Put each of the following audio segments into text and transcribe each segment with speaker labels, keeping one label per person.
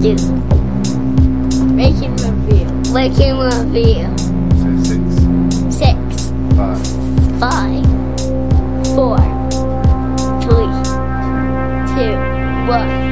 Speaker 1: you. Making review. Making review.
Speaker 2: Say six,
Speaker 1: Six,
Speaker 2: five,
Speaker 1: five, four, three, two, one.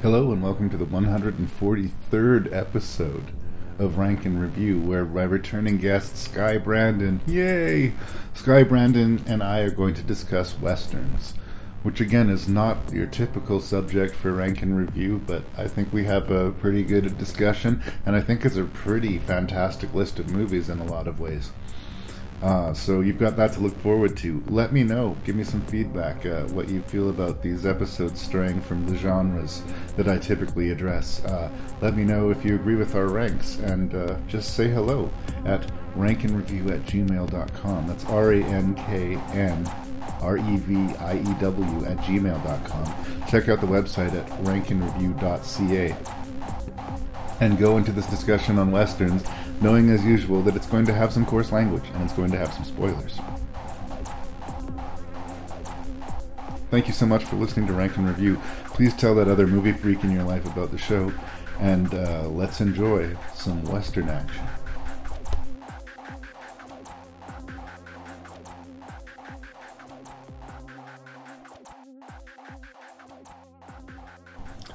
Speaker 2: Hello and welcome to the 143rd episode of Rank and Review, where my returning guest Skye Brandon, yay! Skye Brandon and I are going to discuss westerns, which again is not your typical subject for Rank and Review, but I think we have a pretty good discussion, and I think it's a pretty fantastic list of movies in a lot of ways. Uh, so you've got that to look forward to. Let me know. Give me some feedback. Uh, what you feel about these episodes straying from the genres that I typically address. Uh, let me know if you agree with our ranks, and uh, just say hello at rankandreview at gmail.com. That's R A N K N R E V I E W at gmail.com. Check out the website at rankandreview.ca and go into this discussion on westerns knowing as usual that it's going to have some coarse language and it's going to have some spoilers. Thank you so much for listening to Rank and Review. Please tell that other movie freak in your life about the show, and uh, let's enjoy some western action.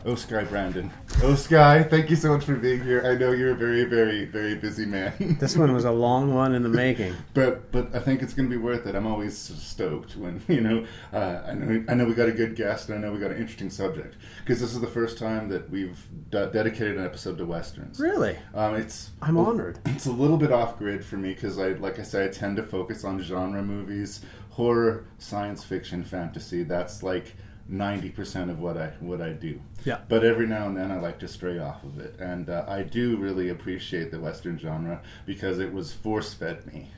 Speaker 2: Oh, Skye Brandon. Oh, Skye, thank you so much for being here. I know you're a very, very, very busy man.
Speaker 3: This one was a long one in the making.
Speaker 2: But but I think it's going to be worth it. I'm always stoked when you know uh, I know I know we got a good guest and I know we got an interesting subject because this is the first time that we've de- dedicated an episode to westerns.
Speaker 3: Really?
Speaker 2: Um, it's
Speaker 3: I'm honored.
Speaker 2: It's a little bit off grid for me because I like I said, I tend to focus on genre movies, horror, science fiction, fantasy. That's like ninety percent of what I what I do.
Speaker 3: Yeah.
Speaker 2: But every now and then I like to stray off of it, and uh, I do really appreciate the western genre because it was force fed me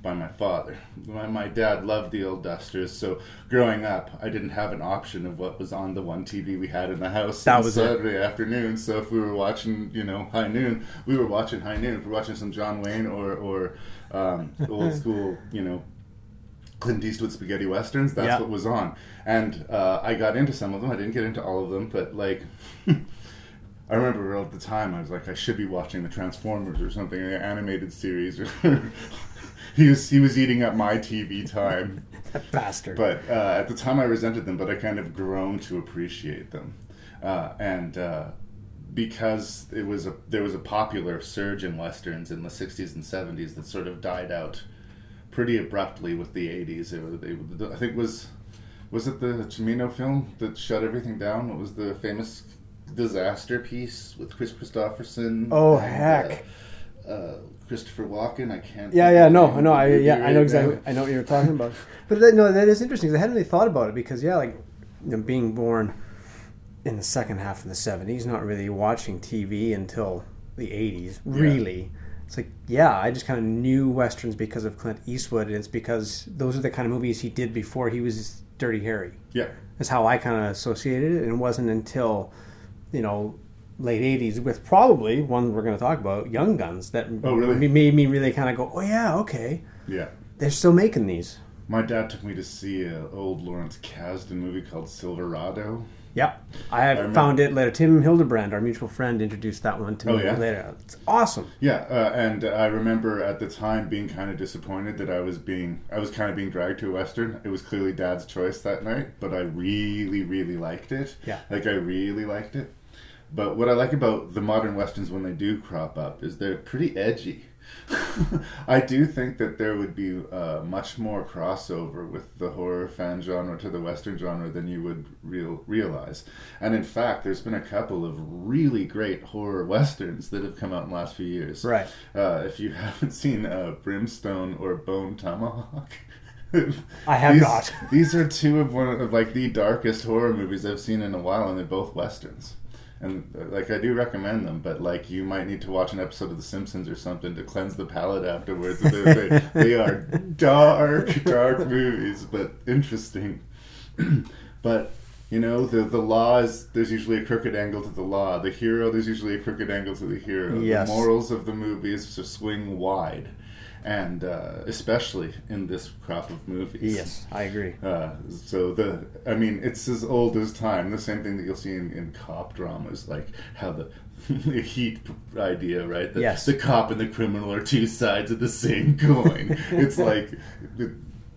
Speaker 2: by my father. My, my dad loved the old dusters, so growing up, I didn't have an option of what was on the one TV we had in the house
Speaker 3: That
Speaker 2: on
Speaker 3: was it.
Speaker 2: Saturday afternoon. So if we were watching, you know, High Noon, we were watching High Noon. If we were watching some John Wayne or or um, old school, you know, Clint Eastwood spaghetti westerns. That's
Speaker 3: Yeah.
Speaker 2: what was on, and uh, I got into some of them. I didn't get into all of them, but like. I remember at the time I was like, I should be watching the Transformers or something, an animated series. he was he was eating up my TV time.
Speaker 3: That bastard.
Speaker 2: But uh, at the time, I resented them, but I kind of grown to appreciate them, uh, and uh, because it was a there was a popular surge in westerns in the '60s and '70s that sort of died out pretty abruptly with the '80s. It, they, I think was was it the Cimino film that shut everything down? What was the famous disaster piece with Kris Kristofferson?
Speaker 3: Oh,
Speaker 2: and,
Speaker 3: heck.
Speaker 2: Uh, uh, Christopher Walken. I can't.
Speaker 3: yeah, yeah,
Speaker 2: of
Speaker 3: no, I know,
Speaker 2: of
Speaker 3: I
Speaker 2: the movie
Speaker 3: yeah, I know
Speaker 2: now.
Speaker 3: exactly, I know what you're talking about. But that, no, that is interesting. 'cause I hadn't really thought about it because yeah, like you know, being born in the second half of the '70s, not really watching TV until the '80s. Really, it's like yeah, I just kind of knew westerns because of Clint Eastwood, and it's because those are the kind of movies he did before he was Dirty Harry.
Speaker 2: Yeah.
Speaker 3: That's how I kind of associated it, and it wasn't until you know late '80s with probably one we're going to talk about, Young Guns, that
Speaker 2: Oh, really?
Speaker 3: made me really kind of go, oh yeah, okay,
Speaker 2: Yeah.
Speaker 3: they're still making these.
Speaker 2: My dad took me to see an old Lawrence Kasdan movie called Silverado.
Speaker 3: Yep, I have
Speaker 2: remember-
Speaker 3: found it later. Tim Hildebrand, our mutual friend, introduced that one to
Speaker 2: Oh,
Speaker 3: me
Speaker 2: yeah?
Speaker 3: later. It's awesome.
Speaker 2: Yeah, uh, and I remember at the time being kind of disappointed that I was being I was kind of being dragged to a western. It was clearly Dad's choice that night, but I really, really liked it.
Speaker 3: Yeah.
Speaker 2: like I really liked it. But what I like about the modern westerns when they do crop up is they're pretty edgy. I do think that there would be uh, much more crossover with the horror fan genre to the western genre than you would real realize. And in fact, there's been a couple of really great horror westerns that have come out in the last few years.
Speaker 3: Right.
Speaker 2: Uh, if you haven't seen uh, Brimstone or Bone Tomahawk.
Speaker 3: I have
Speaker 2: these,
Speaker 3: not.
Speaker 2: These are two of one of like the darkest horror movies I've seen in a while, and they're both westerns. And uh, like I do recommend them, but like you might need to watch an episode of The Simpsons or something to cleanse the palate afterwards. they, they, they are dark, dark movies, but interesting. but you know, the the law is there's usually a crooked angle to the law. The hero, there's usually a crooked angle to the hero.
Speaker 3: Yes.
Speaker 2: The morals of the movies to swing wide, and uh, especially in this crop of movies.
Speaker 3: Yes, I agree.
Speaker 2: Uh, so the, I mean, it's as old as time. The same thing that you'll see in, in cop dramas, like how the, the heat idea, right? The,
Speaker 3: Yes.
Speaker 2: The cop and the criminal are two sides of the same coin. it's like. It,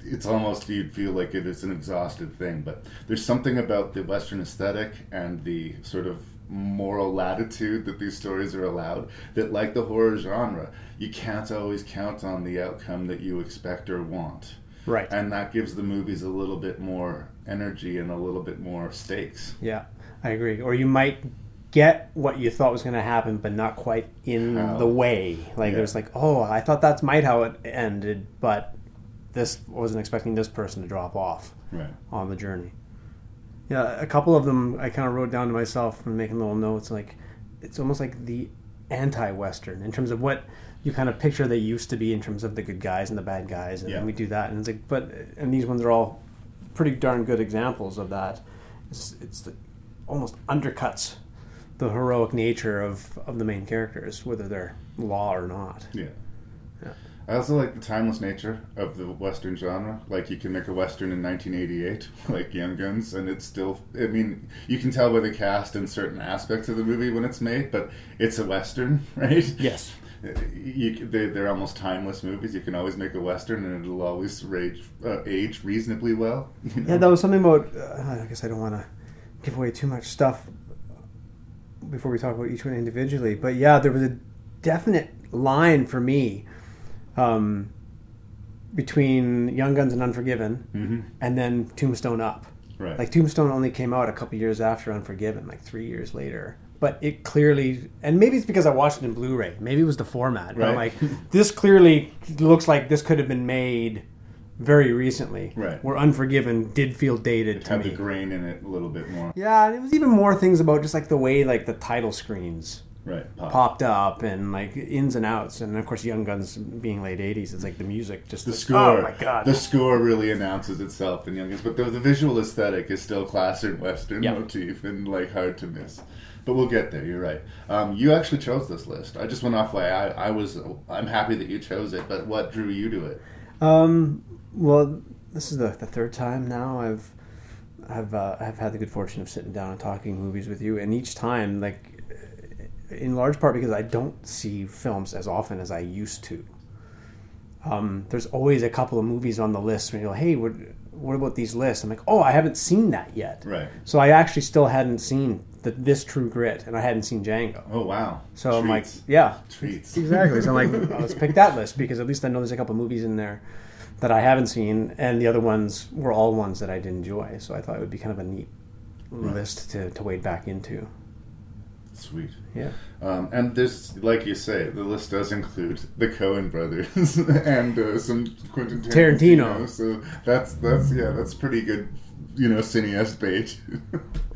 Speaker 2: it's almost you'd feel like it is an exhausted thing, but there's something about the Western aesthetic and the sort of moral latitude that these stories are allowed that, like the horror genre, you can't always count on the outcome that you expect or want
Speaker 3: Right.
Speaker 2: and that gives the movies a little bit more energy and a little bit more stakes.
Speaker 3: Yeah, I agree. Or you might get what you thought was going to happen, but not quite in
Speaker 2: How.
Speaker 3: the way. Like
Speaker 2: Yeah.
Speaker 3: there's like, oh, I thought that's might how it ended, but this wasn't expecting this person to drop off
Speaker 2: Right.
Speaker 3: on the journey. Yeah, a couple of them I kind of wrote down to myself and making little notes. Like it's almost like the anti-western in terms of what you kind of picture they used to be in terms of the good guys and the bad guys, and
Speaker 2: Yeah.
Speaker 3: we do that, and it's like, but and these ones are all pretty darn good examples of that. It's, it's the, almost undercuts the heroic nature of, of the main characters, whether they're law or not.
Speaker 2: Yeah.
Speaker 3: Yeah.
Speaker 2: I also like the timeless nature of the Western genre. Like, you can make a Western in 1988, like Young Guns, and it's still, I mean, you can tell by the cast and certain aspects of the movie when it's made, but it's a Western, right?
Speaker 3: Yes.
Speaker 2: You, they, they're almost timeless movies. You can always make a Western, and it'll always rage, uh, age reasonably well. you know?
Speaker 3: Yeah, that was something about. Uh, I guess I don't want to give away too much stuff before we talk about each one individually. But yeah, there was a definite line for me um, between Young Guns and Unforgiven,
Speaker 2: Mhm.
Speaker 3: and then Tombstone Up.
Speaker 2: Right.
Speaker 3: Like Tombstone only came out a couple years after Unforgiven, like three years later. But it clearly, and maybe it's because I watched it in Blu-ray. Maybe it was the format. But I'm like, this clearly looks like this could have been made very recently.
Speaker 2: Right.
Speaker 3: Where Unforgiven did feel dated
Speaker 2: it
Speaker 3: to
Speaker 2: had
Speaker 3: me.
Speaker 2: the grain in it a little bit more.
Speaker 3: yeah, and it was even more things about just like the way like the title screens
Speaker 2: Right. Pop.
Speaker 3: popped up and like ins and outs, and of course Young Guns being late '80s, it's like the music just
Speaker 2: The
Speaker 3: like,
Speaker 2: score,
Speaker 3: Oh my god!
Speaker 2: the score really announces itself in Young Guns, but the, the visual aesthetic is still classic Western
Speaker 3: Yeah.
Speaker 2: motif and like hard to miss. But we'll get there. You're right. Um, you actually chose this list. I just went off way. I, I was. I'm happy that you chose it. But what drew you to it?
Speaker 3: Um, well, this is the, the third time now I've I've uh, I've had the good fortune of sitting down and talking movies with you, and each time, like, in large part because I don't see films as often as I used to. Um, there's always a couple of movies on the list where you're like, hey, what, what about these lists? I'm like, oh, I haven't seen that yet.
Speaker 2: Right.
Speaker 3: So I actually still hadn't seen the, this True Grit, and I hadn't seen Django.
Speaker 2: Oh wow.
Speaker 3: So I'm like, yeah,
Speaker 2: Treats.
Speaker 3: exactly. So I'm like, oh, let's pick that list because at least I know there's a couple of movies in there that I haven't seen, and the other ones were all ones that I did enjoy. So I thought it would be kind of a neat
Speaker 2: Right.
Speaker 3: list to, to wade back into.
Speaker 2: Sweet.
Speaker 3: Yeah.
Speaker 2: Um, and there's, like you say, the list does include the Coen brothers and uh, some Quentin Tarantino.
Speaker 3: Tarantino.
Speaker 2: So that's that's yeah, that's pretty good, you know, cineast bait.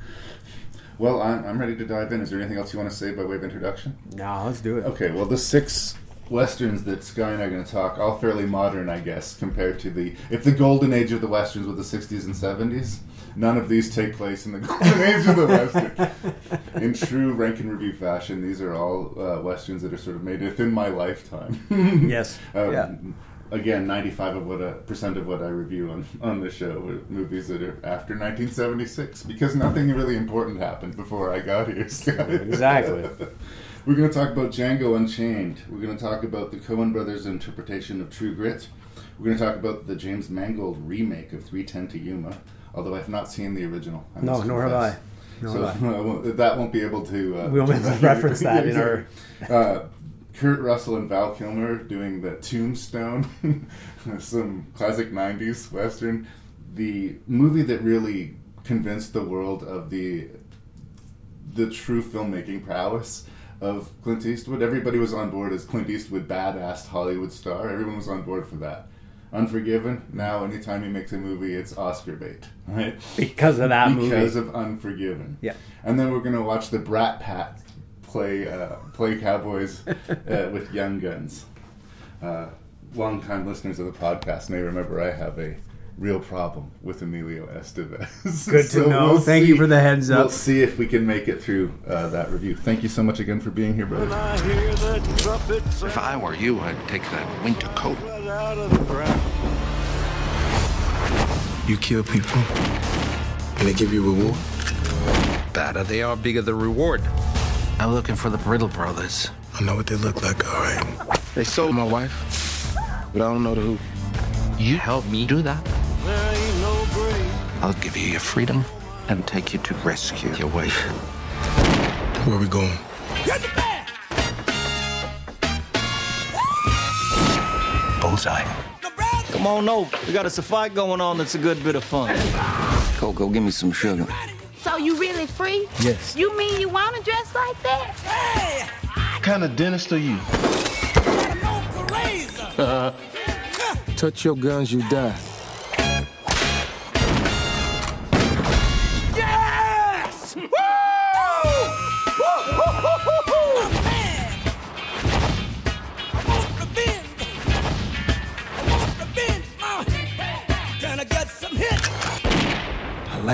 Speaker 2: well, I'm, I'm ready to dive in. Is there anything else you want to say by way of introduction?
Speaker 3: No, let's do it.
Speaker 2: Okay, well, the six westerns that Skye and I are going to talk, all fairly modern, I guess, compared to the if the golden age of the westerns with the '60s and '70s. None of these take place in the golden age of the western. In true rank and review fashion, these are all uh, westerns that are sort of made within my lifetime.
Speaker 3: Yes.
Speaker 2: Um,
Speaker 3: yeah.
Speaker 2: Again, ninety-five of what uh, percent of what I review on on the show are movies that are after 1976 because nothing really important happened before I got here. Scott.
Speaker 3: Exactly.
Speaker 2: We're going to talk about Django Unchained. We're going to talk about the Coen brothers' interpretation of True Grit. We're going to talk about the James Mangold remake of 310 to Yuma, although I've not seen the original. I
Speaker 3: No, nor have
Speaker 2: confess.
Speaker 3: I. Nor
Speaker 2: so
Speaker 3: have I.
Speaker 2: I won't- that won't be able to. Uh,
Speaker 3: We won't to reference that in our-
Speaker 2: Uh, Kurt Russell and Val Kilmer doing the Tombstone, some classic '90s western. The movie that really convinced the world of the the true filmmaking prowess of Clint Eastwood. Everybody was on board as Clint Eastwood, badass Hollywood star. Everyone was on board for that. Unforgiven. Now, anytime he makes a movie, it's Oscar bait, right?
Speaker 3: Because of that
Speaker 2: because
Speaker 3: movie.
Speaker 2: Because of Unforgiven.
Speaker 3: Yeah.
Speaker 2: And then we're gonna watch the Brat Pack play uh, play cowboys uh, with young guns. Uh, Long-time listeners of the podcast may remember I have a real problem with Emilio Estevez.
Speaker 3: Good to know. Thank you for the heads up.
Speaker 2: We'll see if we can make it through uh, that review. Thank you so much again for being here, brother.
Speaker 4: I hear the trumpets
Speaker 5: If I were you, I'd take that winter coat.
Speaker 4: right out of the ground.
Speaker 6: You kill people, and they give you reward.
Speaker 5: Better they are, bigger the reward. I'm looking for the Brittle brothers.
Speaker 6: I know what they look like, all right.
Speaker 5: They sold my wife, but I don't know the who. You help me do that. I'll give you your freedom and take you to rescue your wife.
Speaker 6: Where are we going?
Speaker 5: Bullseye.
Speaker 7: Come on over. We got us a fight going on that's a good bit of fun.
Speaker 5: Coco, give me some sugar.
Speaker 8: So you really free?
Speaker 7: Yes.
Speaker 8: You mean you want to dress like that?
Speaker 7: What kind of dentist are you?
Speaker 6: Touch your guns, you die.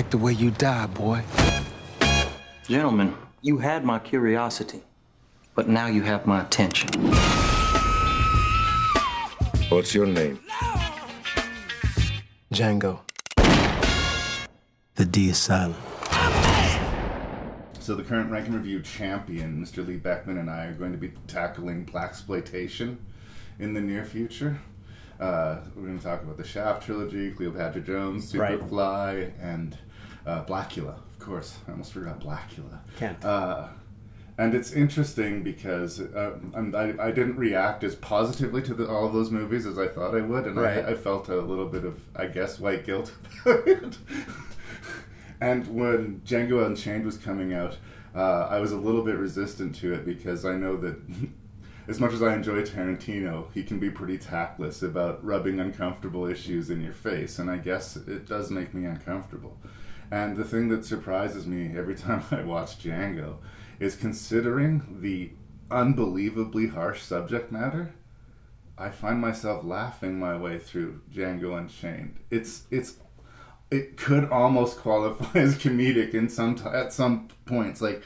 Speaker 6: Like the way you die, boy.
Speaker 7: Gentlemen, you had my curiosity, but now you have my attention.
Speaker 9: What's your name?
Speaker 6: Django.
Speaker 7: The D is silent.
Speaker 2: So the current rank and review champion, Mr. Lee Beckman, and I are going to be tackling blaxploitation in the near future. Uh, we're going to talk about the Shaft trilogy, Cleopatra Jones,
Speaker 3: Right.
Speaker 2: Superfly, and uh, Blacula. Of course, I almost forgot Blacula.
Speaker 3: Can't.
Speaker 2: Uh, and it's interesting because uh, I'm, I, I didn't react as positively to the, all of those movies as I thought I would, and
Speaker 3: Right.
Speaker 2: I, I felt a little bit of, I guess, white guilt about it. and when Django Unchained was coming out, uh, I was a little bit resistant to it because I know that as much as I enjoy Tarantino, he can be pretty tactless about rubbing uncomfortable issues in your face, and I guess it does make me uncomfortable. And the thing that surprises me every time I watch Django is considering the unbelievably harsh subject matter. I find myself laughing my way through Django Unchained. It's it's it could almost qualify as comedic in some t- at some points like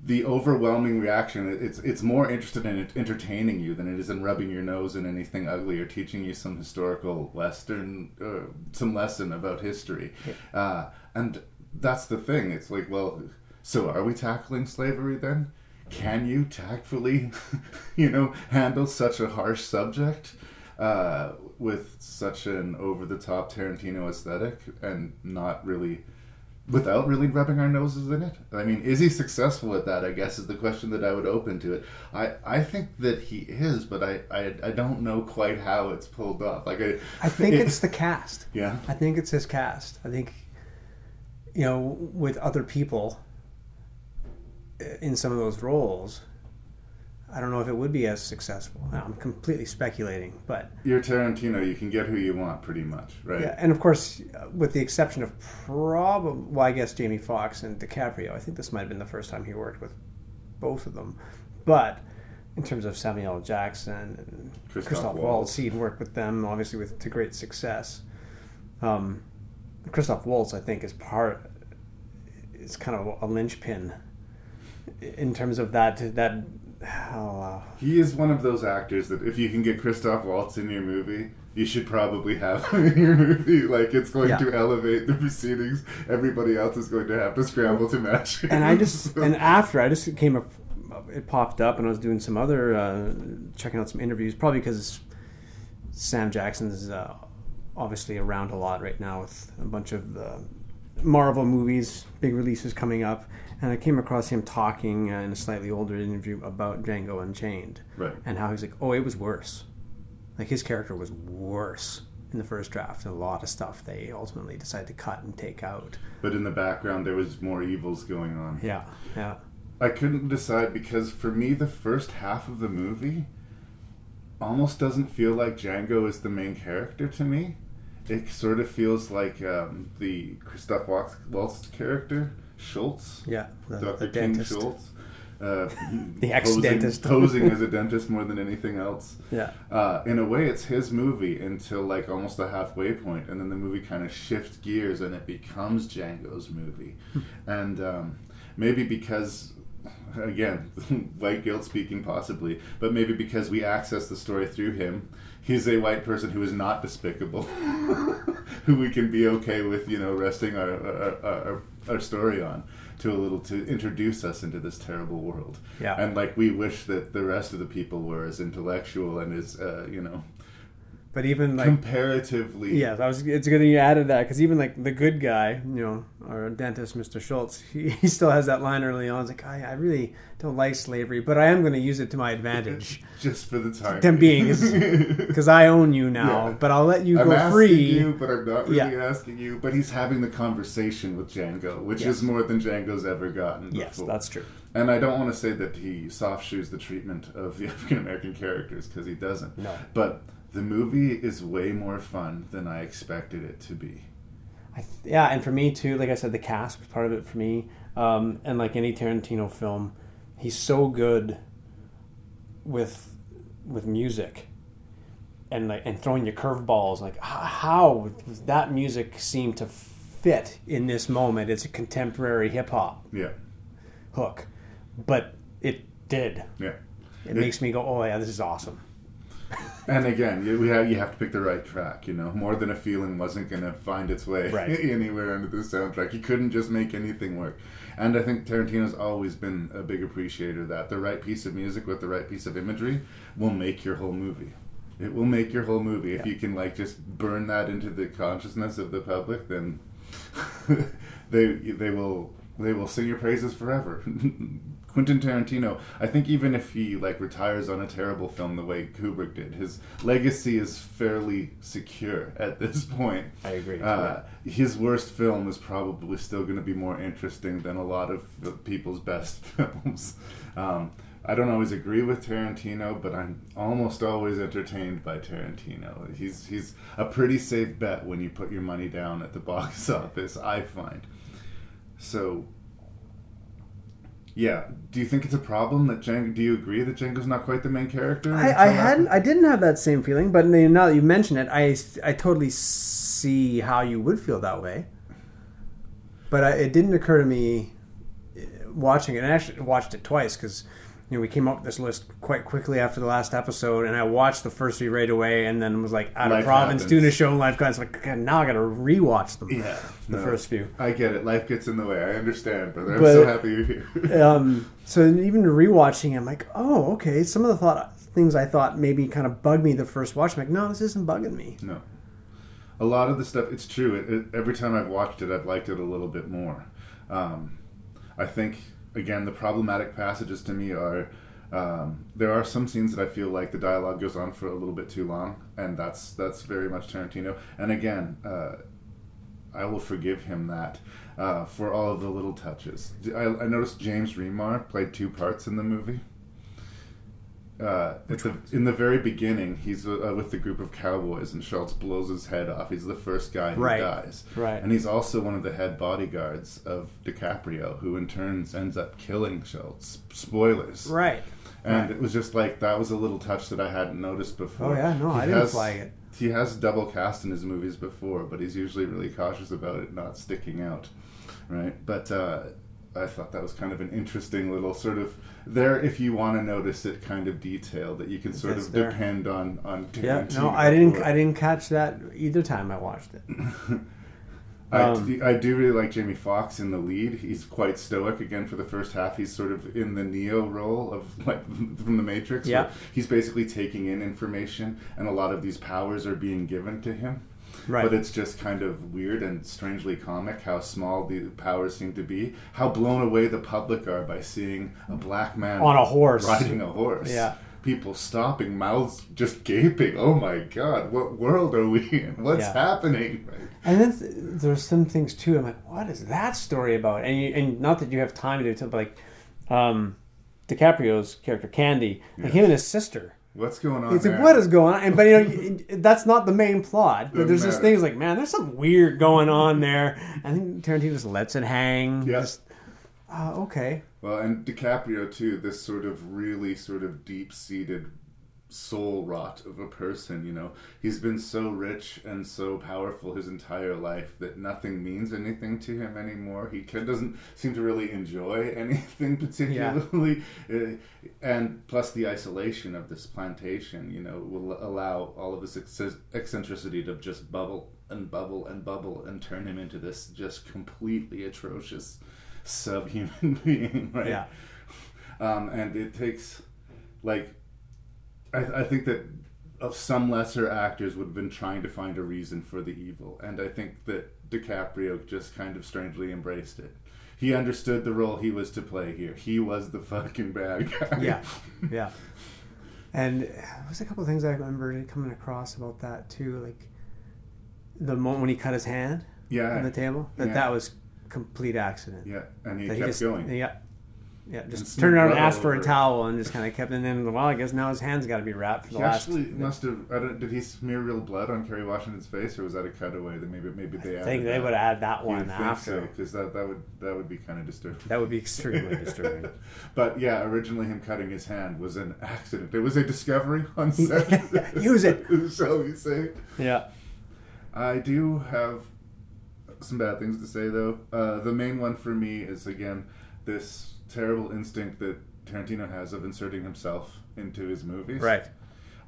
Speaker 2: the overwhelming reaction it's it's more interested in it entertaining you than it is in rubbing your nose in anything ugly or teaching you some historical western uh, some lesson about history uh, and that's the thing it's like well so are we tackling slavery then? Can you tactfully you know handle such a harsh subject uh, with such an over-the-top Tarantino aesthetic and not really without really rubbing our noses in it? I mean is he successful at that i guess is the question that i would open to it. I i think that he is but i i, I don't know quite how it's pulled off. Like i
Speaker 3: I think it's the cast.
Speaker 2: yeah?
Speaker 3: I think it's his cast. I think, you know, with other people uh, in some of those roles, I don't know if it would be as successful. I'm completely speculating, but
Speaker 2: you're tarantino you can get who you want pretty much right
Speaker 3: yeah, and of course, uh, with the exception of probably, well, I guess Jamie Foxx and DiCaprio, I think this might have been the first time he worked with both of them. But in terms of Samuel L. Jackson and
Speaker 2: Christoph
Speaker 3: Christoph,
Speaker 2: Waltz.
Speaker 3: Waltz, he'd worked with them, obviously, with to great success. Um, Christoph Waltz, I think, is part, is kind of a linchpin in terms of that that. Oh, wow.
Speaker 2: He is one of those actors that if you can get Christoph Waltz in your movie, you should probably have him in your movie. Like it's going
Speaker 3: Yeah.
Speaker 2: to elevate the proceedings. Everybody else is going to have to scramble to match. him.
Speaker 3: and I just and after I just came up, it popped up, and I was doing some other uh, checking out some interviews, probably because Sam Jackson's uh, obviously around a lot right now with a bunch of the Marvel movies, big releases coming up, and I came across him talking uh, in a slightly older interview about Django Unchained,
Speaker 2: Right.
Speaker 3: and how he's like, oh, it was worse. Like his character was worse in the first draft. A lot of stuff they ultimately decided to cut and take out.
Speaker 2: But in the background, there was more evils going on.
Speaker 3: Yeah, yeah.
Speaker 2: I couldn't decide because for me, the first half of the movie almost doesn't feel like Django is the main character to me. It sort of feels like um, the Christoph Waltz, Waltz character, Schultz.
Speaker 3: Yeah, the-
Speaker 2: Dr.
Speaker 3: the
Speaker 2: King
Speaker 3: dentist.
Speaker 2: Schultz. Uh,
Speaker 3: The ex-dentist.
Speaker 2: Posing, posing as a dentist more than anything else.
Speaker 3: Yeah.
Speaker 2: Uh, in a way, it's his movie until like almost the halfway point, and then the movie kind of shifts gears and it becomes Django's movie. and um, maybe because, again, white guilt speaking possibly, but maybe because we access the story through him, he's a white person who is not despicable, who we can be okay with, you know, resting our our, our, our story on. To a little to introduce us into this terrible world,
Speaker 3: Yeah.
Speaker 2: and like we wish that the rest of the people were as intellectual and as uh, you know
Speaker 3: But even like
Speaker 2: comparatively
Speaker 3: Yeah, that was. It's good that you added that because even like the good guy, you know, our dentist, Mr. Schultz, he, he still has that line early on. It's like, I, I really don't like slavery, but I am going to use it to my advantage.
Speaker 2: just for the time
Speaker 3: Them being, because I own you now,
Speaker 2: Yeah.
Speaker 3: but I'll let you
Speaker 2: I'm
Speaker 3: go
Speaker 2: asking
Speaker 3: free.
Speaker 2: you, but I'm not really
Speaker 3: Yeah.
Speaker 2: asking you. But he's having the conversation with Django, which
Speaker 3: Yes.
Speaker 2: is more than Django's ever gotten.
Speaker 3: Yes, that's true.
Speaker 2: And I don't want to say that he soft shoes the treatment of the African American characters because he doesn't.
Speaker 3: No.
Speaker 2: But the movie is way more fun than I expected it to be.
Speaker 3: I th- yeah, and for me too, like I said, the cast was part of it for me. Um, and like any Tarantino film, he's so good with with music and like and throwing you curveballs. Like how does that music seem to fit in this moment? It's a contemporary hip hop
Speaker 2: Yeah.
Speaker 3: hook, but it did.
Speaker 2: Yeah.
Speaker 3: It makes me go, oh yeah, this is awesome.
Speaker 2: And again, you, we have, you have to pick the right track. You know, more than a feeling wasn't going to find its way
Speaker 3: Right.
Speaker 2: anywhere under the soundtrack. You couldn't just make anything work. And I think Tarantino's always been a big appreciator of that the right piece of music with the right piece of imagery will make your whole movie. It will make your whole movie if you can like just burn that into the consciousness of the public. Then they they will they will sing your praises forever. Quentin Tarantino, I think even if he like retires on a terrible film the way Kubrick did, his legacy is fairly secure at this point.
Speaker 3: I agree.
Speaker 2: Uh, his worst film is probably still going to be more interesting than a lot of people's best films. Um, I don't always agree with Tarantino, but I'm almost always entertained by Tarantino. He's he's a pretty safe bet when you put your money down at the box office. I find. So, yeah. Do you think it's a problem that Django? Do you agree that Django's not quite the main character?
Speaker 3: I, I hadn't, I didn't have that same feeling, but now that you mention it, I, I totally see how you would feel that way. But I, it didn't occur to me uh, watching it. And I actually watched it twice because you know we came up with this list quite quickly after the last episode, and I watched the first three right away, and then was like out
Speaker 2: Life
Speaker 3: of province
Speaker 2: happens.
Speaker 3: doing a show, and life guys like "God, now I got to rewatch them.
Speaker 2: Yeah,
Speaker 3: the
Speaker 2: no,
Speaker 3: first few.
Speaker 2: I get it. Life gets in the way. I understand, brother. I'm
Speaker 3: But-
Speaker 2: so happy you're here.
Speaker 3: um, so even rewatching, I'm like, oh, okay. Some of the thought things I thought maybe kind of bugged me the first watch. I'm like, no, this isn't bugging me.
Speaker 2: No. A lot of the stuff, it's true. It, it, every time I've watched it, I've liked it a little bit more. Um, I think, again, the problematic passages to me are um, there are some scenes that I feel like the dialogue goes on for a little bit too long, and that's that's very much Tarantino. And again, uh, I will forgive him that uh, for all of the little touches. I, I noticed James Remar played two parts in the movie. Uh, the, in the very beginning, he's uh, with the group of cowboys, and Schultz blows his head off. He's the first guy who
Speaker 3: Right.
Speaker 2: dies,
Speaker 3: Right.
Speaker 2: And he's also one of the head bodyguards of DiCaprio, who in turn ends up killing Schultz. Spoilers,
Speaker 3: Right.
Speaker 2: And it was just like that was a little touch that I hadn't noticed before.
Speaker 3: Oh, yeah? No,
Speaker 2: He
Speaker 3: I didn't
Speaker 2: has-
Speaker 3: flag it.
Speaker 2: He has double cast in his movies before, but he's usually really cautious about it not sticking out, right? But uh, I thought that was kind of an interesting little sort of there if you want to notice it kind of detail that you can sort
Speaker 3: That's
Speaker 2: of
Speaker 3: there.
Speaker 2: depend on on.
Speaker 3: Yeah, no, I didn't.
Speaker 2: for.
Speaker 3: I didn't catch that either time I watched it.
Speaker 2: I,
Speaker 3: Um,
Speaker 2: do, I do really like Jamie Foxx in the lead. He's quite stoic again for the first half. He's sort of in the Neo role of like from the Matrix.
Speaker 3: Yeah.
Speaker 2: he's basically taking in information, and a lot of these powers are being given to him.
Speaker 3: Right.
Speaker 2: but it's just kind of weird and strangely comic how small the powers seem to be. How blown away the public are by seeing a black man
Speaker 3: On a horse.
Speaker 2: riding a horse.
Speaker 3: Yeah.
Speaker 2: People stopping, mouths just gaping. Oh my god, what world are we in? What's
Speaker 3: Yeah.
Speaker 2: happening? Right?
Speaker 3: And then th- there's some things too. I'm like, what is that story about? And you, and not that you have time to do it, but like um, DiCaprio's character Candie, like him and his sister.
Speaker 2: What's going on?
Speaker 3: It's like,
Speaker 2: there?
Speaker 3: what is going on? And but you know, that's not the main plot. But there's just
Speaker 2: matter.
Speaker 3: things like, man, there's something weird going on there. I think Tarantino just lets it hang.
Speaker 2: Yeah.
Speaker 3: Just, uh, okay.
Speaker 2: Well, and DiCaprio too. This sort of really sort of deep seated soul rot of a person. You know, he's been so rich and so powerful his entire life that nothing means anything to him anymore. He can, doesn't seem to really enjoy anything particularly, Uh, and plus the isolation of this plantation. You know, will allow all of his eccentricity to just bubble and bubble and bubble and turn him into this just completely atrocious subhuman being, right?
Speaker 3: Yeah.
Speaker 2: Um, and it takes, like, I, I think that uh, some lesser actors would have been trying to find a reason for the evil, and I think that DiCaprio just kind of strangely embraced it. He understood the role he was to play here. He was the fucking bad guy.
Speaker 3: Yeah. Yeah. And there's a couple of things I remember coming across about that too, like the moment when he cut his hand
Speaker 2: Yeah.
Speaker 3: on the table. That
Speaker 2: Yeah.
Speaker 3: that was complete accident.
Speaker 2: Yeah, and he
Speaker 3: That
Speaker 2: kept
Speaker 3: just,
Speaker 2: going.
Speaker 3: Yeah. Yeah, just turned around and asked for a towel and just kind of kept. And then, well, I guess now his hands got to be wrapped for the
Speaker 2: He
Speaker 3: last.
Speaker 2: actually must have. I don't, did he smear real blood on Kerry Washington's face, or was that a cutaway that maybe maybe they?
Speaker 3: I think they would add that one after.
Speaker 2: because that that would that would be kind of disturbing.
Speaker 3: That would be extremely disturbing.
Speaker 2: But yeah, originally him cutting his hand was an accident. It was a discovery on set.
Speaker 3: Use it.
Speaker 2: shall we say?
Speaker 3: Yeah.
Speaker 2: I do have some bad things to say though. Uh, the main one for me is again this terrible instinct that Tarantino has of inserting himself into his movies.
Speaker 3: Right.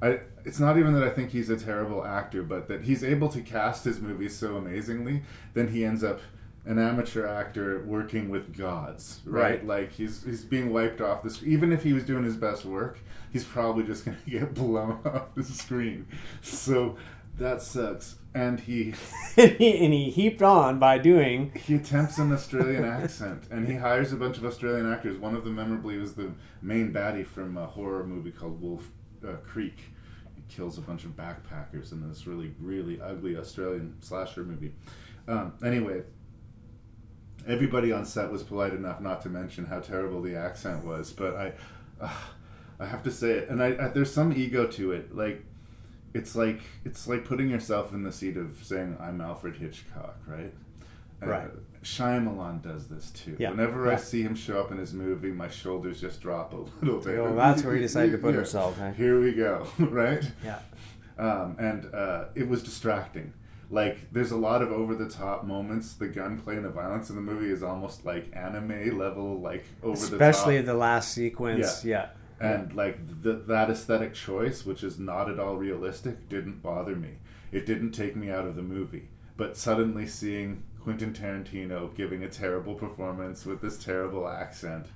Speaker 2: I, it's not even that I think he's a terrible actor, but that he's able to cast his movies so amazingly, then he ends up an amateur actor working with gods, right?
Speaker 3: Right.
Speaker 2: Like he's he's being wiped off the screen. Even if he was doing his best work, he's probably just going to get blown off the screen. So that sucks. And he
Speaker 3: and, he, heaped on by doing.
Speaker 2: he attempts an Australian accent, and he hires a bunch of Australian actors. One of them, memorably, was the main baddie from a horror movie called Wolf uh, Creek. He kills a bunch of backpackers in this really, really ugly Australian slasher movie. Um, anyway, everybody on set was polite enough not to mention how terrible the accent was, but I, uh, I have to say it, and I, I there's some ego to it, like it's like it's like putting yourself in the seat of saying I'm Alfred Hitchcock, right?
Speaker 3: Right.
Speaker 2: Uh, Shyamalan does this too.
Speaker 3: Yeah.
Speaker 2: Whenever I see him show up in his movie, my shoulders just drop a little bit.
Speaker 3: Oh, that's where he decided to put himself, eh?
Speaker 2: Here we go, right?
Speaker 3: Yeah.
Speaker 2: Um, and uh, it was distracting. Like, there's a lot of over the top moments. The gunplay and the violence in the movie is almost like anime level, like over the top.
Speaker 3: Especially the last sequence. Yeah.
Speaker 2: And like th- that aesthetic choice, which is not at all realistic, didn't bother me. It didn't take me out of the movie. But suddenly seeing Quentin Tarantino giving a terrible performance with this terrible accent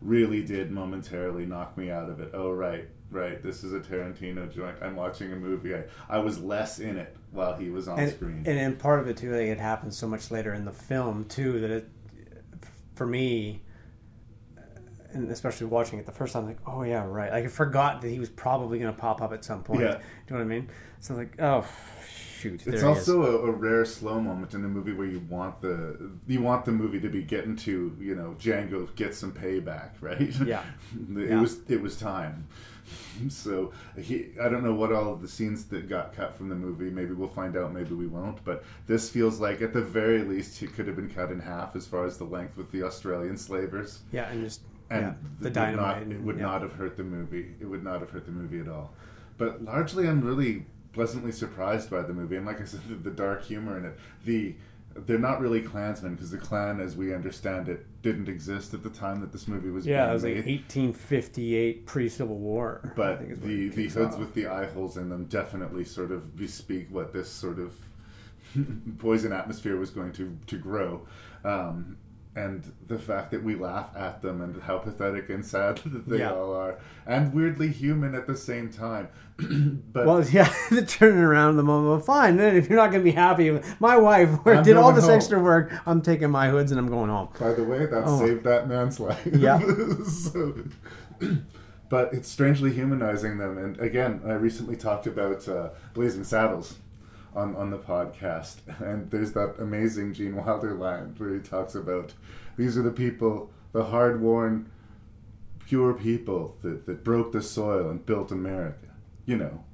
Speaker 2: really did momentarily knock me out of it. Oh right, right. This is a Tarantino joint. I'm watching a movie. I, I was less in it while he was on
Speaker 3: and,
Speaker 2: screen.
Speaker 3: And and part of it too, like it happens so much later in the film too that it, for me, and especially watching it the first time, like oh yeah, right. Like I forgot that he was probably going to pop up at some point.
Speaker 2: Yeah.
Speaker 3: Do you know what I mean? So like oh shoot,
Speaker 2: It's also a, a rare slow moment in a movie where you want the you want the movie to be getting to you know Django get some payback, right?
Speaker 3: Yeah.
Speaker 2: it
Speaker 3: Yeah.
Speaker 2: was it was time. So he, I don't know what all of the scenes that got cut from the movie. Maybe we'll find out. Maybe we won't. But this feels like, at the very least, it could have been cut in half as far as the length with the Australian slavers.
Speaker 3: yeah, and just
Speaker 2: And
Speaker 3: yeah, the dynamite.
Speaker 2: Not, it would
Speaker 3: yeah.
Speaker 2: not have hurt the movie. It would not have hurt the movie at all. But largely, I'm really pleasantly surprised by the movie. And like I said, the, the dark humor in it. The they're not really Klansmen because the Klan, as we understand it, didn't exist at the time that this movie was.
Speaker 3: Yeah,
Speaker 2: being
Speaker 3: it was like
Speaker 2: made.
Speaker 3: 1858 pre Civil War. I
Speaker 2: But
Speaker 3: think
Speaker 2: the
Speaker 3: it
Speaker 2: the hoods
Speaker 3: off.
Speaker 2: with the eye holes in them definitely sort of bespeak what this sort of poison atmosphere was going to to grow. Um, and the fact that we laugh at them and how pathetic and sad that they
Speaker 3: Yeah.
Speaker 2: all are, and weirdly human at the same time. but
Speaker 3: Well, yeah, the turning around the moment. Well, fine. Then if you're not going to be happy, my wife did all this
Speaker 2: home.
Speaker 3: extra work. I'm taking my hoods and I'm going home.
Speaker 2: By the way, that
Speaker 3: Oh.
Speaker 2: saved that man's life.
Speaker 3: Yeah.
Speaker 2: so, but it's strangely humanizing them. And again, I recently talked about uh, Blazing Saddles on, on the podcast. And there's that amazing Gene Wilder line where he talks about these are the people, the hard worn, pure people that, that broke the soil and built America. You know,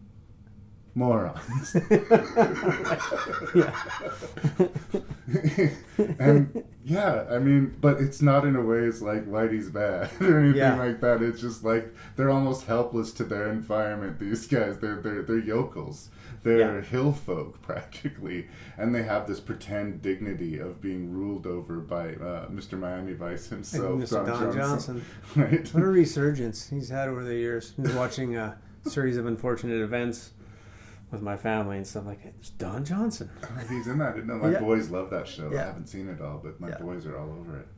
Speaker 2: morons. and yeah, I mean, but it's not in a way it's like Whitey's bad or anything
Speaker 3: Yeah.
Speaker 2: like that. It's just like they're almost helpless to their environment. These guys, they're they're they're yokels. They're
Speaker 3: Yeah.
Speaker 2: hill folk practically, and they have this pretend dignity of being ruled over by uh, Mr. Miami Vice himself,
Speaker 3: Mr. Don Johnson.
Speaker 2: right?
Speaker 3: What a resurgence he's had over the years. He's watching a series of unfortunate events with my family and stuff like that. It's Don Johnson.
Speaker 2: He's in that. No, my
Speaker 3: Yeah.
Speaker 2: boys love that show. I haven't seen it all, but my
Speaker 3: Yeah.
Speaker 2: boys are all over it.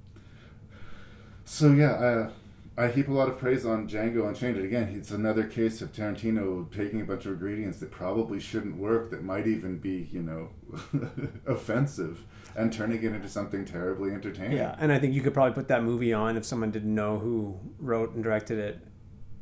Speaker 2: So yeah, uh, I heap a lot of praise on Django Unchained. Again, it's another case of Tarantino taking a bunch of ingredients that probably shouldn't work, that might even be, you know, offensive, and turning it into something terribly entertaining.
Speaker 3: Yeah, and I think you could probably put that movie on if someone didn't know who wrote and directed it.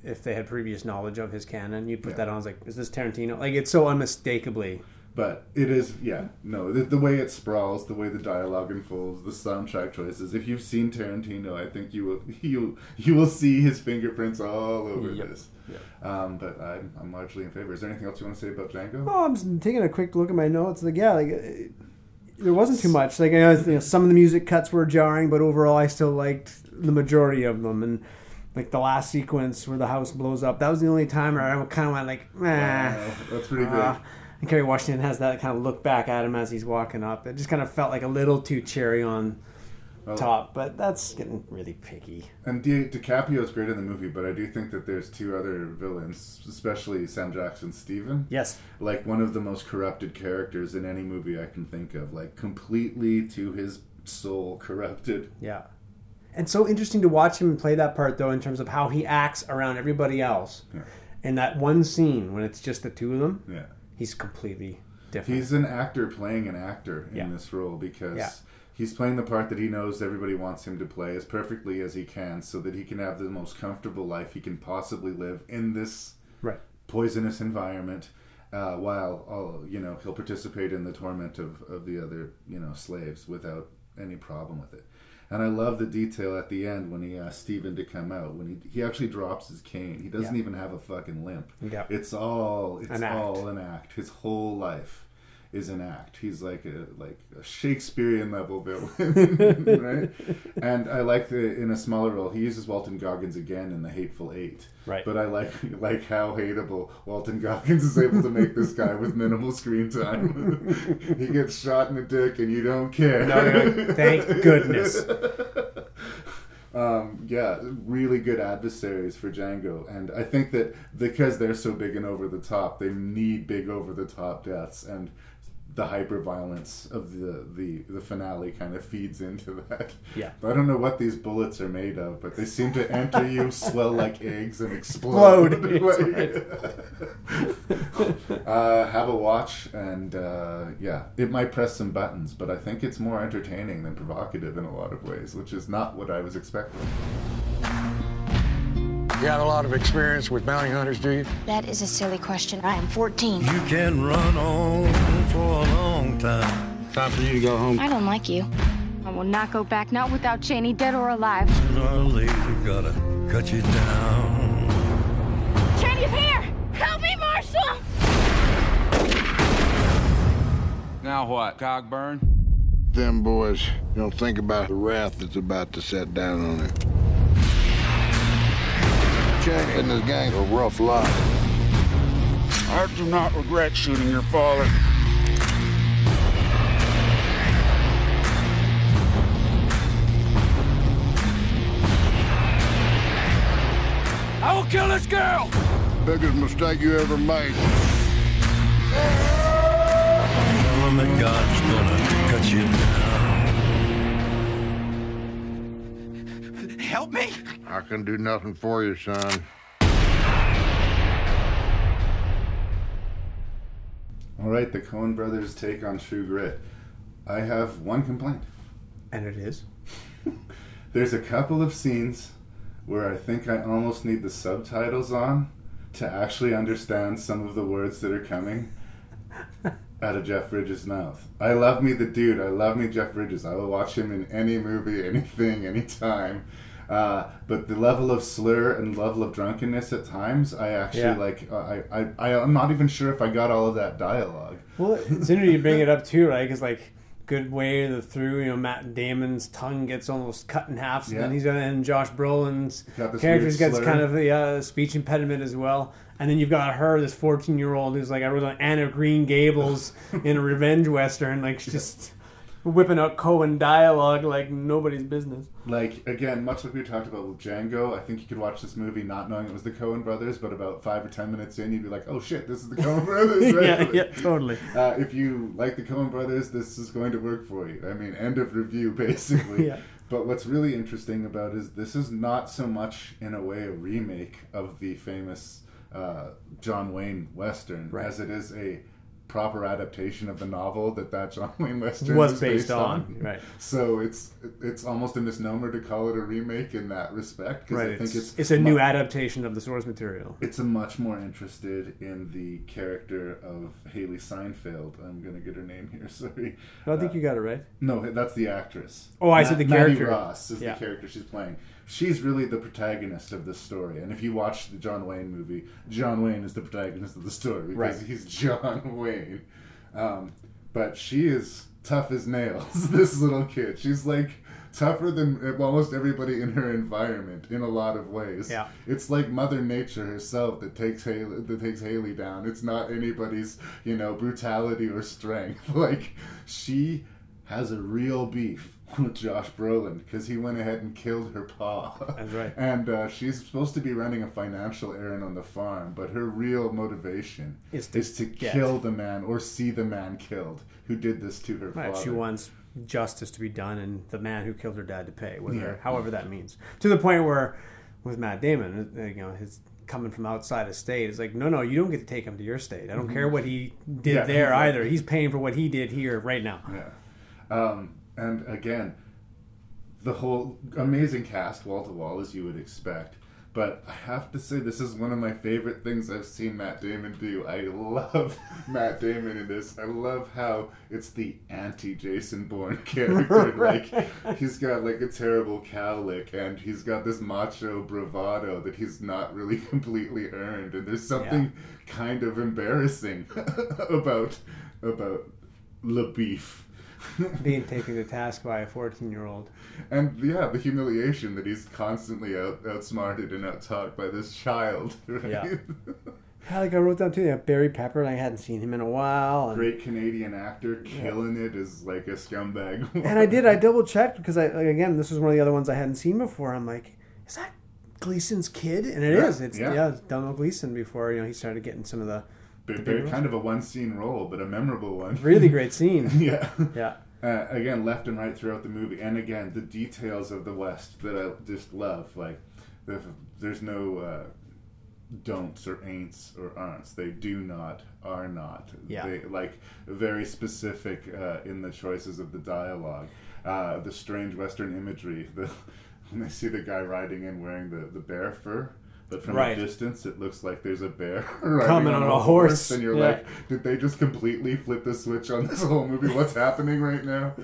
Speaker 3: If they had previous knowledge of his canon, you'd put
Speaker 2: Yeah.
Speaker 3: that on. It's like, is this Tarantino? Like, it's so unmistakably.
Speaker 2: But it is, yeah, no, the, the way it sprawls, the way the dialogue unfolds, the soundtrack choices. If you've seen Tarantino, I think you will you you will see his fingerprints all over
Speaker 3: Yep.
Speaker 2: this. Um, but I'm, I'm largely in favor. Is there anything else you want to say about Django?
Speaker 3: Oh, I'm just taking a quick look at my notes. Like, yeah, like uh, there wasn't too much. Like, I know, you know, some of the music cuts were jarring, but overall, I still liked the majority of them. And like the last sequence where the house blows up, that was the only time where I kind of went like, eh.
Speaker 2: Wow, that's pretty good.
Speaker 3: Uh, and Kerry Washington has that kind of look back at him as he's walking up. It just kind of felt like a little too cherry on
Speaker 2: Well-
Speaker 3: top, but that's getting really picky.
Speaker 2: And Di- is great in the movie, but I do think that there's two other villains, especially Sam Jackson Stephen.
Speaker 3: Yes.
Speaker 2: Like one of the most corrupted characters in any movie I can think of. Like completely to his soul corrupted.
Speaker 3: Yeah. And so interesting to watch him play that part, though, in terms of how he acts around everybody else.
Speaker 2: Yeah.
Speaker 3: In that one scene when it's just the two of them,
Speaker 2: Yeah.
Speaker 3: He's completely different.
Speaker 2: He's an actor playing an actor in
Speaker 3: Yeah.
Speaker 2: this role because
Speaker 3: Yeah.
Speaker 2: he's playing the part that he knows everybody wants him to play as perfectly as he can so that he can have the most comfortable life he can possibly live in this
Speaker 3: right.
Speaker 2: poisonous environment uh, while all, you know he'll participate in the torment of, of the other you know slaves without any problem with it and I love the detail at the end when he asks Stephen to come out when he he actually drops his cane. He doesn't
Speaker 3: Yeah.
Speaker 2: even have a fucking limp.
Speaker 3: Yeah.
Speaker 2: it's all it's
Speaker 3: An
Speaker 2: all an act. His whole life is an act he's like a like a Shakespearean level villain right and I like the in a smaller role he uses Walton Goggins again in the Hateful Eight
Speaker 3: Right.
Speaker 2: but I like like how hateable Walton Goggins is able to make this guy with minimal screen time. he gets shot in the dick and you don't care.
Speaker 3: No, you're thank goodness.
Speaker 2: Um, yeah, really good adversaries for Django, and I think that because they're so big and over the top, they need big over the top deaths, and the hyper violence of the, the the finale kind of feeds into that.
Speaker 3: Yeah.
Speaker 2: But I don't know what these bullets are made of, but they seem to enter you, swell like eggs, and explode.
Speaker 3: Explode.
Speaker 2: uh, have a watch, and uh, yeah, it might press some buttons, but I think it's more entertaining than provocative in a lot of ways, which is not what I was expecting.
Speaker 6: You got a lot of experience with bounty hunters, do you?
Speaker 10: That is a silly question. I am 14.
Speaker 11: You can run on for a long time.
Speaker 6: Time for you to go home.
Speaker 10: I don't like you.
Speaker 12: I will not go back, not without Chaney, dead or alive.
Speaker 11: Sooner or later, gotta cut you down.
Speaker 12: Chaney's here! Help me, Marshal!
Speaker 13: Now what, Cogburn?
Speaker 9: Them boys don't think about the wrath that's about to set down on it. Chaney and his gang a rough lot.
Speaker 13: I do not regret shooting your father. I will kill this girl!
Speaker 9: Biggest mistake you ever made.
Speaker 11: Tell 'em that God's gonna cut you down.
Speaker 6: help me?
Speaker 9: I can do nothing for you, son.
Speaker 2: All right, the Coen brothers take on True Grit. I have one complaint.
Speaker 3: And it is?
Speaker 2: There's a couple of scenes where I think I almost need the subtitles on to actually understand some of the words that are coming out of Jeff Bridges' mouth. I love me the dude. I love me Jeff Bridges. I will watch him in any movie, anything, anytime. Uh, but the level of slur and level of drunkenness at times, I actually
Speaker 3: Yeah.
Speaker 2: like. uh, I, I, I, I'm not even sure if I got all of that dialogue.
Speaker 3: Well, it's interesting you bring it up too, right? Because like good way the through, you know, Matt Damon's tongue gets almost cut in half, so
Speaker 2: Yeah.
Speaker 3: then he's gonna, and Josh Brolin's character gets
Speaker 2: slur.
Speaker 3: kind of a uh, speech impediment as well. And then you've got her, this fourteen-year-old who's like I was on Anne of Green Gables in a revenge western, like she's just whipping out Coen dialogue like nobody's business.
Speaker 2: Like again, much like we talked about with Django, I think you could watch this movie not knowing it was the Coen Brothers, but about five or ten minutes in, you'd be like, "Oh shit, this is the Coen Brothers!" Right?
Speaker 3: yeah, yeah, totally.
Speaker 2: Uh, if you like the Coen Brothers, this is going to work for you. I mean, end of review, basically.
Speaker 3: Yeah.
Speaker 2: But what's really interesting about is this is not so much in a way a remake of the famous uh, John Wayne Western
Speaker 3: Right.
Speaker 2: as it is a proper adaptation of the novel that that John Wayne Western
Speaker 3: Was
Speaker 2: was
Speaker 3: based on, right.
Speaker 2: So it's it's almost a misnomer to call it a remake in that respect because
Speaker 3: Right,
Speaker 2: I think
Speaker 3: it's,
Speaker 2: it's
Speaker 3: it's a
Speaker 2: mu-
Speaker 3: new adaptation of the source material.
Speaker 2: it's a much more interested in the character of Hailee Steinfeld. I'm gonna get her name here. Sorry.
Speaker 3: I don't think
Speaker 2: Uh,
Speaker 3: you got it right.
Speaker 2: No, that's the actress.
Speaker 3: Oh, I said the character. Mattie.
Speaker 2: Ross is
Speaker 3: Yeah.
Speaker 2: the character she's playing. She's really the protagonist of this story. And if you watch the John Wayne movie, John Wayne is the protagonist of the story because
Speaker 3: Right.
Speaker 2: he's John Wayne. Um, but she is tough as nails. This little kid. She's like tougher than almost everybody in her environment in a lot of ways.
Speaker 3: Yeah.
Speaker 2: It's like Mother Nature herself that takes Hailee that takes Hailee down. It's not anybody's, you know, brutality or strength. Like she has a real beef with Josh Brolin because he went ahead and killed her pa.
Speaker 3: That's right.
Speaker 2: And uh, she's supposed to be running a financial errand on the farm, but her real motivation
Speaker 3: Is
Speaker 2: is
Speaker 3: to
Speaker 2: to,
Speaker 3: get-
Speaker 2: kill the man or see the man killed who did this to her
Speaker 3: Right,
Speaker 2: father.
Speaker 3: she wants justice to be done and the man who killed her dad to pay, whether
Speaker 2: Yeah.
Speaker 3: however that means. To the point where, with Matt Damon, uh, you know, his coming from outside a state, it's like, no, no, you don't get to take him to your state. I don't care what he did
Speaker 2: Yeah,
Speaker 3: there either. He's paying for what he did here right now.
Speaker 2: Yeah. Um, and again, the whole amazing cast, wall to wall, as you would expect. But I have to say, this is one of my favorite things I've seen Matt Damon do. I love Matt Damon in this. I love how it's the anti Jason Bourne character.
Speaker 3: Right.
Speaker 2: Like, he's got like a terrible cowlick, and he's got this macho bravado that he's not really completely earned. And there's something kind of embarrassing about about LaBoeuf.
Speaker 3: Being taken to task by a 14 year old.
Speaker 2: And yeah, the humiliation that he's constantly out, outsmarted and outtalked by this child. Right?
Speaker 3: Yeah. Yeah, like I wrote down too, yeah, Barry Pepper, and I hadn't seen him in a while. And,
Speaker 2: Great Canadian actor, killing it as like a scumbag.
Speaker 3: and I did, I double checked because I, like, again, this was one of the other ones I hadn't seen before. I'm like, is that Gleeson's kid? And it
Speaker 2: Yeah,
Speaker 3: is. It's,
Speaker 2: yeah.
Speaker 3: yeah, it's Domhnall Gleeson before, you know, he started getting some of the. Big
Speaker 2: kind of a one scene role, but a memorable one.
Speaker 3: Really great scene.
Speaker 2: yeah.
Speaker 3: Yeah.
Speaker 2: Uh, again, left and right throughout the movie, and again, the details of the West that I just love. Like, the, there's no uh, don'ts or ain'ts or aren'ts. They do not, are not.
Speaker 3: Yeah.
Speaker 2: They, like, very specific uh, in the choices of the dialogue. Uh, the strange Western imagery. The, when they see the guy riding in wearing the, the bear fur. But from
Speaker 3: Right.
Speaker 2: a distance, it looks like there's a bear
Speaker 3: Coming on a horse.
Speaker 2: and you're
Speaker 3: Yeah.
Speaker 2: like, did they just completely flip the switch on this whole movie? What's happening right now?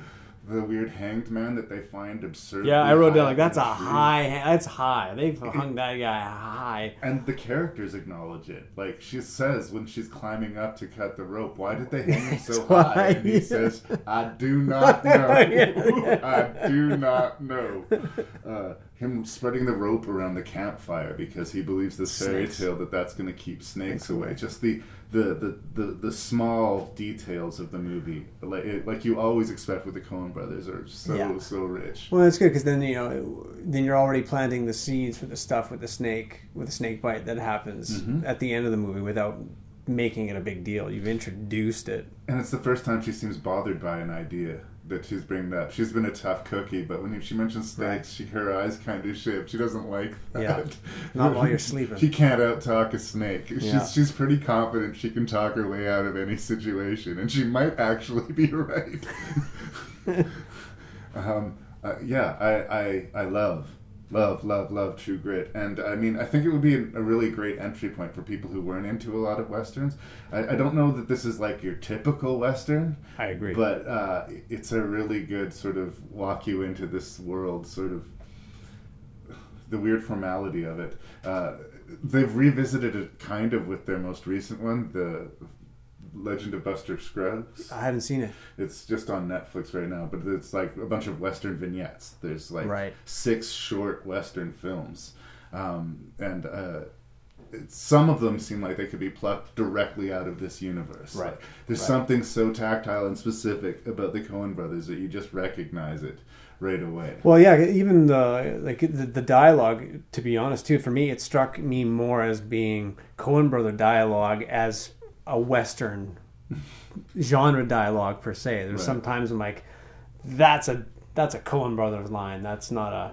Speaker 2: The weird hanged man that they find absurd.
Speaker 3: Yeah, I wrote down like that's a high. That's high. They've hung that guy high.
Speaker 2: And the characters acknowledge it. Like she says when she's climbing up to cut the rope, why did they hang him so high? And he says, I do not know. I do not know. Uh, him spreading the rope around the campfire because he believes this fairy
Speaker 3: Snakes.
Speaker 2: tale that that's going to keep snakes away. Just the, the, the, the, the small details of the movie, like, it, like you always expect with the Coen brothers, are so,
Speaker 3: Yeah.
Speaker 2: so rich.
Speaker 3: Well, that's good because then you know, then you're already planting the seeds for the stuff with the snake, with the snake bite that happens
Speaker 2: Mhm.
Speaker 3: at the end of the movie without making it a big deal. You've introduced it.
Speaker 2: And it's the first time she seems bothered by an idea that she's bringing up. She's been a tough cookie, but when she mentions snakes, she her eyes kind of shift. She doesn't like that.
Speaker 3: Yeah. Not while you're sleeping.
Speaker 2: She can't out talk a snake.
Speaker 3: Yeah.
Speaker 2: She's she's pretty confident she can talk her way out of any situation, and she might actually be right. um, uh, yeah, I, I I love love love love True Grit, and I mean I think it would be a, really great entry point for people who weren't into a lot of westerns. I, I don't know that this is like your typical western.
Speaker 3: I agree.
Speaker 2: but uh, it's a really good sort of walk you into this world, sort of the weird formality of it. Uh, they've revisited it kind of with their most recent one, the Legend of Buster Scruggs.
Speaker 3: I haven't seen it.
Speaker 2: It's just on Netflix right now, but it's like a bunch of Western vignettes. There's like
Speaker 3: Right.
Speaker 2: six short Western films, um, and uh, it, some of them seem like they could be plucked directly out of this universe.
Speaker 3: Right.
Speaker 2: Like, there's
Speaker 3: Right.
Speaker 2: something so tactile and specific about the Coen Brothers that you just recognize it right away.
Speaker 3: Well, yeah, even the like the, the dialogue. To be honest, too, for me, it struck me more as being Coen Brother dialogue as a Western genre dialogue per se. There's
Speaker 2: Right.
Speaker 3: sometimes I'm like, that's a that's a Coen Brothers line. That's not a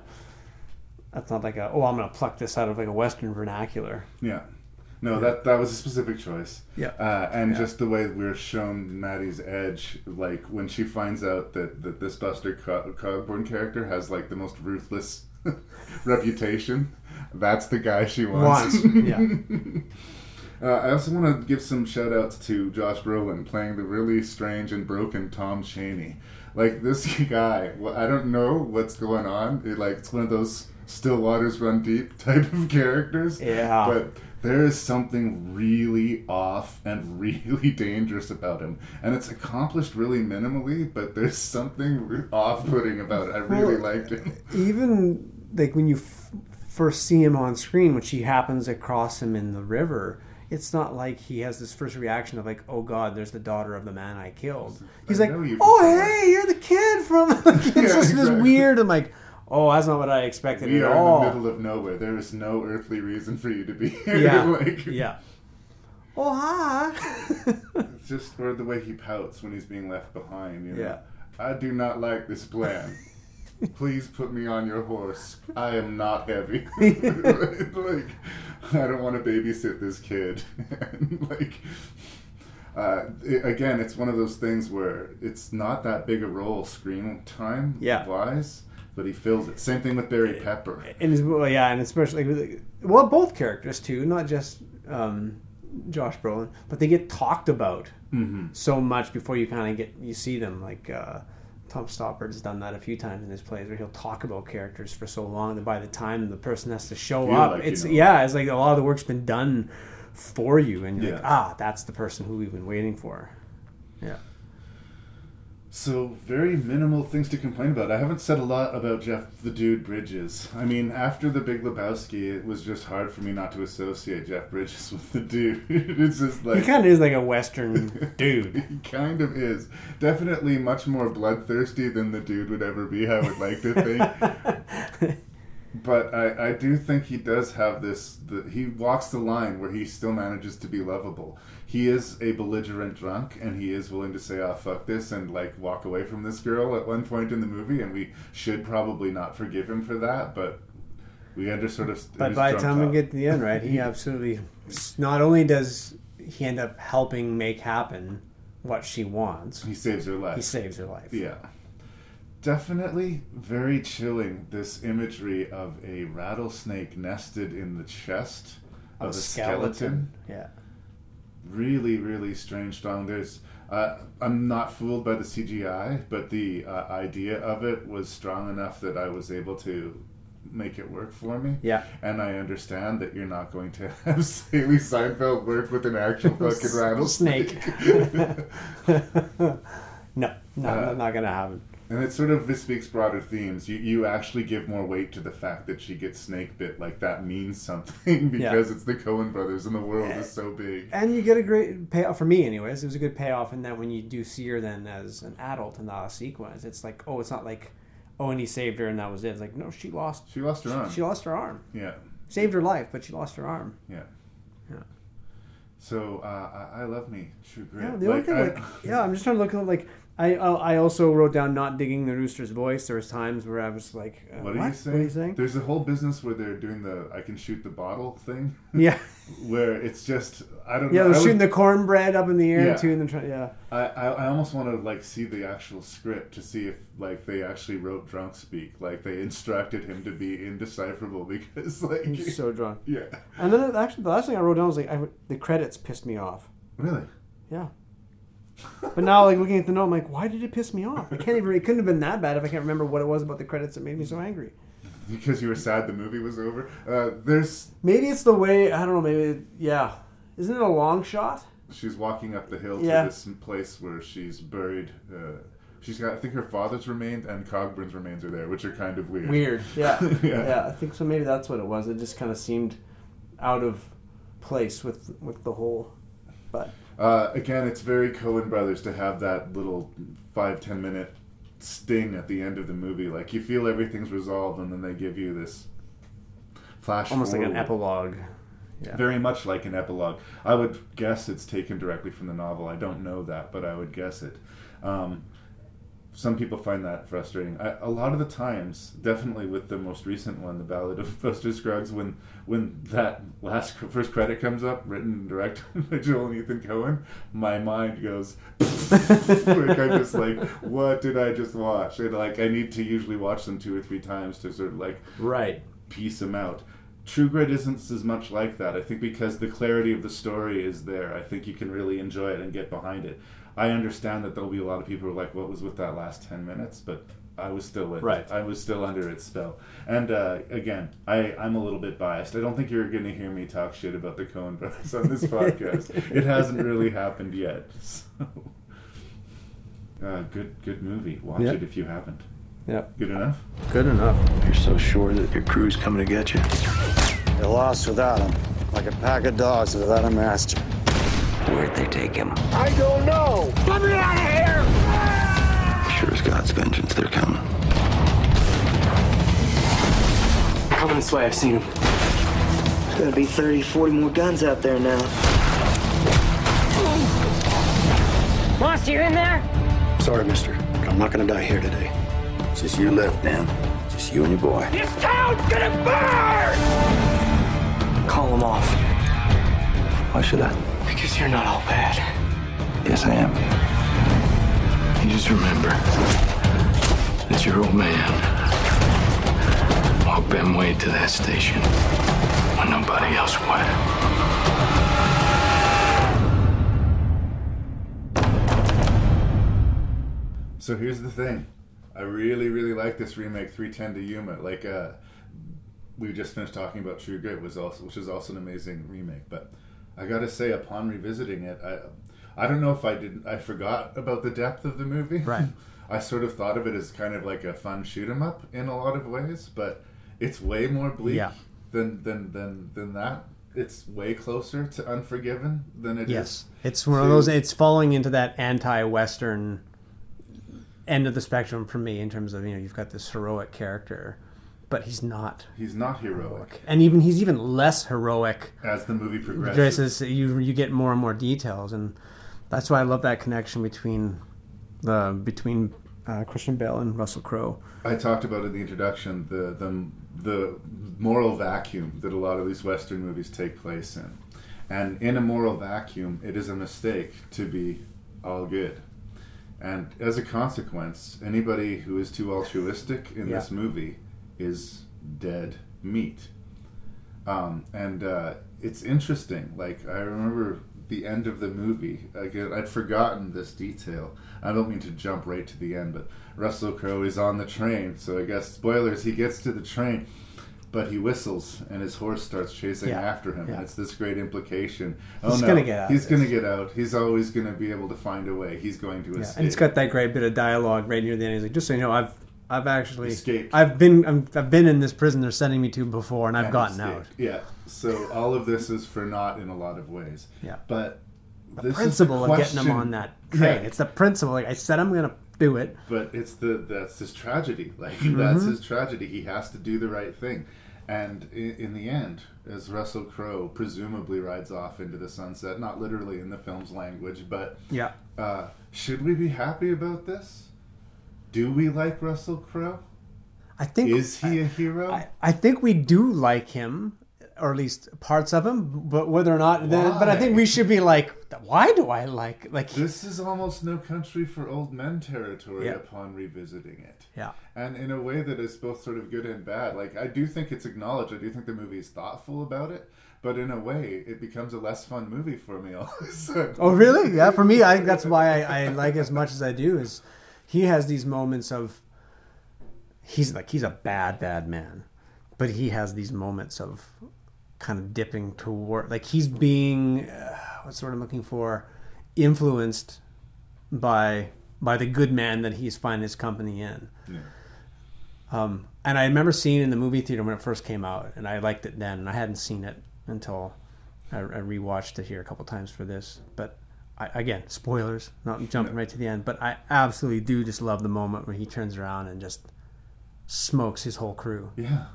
Speaker 3: that's not like a oh I'm gonna pluck this out of like a Western vernacular.
Speaker 2: Yeah. No, that that was a specific choice.
Speaker 3: Yeah.
Speaker 2: Uh, and
Speaker 3: Yeah.
Speaker 2: just the way we're shown Mattie's edge, like when she finds out that, that this Buster Co- Cogburn character has like the most ruthless reputation, that's the guy she wants.
Speaker 3: Wants, yeah.
Speaker 2: Uh, I also want to give some shout outs to Josh Brolin playing the really strange and broken Tom Chaney. Like this guy, well, I don't know what's going on. It, like it's one of those still waters run deep type of characters.
Speaker 3: Yeah.
Speaker 2: But there is something really off and really dangerous about him, and it's accomplished really minimally. But there's something off-putting about it. I really
Speaker 3: Well,
Speaker 2: liked him.
Speaker 3: even like when you f- first see him on screen, when she happens across him in the river, it's not like he has this first reaction of like, "Oh God, there's the daughter of the man I killed." He's like,
Speaker 2: you
Speaker 3: "Oh
Speaker 2: somewhere."
Speaker 3: hey, you're the kid from." it's
Speaker 2: Yeah,
Speaker 3: just this weird. I'm like, "Oh, that's not what I expected
Speaker 2: We
Speaker 3: at
Speaker 2: are
Speaker 3: all."
Speaker 2: in the middle of nowhere. There is no earthly reason for you to be here.
Speaker 3: yeah,
Speaker 2: like,
Speaker 3: yeah. Oh hi.
Speaker 2: It's just or the way he pouts when he's being left behind. You know?
Speaker 3: Yeah.
Speaker 2: I do not like this plan. Please put me on your horse. I am not heavy. like, I don't want to babysit this kid. And, like, uh, it- again, it's one of those things where it's not that big a role screen time
Speaker 3: Yeah.
Speaker 2: wise, but he fills it. Same thing with Barry Pepper.
Speaker 3: and it's, well, yeah, and especially well, both characters too, not just um, Josh Brolin, but they get talked about
Speaker 2: Mhm.
Speaker 3: so much before you kind of get you see them. Like uh, Tom Stoppard has done that a few times in his plays, where he'll talk about characters for so long that by the time the person has to show
Speaker 2: Feel
Speaker 3: up,
Speaker 2: like you
Speaker 3: it's
Speaker 2: know.
Speaker 3: yeah, it's like a lot of the work's been done for you, and you're like, ah, that's the person who we've been waiting for. Yeah.
Speaker 2: So very minimal things to complain about. I haven't said a lot about Jeff the Dude Bridges. I mean, after the Big Lebowski, it was just hard for me not to associate Jeff Bridges with the dude. it's just like
Speaker 3: he kind of is like a Western dude.
Speaker 2: he kind of is. Definitely much more bloodthirsty than the dude would ever be. I would like to think. but I, I do think he does have this. The, he walks the line where he still manages to be lovable. He is a belligerent drunk, and he is willing to say, "Ah, fuck this," and like walk away from this girl at one point in the movie. And we should probably not forgive him for that, but we under sort of.
Speaker 3: But by the time we get to the end, right, he absolutely not only does he end up helping make happen what she wants,
Speaker 2: he saves her life.
Speaker 3: he saves her life.
Speaker 2: Yeah. Definitely very chilling, this imagery of a rattlesnake nested in the chest of a, skeleton.
Speaker 3: Yeah.
Speaker 2: Really, really strange strong. There's, uh, I'm not fooled by the CGI, but the uh, idea of it was strong enough that I was able to make it work for me.
Speaker 3: Yeah.
Speaker 2: And I understand that you're not going to have Hailee Steinfeld work with an actual fucking rattlesnake.
Speaker 3: no, no,
Speaker 2: Uh,
Speaker 3: not gonna happen.
Speaker 2: And it sort of speaks broader themes. You you actually give more weight to the fact that she gets snake bit, like that means something because it's the Coen brothers and the world is so big.
Speaker 3: And you get a great payoff for me, anyways. It was a good payoff in that when you do see her then as an adult in the sequence, it's like, oh, it's not like, oh, and he saved her and that was it. It's like, no, she lost.
Speaker 2: She lost her arm.
Speaker 3: She lost her arm.
Speaker 2: Yeah,
Speaker 3: Saved her life, but she lost her arm.
Speaker 2: yeah.
Speaker 3: Yeah.
Speaker 2: So uh, I, I love me True Grit.
Speaker 3: Yeah, the only thing,
Speaker 2: I-
Speaker 3: like, yeah, I'm just trying to look at like I I also wrote down not digging the rooster's voice. There was times where I was like, uh,
Speaker 2: What are you saying?
Speaker 3: What are you saying?
Speaker 2: There's a whole business where they're doing the I can shoot the bottle thing.
Speaker 3: Yeah.
Speaker 2: where it's just I don't know.
Speaker 3: Yeah,
Speaker 2: know.
Speaker 3: they're
Speaker 2: I
Speaker 3: shooting
Speaker 2: would-
Speaker 3: the cornbread up in the air
Speaker 2: Yeah.
Speaker 3: too, and then yeah.
Speaker 2: I, I, I almost want to like see the actual script to see if like they actually wrote drunk speak like they instructed him to be indecipherable because like
Speaker 3: He's so drunk.
Speaker 2: yeah
Speaker 3: And then actually, the last thing I wrote down was like, I, the credits pissed me off.
Speaker 2: really
Speaker 3: Yeah. But now, like looking at the note, I'm like, why did it piss me off? I can't even. It couldn't have been that bad if I can't remember what it was about the credits that made me so angry.
Speaker 2: because you were sad the movie was over uh, there's
Speaker 3: Maybe it's the way I don't know. Maybe yeah. Isn't it a long shot?
Speaker 2: she's walking up the hill
Speaker 3: Yeah.
Speaker 2: to this place where she's buried uh, she's got I think her father's remains and Cogburn's remains are there which are kind of weird
Speaker 3: Weird. Yeah.
Speaker 2: Yeah.
Speaker 3: yeah. I think so. Maybe that's what it was. It just kind of seemed out of place with with the whole.
Speaker 2: Uh, again, it's very Coen Brothers to have that little five ten minute sting at the end of the movie. Like you feel everything's resolved, and then they give you this flash.
Speaker 3: almost like an epilogue. Yeah.
Speaker 2: Very much like an epilogue. I would guess it's taken directly from the novel. I don't know that, but I would guess it. Um, some people find that frustrating. I, a lot of the times, definitely with the most recent one, the Ballad of Buster Scruggs, when when that last first credit comes up, written and directed by Joel and Ethan Coen, my mind goes. like I'm just like, what did I just watch? And like I need to usually watch them two or three times to sort of like
Speaker 3: Right.
Speaker 2: piece them out. True Grit isn't as much like that. I think because the clarity of the story is there, I think you can really enjoy it and get behind it. I understand that there'll be a lot of people who are like, "What was with that last ten minutes?" But I was still with
Speaker 3: Right.
Speaker 2: it. I was still under its spell. And uh, again, I, I'm a little bit biased. I don't think you're going to hear me talk shit about the Coen Brothers on this podcast. it hasn't really happened yet. So, uh, good, good movie. Watch
Speaker 3: Yeah.
Speaker 2: it if you haven't.
Speaker 3: Yeah.
Speaker 2: Good enough.
Speaker 3: Good enough.
Speaker 6: You're so sure that your crew's coming to get you.
Speaker 14: They're lost without him, like a pack of dogs without a master.
Speaker 5: Where'd they take him?
Speaker 4: I don't know.
Speaker 6: God's vengeance, they're coming.
Speaker 15: Coming this way, I've seen him.
Speaker 16: There's gonna be 30, 40 more guns out there now.
Speaker 12: Monster, you in there?
Speaker 14: Sorry, mister, but I'm not gonna die here today.
Speaker 17: It's just you left, Dan. Just you and your boy.
Speaker 4: This town's gonna burn!
Speaker 15: Call them off.
Speaker 6: Why should I?
Speaker 15: Because you're not all bad.
Speaker 6: Yes, I am.
Speaker 5: Just remember that your old man walked them way to that station when nobody else would.
Speaker 2: So here's the thing. I really, really like this remake 310 to Yuma. Like, uh, we just finished talking about True Grit, was also, which is also an amazing remake. But I gotta say, upon revisiting it, I, I don't know if I didn't, I forgot about the depth of the movie.
Speaker 3: Right.
Speaker 2: I sort of thought of it as kind of like a fun shoot 'em up in a lot of ways, but it's way more bleak
Speaker 3: Yeah.
Speaker 2: than, than than than that. It's way closer to Unforgiven than it is.
Speaker 3: Yes, it's one of those. It's falling into that anti-Western end of the spectrum for me in terms of you know you've got this heroic character, but he's not,
Speaker 2: He's not heroic
Speaker 3: and even he's even less heroic.
Speaker 2: as the movie progresses.
Speaker 3: You you get more and more details, and that's why I love that connection between the between uh, Christian Bale and Russell Crowe.
Speaker 2: I talked about in the introduction the, the the moral vacuum that a lot of these Western movies take place in, and in a moral vacuum, it is a mistake to be all good, and as a consequence, anybody who is too altruistic in
Speaker 3: Yeah.
Speaker 2: this movie is dead meat. Um, and uh, it's interesting. Like I remember the end of the movie. Again, I'd forgotten this detail. I don't mean to jump right to the end, but Russell Crowe is on the train. So I guess spoilers. He gets to the train, but he whistles, and his horse starts chasing
Speaker 3: Yeah,
Speaker 2: after him.
Speaker 3: yeah.
Speaker 2: And it's this great implication. Oh
Speaker 3: He's
Speaker 2: no,
Speaker 3: gonna get out
Speaker 2: He's going to get out. He's always going to be able to find a way. He's going to
Speaker 3: Yeah,
Speaker 2: escape.
Speaker 3: and it's got that great bit of dialogue right near the end. He's like, just so you know, I've I've actually
Speaker 2: Escaped.
Speaker 3: I've been I'm, I've been in this prison they're sending me to before, and I've
Speaker 2: and
Speaker 3: gotten
Speaker 2: escape.
Speaker 3: out.
Speaker 2: Yeah. So all of this is for naught in a lot of ways.
Speaker 3: Yeah.
Speaker 2: But
Speaker 3: The
Speaker 2: this is
Speaker 3: principle
Speaker 2: the
Speaker 3: of getting them on that train.
Speaker 2: Yeah.
Speaker 3: It's the principle. Like I said, I'm gonna do it.
Speaker 2: But it's the that's his tragedy. Like
Speaker 3: Mhm.
Speaker 2: that's his tragedy. He has to do the right thing. And in, in the end, as Russell Crowe presumably rides off into the sunset, not literally in the film's language, but
Speaker 3: Yeah.
Speaker 2: uh, should we be happy about this? Do we like Russell Crowe?
Speaker 3: I think
Speaker 2: Is he a hero?
Speaker 3: I, I think we do like him, or at least parts of him. But whether or not, then, but I think we should be like, why do I like like?
Speaker 2: This is almost no country for old men territory
Speaker 3: Yeah.
Speaker 2: upon revisiting it.
Speaker 3: Yeah.
Speaker 2: And in a way that is both sort of good and bad. Like, I do think it's acknowledged. I do think the movie is thoughtful about it. But in a way, it becomes a less fun movie for me all of a sudden.
Speaker 3: Oh, really? Yeah. For me, I think that's why I, I like as much as I do. Is he has these moments of he's like he's a bad bad man, but he has these moments of kind of dipping toward like he's being uh, what's the word I'm looking for influenced by by the good man that he's finding his company in.
Speaker 2: Yeah.
Speaker 3: Um, and I remember seeing in the movie theater when it first came out, and I liked it then. And I hadn't seen it until I, I rewatched it here a couple times for this. But I, again, spoilers, not jumping right to the end. But I absolutely do just love the moment where he turns around and just smokes his whole crew.
Speaker 2: Yeah.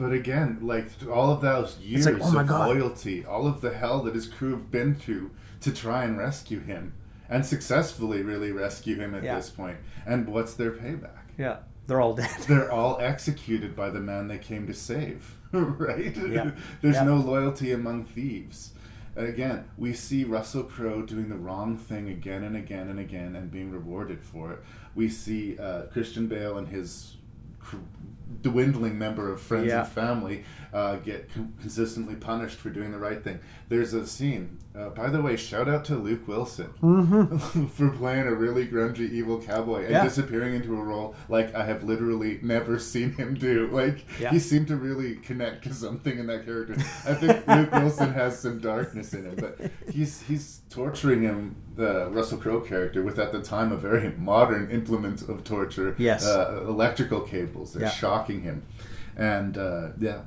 Speaker 2: But again, like all of those years
Speaker 3: like, oh
Speaker 2: of
Speaker 3: God.
Speaker 2: loyalty, all of the hell that his crew have been through to try and rescue him, and successfully really rescue him at
Speaker 3: Yeah.
Speaker 2: this point. And what's their payback?
Speaker 3: Yeah, they're all dead.
Speaker 2: They're all executed by the man they came to save, right?
Speaker 3: Yeah.
Speaker 2: There's
Speaker 3: Yeah.
Speaker 2: no loyalty among thieves. Again, we see Russell Crowe doing the wrong thing again and again and again and being rewarded for it. We see uh, Christian Bale and his dwindling member of friends
Speaker 3: Yeah.
Speaker 2: and family uh, get con- consistently punished for doing the right thing. There's a scene, uh, by the way, shout out to Luke Wilson for playing a really grungy evil cowboy and
Speaker 3: Mm-hmm. Yeah.
Speaker 2: disappearing into a role like I have literally never seen him do. Like
Speaker 3: Yeah.
Speaker 2: he seemed to really connect to something in that character. I think Luke Wilson has some darkness in him, but he's he's torturing him, the Russell Crowe character, with at the time a very modern implement of torture.
Speaker 3: Yes.
Speaker 2: uh, electrical cables. They're
Speaker 3: Yeah.
Speaker 2: shocking him, and uh, yeah.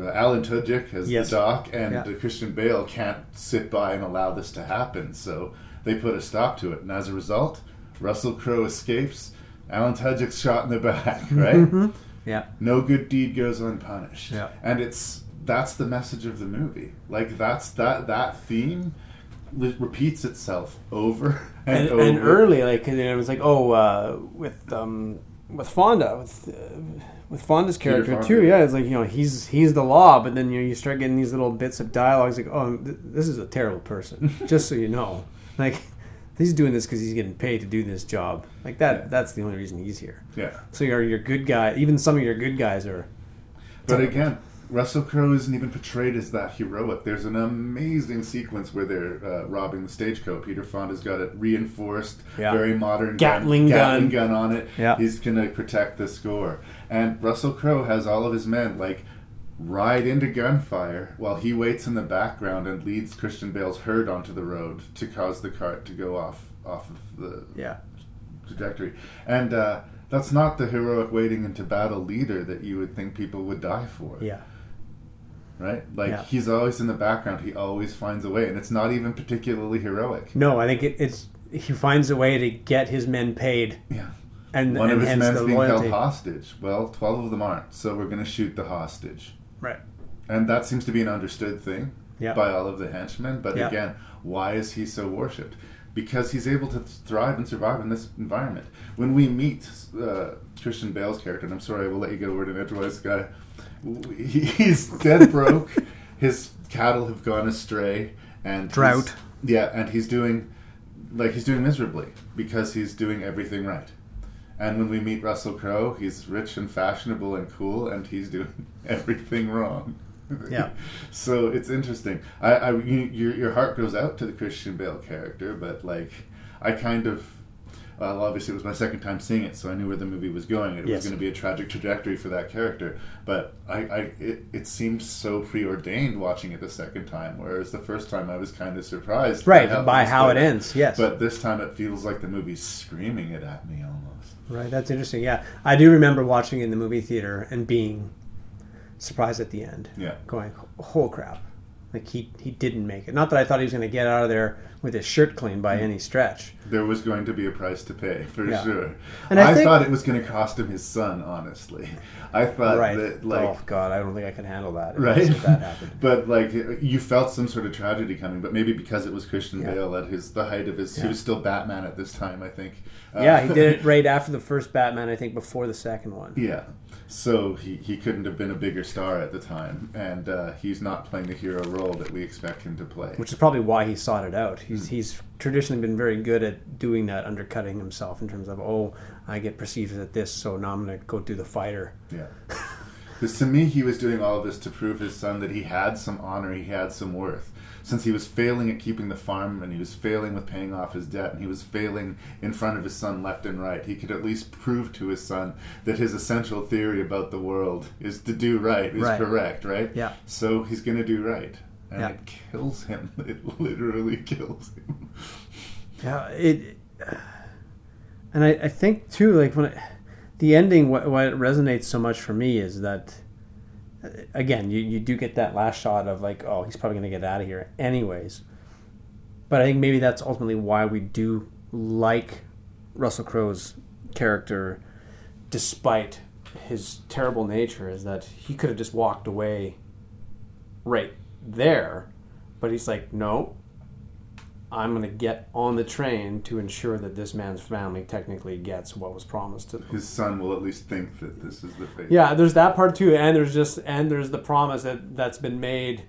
Speaker 2: Uh, Alan Tudyk as
Speaker 3: Yes.
Speaker 2: the doc, and
Speaker 3: Yeah.
Speaker 2: Christian Bale can't sit by and allow this to happen, so they put a stop to it. And as a result, Russell Crowe escapes. Alan Tudyk's shot in the back, right?
Speaker 3: Yeah.
Speaker 2: No good deed goes unpunished.
Speaker 3: Yeah.
Speaker 2: And it's that's the message of the movie. Like that's that that theme li- repeats itself over and,
Speaker 3: and,
Speaker 2: over.
Speaker 3: and early, like and it was like, oh, uh, with um, with Fonda, with uh, with Fonda's character
Speaker 2: Fonda.
Speaker 3: too. Yeah, it's like you know he's he's the law, but then you know, you start getting these little bits of dialogues like, oh, th- this is a terrible person. Just so you know, like he's doing this because he's getting paid to do this job. Like that.
Speaker 2: Yeah.
Speaker 3: That's the only reason he's here.
Speaker 2: Yeah.
Speaker 3: So your your good guy, even some of your good guys are.
Speaker 2: But again, Russell Crowe isn't even portrayed as that heroic. There's an amazing sequence where they're uh, robbing the stagecoach. Peter Fonda's got a reinforced,
Speaker 3: Yeah.
Speaker 2: very modern
Speaker 3: Gatling
Speaker 2: gun,
Speaker 3: gun.
Speaker 2: Gatling gun on it.
Speaker 3: Yeah.
Speaker 2: He's gonna protect the score. And Russell Crowe has all of his men like ride into gunfire while he waits in the background and leads Christian Bale's herd onto the road to cause the cart to go off off of the
Speaker 3: Yeah.
Speaker 2: trajectory. And uh, that's not the heroic waiting into battle leader that you would think people would die for
Speaker 3: Yeah.
Speaker 2: Right? Like
Speaker 3: Yeah.
Speaker 2: he's always in the background. He always finds a way, and it's not even particularly heroic.
Speaker 3: No, I think it, it's he finds a way to get his men paid.
Speaker 2: Yeah.
Speaker 3: And
Speaker 2: One
Speaker 3: and
Speaker 2: of his men's being
Speaker 3: loyalty.
Speaker 2: held hostage. Well, twelve of them aren't, so we're going to shoot the hostage.
Speaker 3: Right.
Speaker 2: And that seems to be an understood thing
Speaker 3: Yeah.
Speaker 2: by all of the henchmen. But
Speaker 3: Yeah.
Speaker 2: again, why is he so worshipped? Because he's able to thrive and survive in this environment. When we meet uh, Christian Bale's character, and I'm sorry, I will let you get a word in edgewise, guy. He- He's dead broke. His cattle have gone astray, and
Speaker 3: Drought.
Speaker 2: Yeah, and he's doing like he's doing miserably because he's doing everything right. And when we meet Russell Crowe, he's rich and fashionable and cool, and he's doing everything wrong.
Speaker 3: Yeah.
Speaker 2: so it's interesting. I, I you, your your heart goes out to the Christian Bale character, but like I kind of. Well, obviously, it was my second time seeing it, so I knew where the movie was going. It
Speaker 3: Yes.
Speaker 2: was going to be a tragic trajectory for that character. But I, I it, it seemed so preordained watching it the second time, whereas the first time I was kind of surprised,
Speaker 3: Right,
Speaker 2: how
Speaker 3: by how it ends, yes.
Speaker 2: But this time it feels like the movie's screaming it at me almost.
Speaker 3: Right, that's interesting. Yeah, I do remember watching in the movie theater and being surprised at the end.
Speaker 2: Yeah.
Speaker 3: going, "Oh crap!" Like he he didn't make it. Not that I thought he was going to get out of there with his shirt clean by
Speaker 2: Mm.
Speaker 3: any stretch.
Speaker 2: There was going to be a price to pay for
Speaker 3: Yeah.
Speaker 2: sure.
Speaker 3: And I
Speaker 2: I,
Speaker 3: think-
Speaker 2: thought it was going to cost him his son. Honestly, I thought
Speaker 3: right.
Speaker 2: that like
Speaker 3: oh God, I don't think I can handle that. if
Speaker 2: right
Speaker 3: that happened.
Speaker 2: but like you felt some sort of tragedy coming but maybe because it was christian
Speaker 3: Yeah.
Speaker 2: bale at his the height of his he was still batman at this time i think Uh,
Speaker 3: yeah, he did it right after the first Batman. I think before the second one.
Speaker 2: yeah so he, he couldn't have been a bigger star at the time and uh, he's not playing the hero role that we expect him to play
Speaker 3: which is probably why he sought it out. He's
Speaker 2: Hmm.
Speaker 3: he's traditionally been very good at doing that, undercutting himself in terms of oh, I get perceived as this, so now I'm going to go do the fighter.
Speaker 2: Yeah. Because to me, he was doing all of this to prove his son that he had some honor, he had some worth. Since he was failing at keeping the farm, and he was failing with paying off his debt, and he was failing in front of his son left and right, he could at least prove to his son that his essential theory about the world is to do right, is
Speaker 3: Right.
Speaker 2: correct, right?
Speaker 3: Yeah.
Speaker 2: So he's going to do right. And
Speaker 3: Yeah.
Speaker 2: it kills him. It literally kills him.
Speaker 3: Yeah, it, and I, I think too, like when it, the ending, what, why it resonates so much for me is that, again, you, you do get that last shot of like, oh, he's probably going to get out of here anyways. But I think maybe that's ultimately why we do like Russell Crowe's character, despite his terrible nature, is that he could have just walked away right there, but he's like, no, I'm going to get on the train to ensure that this man's family technically gets what was promised to them.
Speaker 2: His son will at least think that this is the fate.
Speaker 3: Yeah, there's that part too, and there's just and there's the promise that that's been made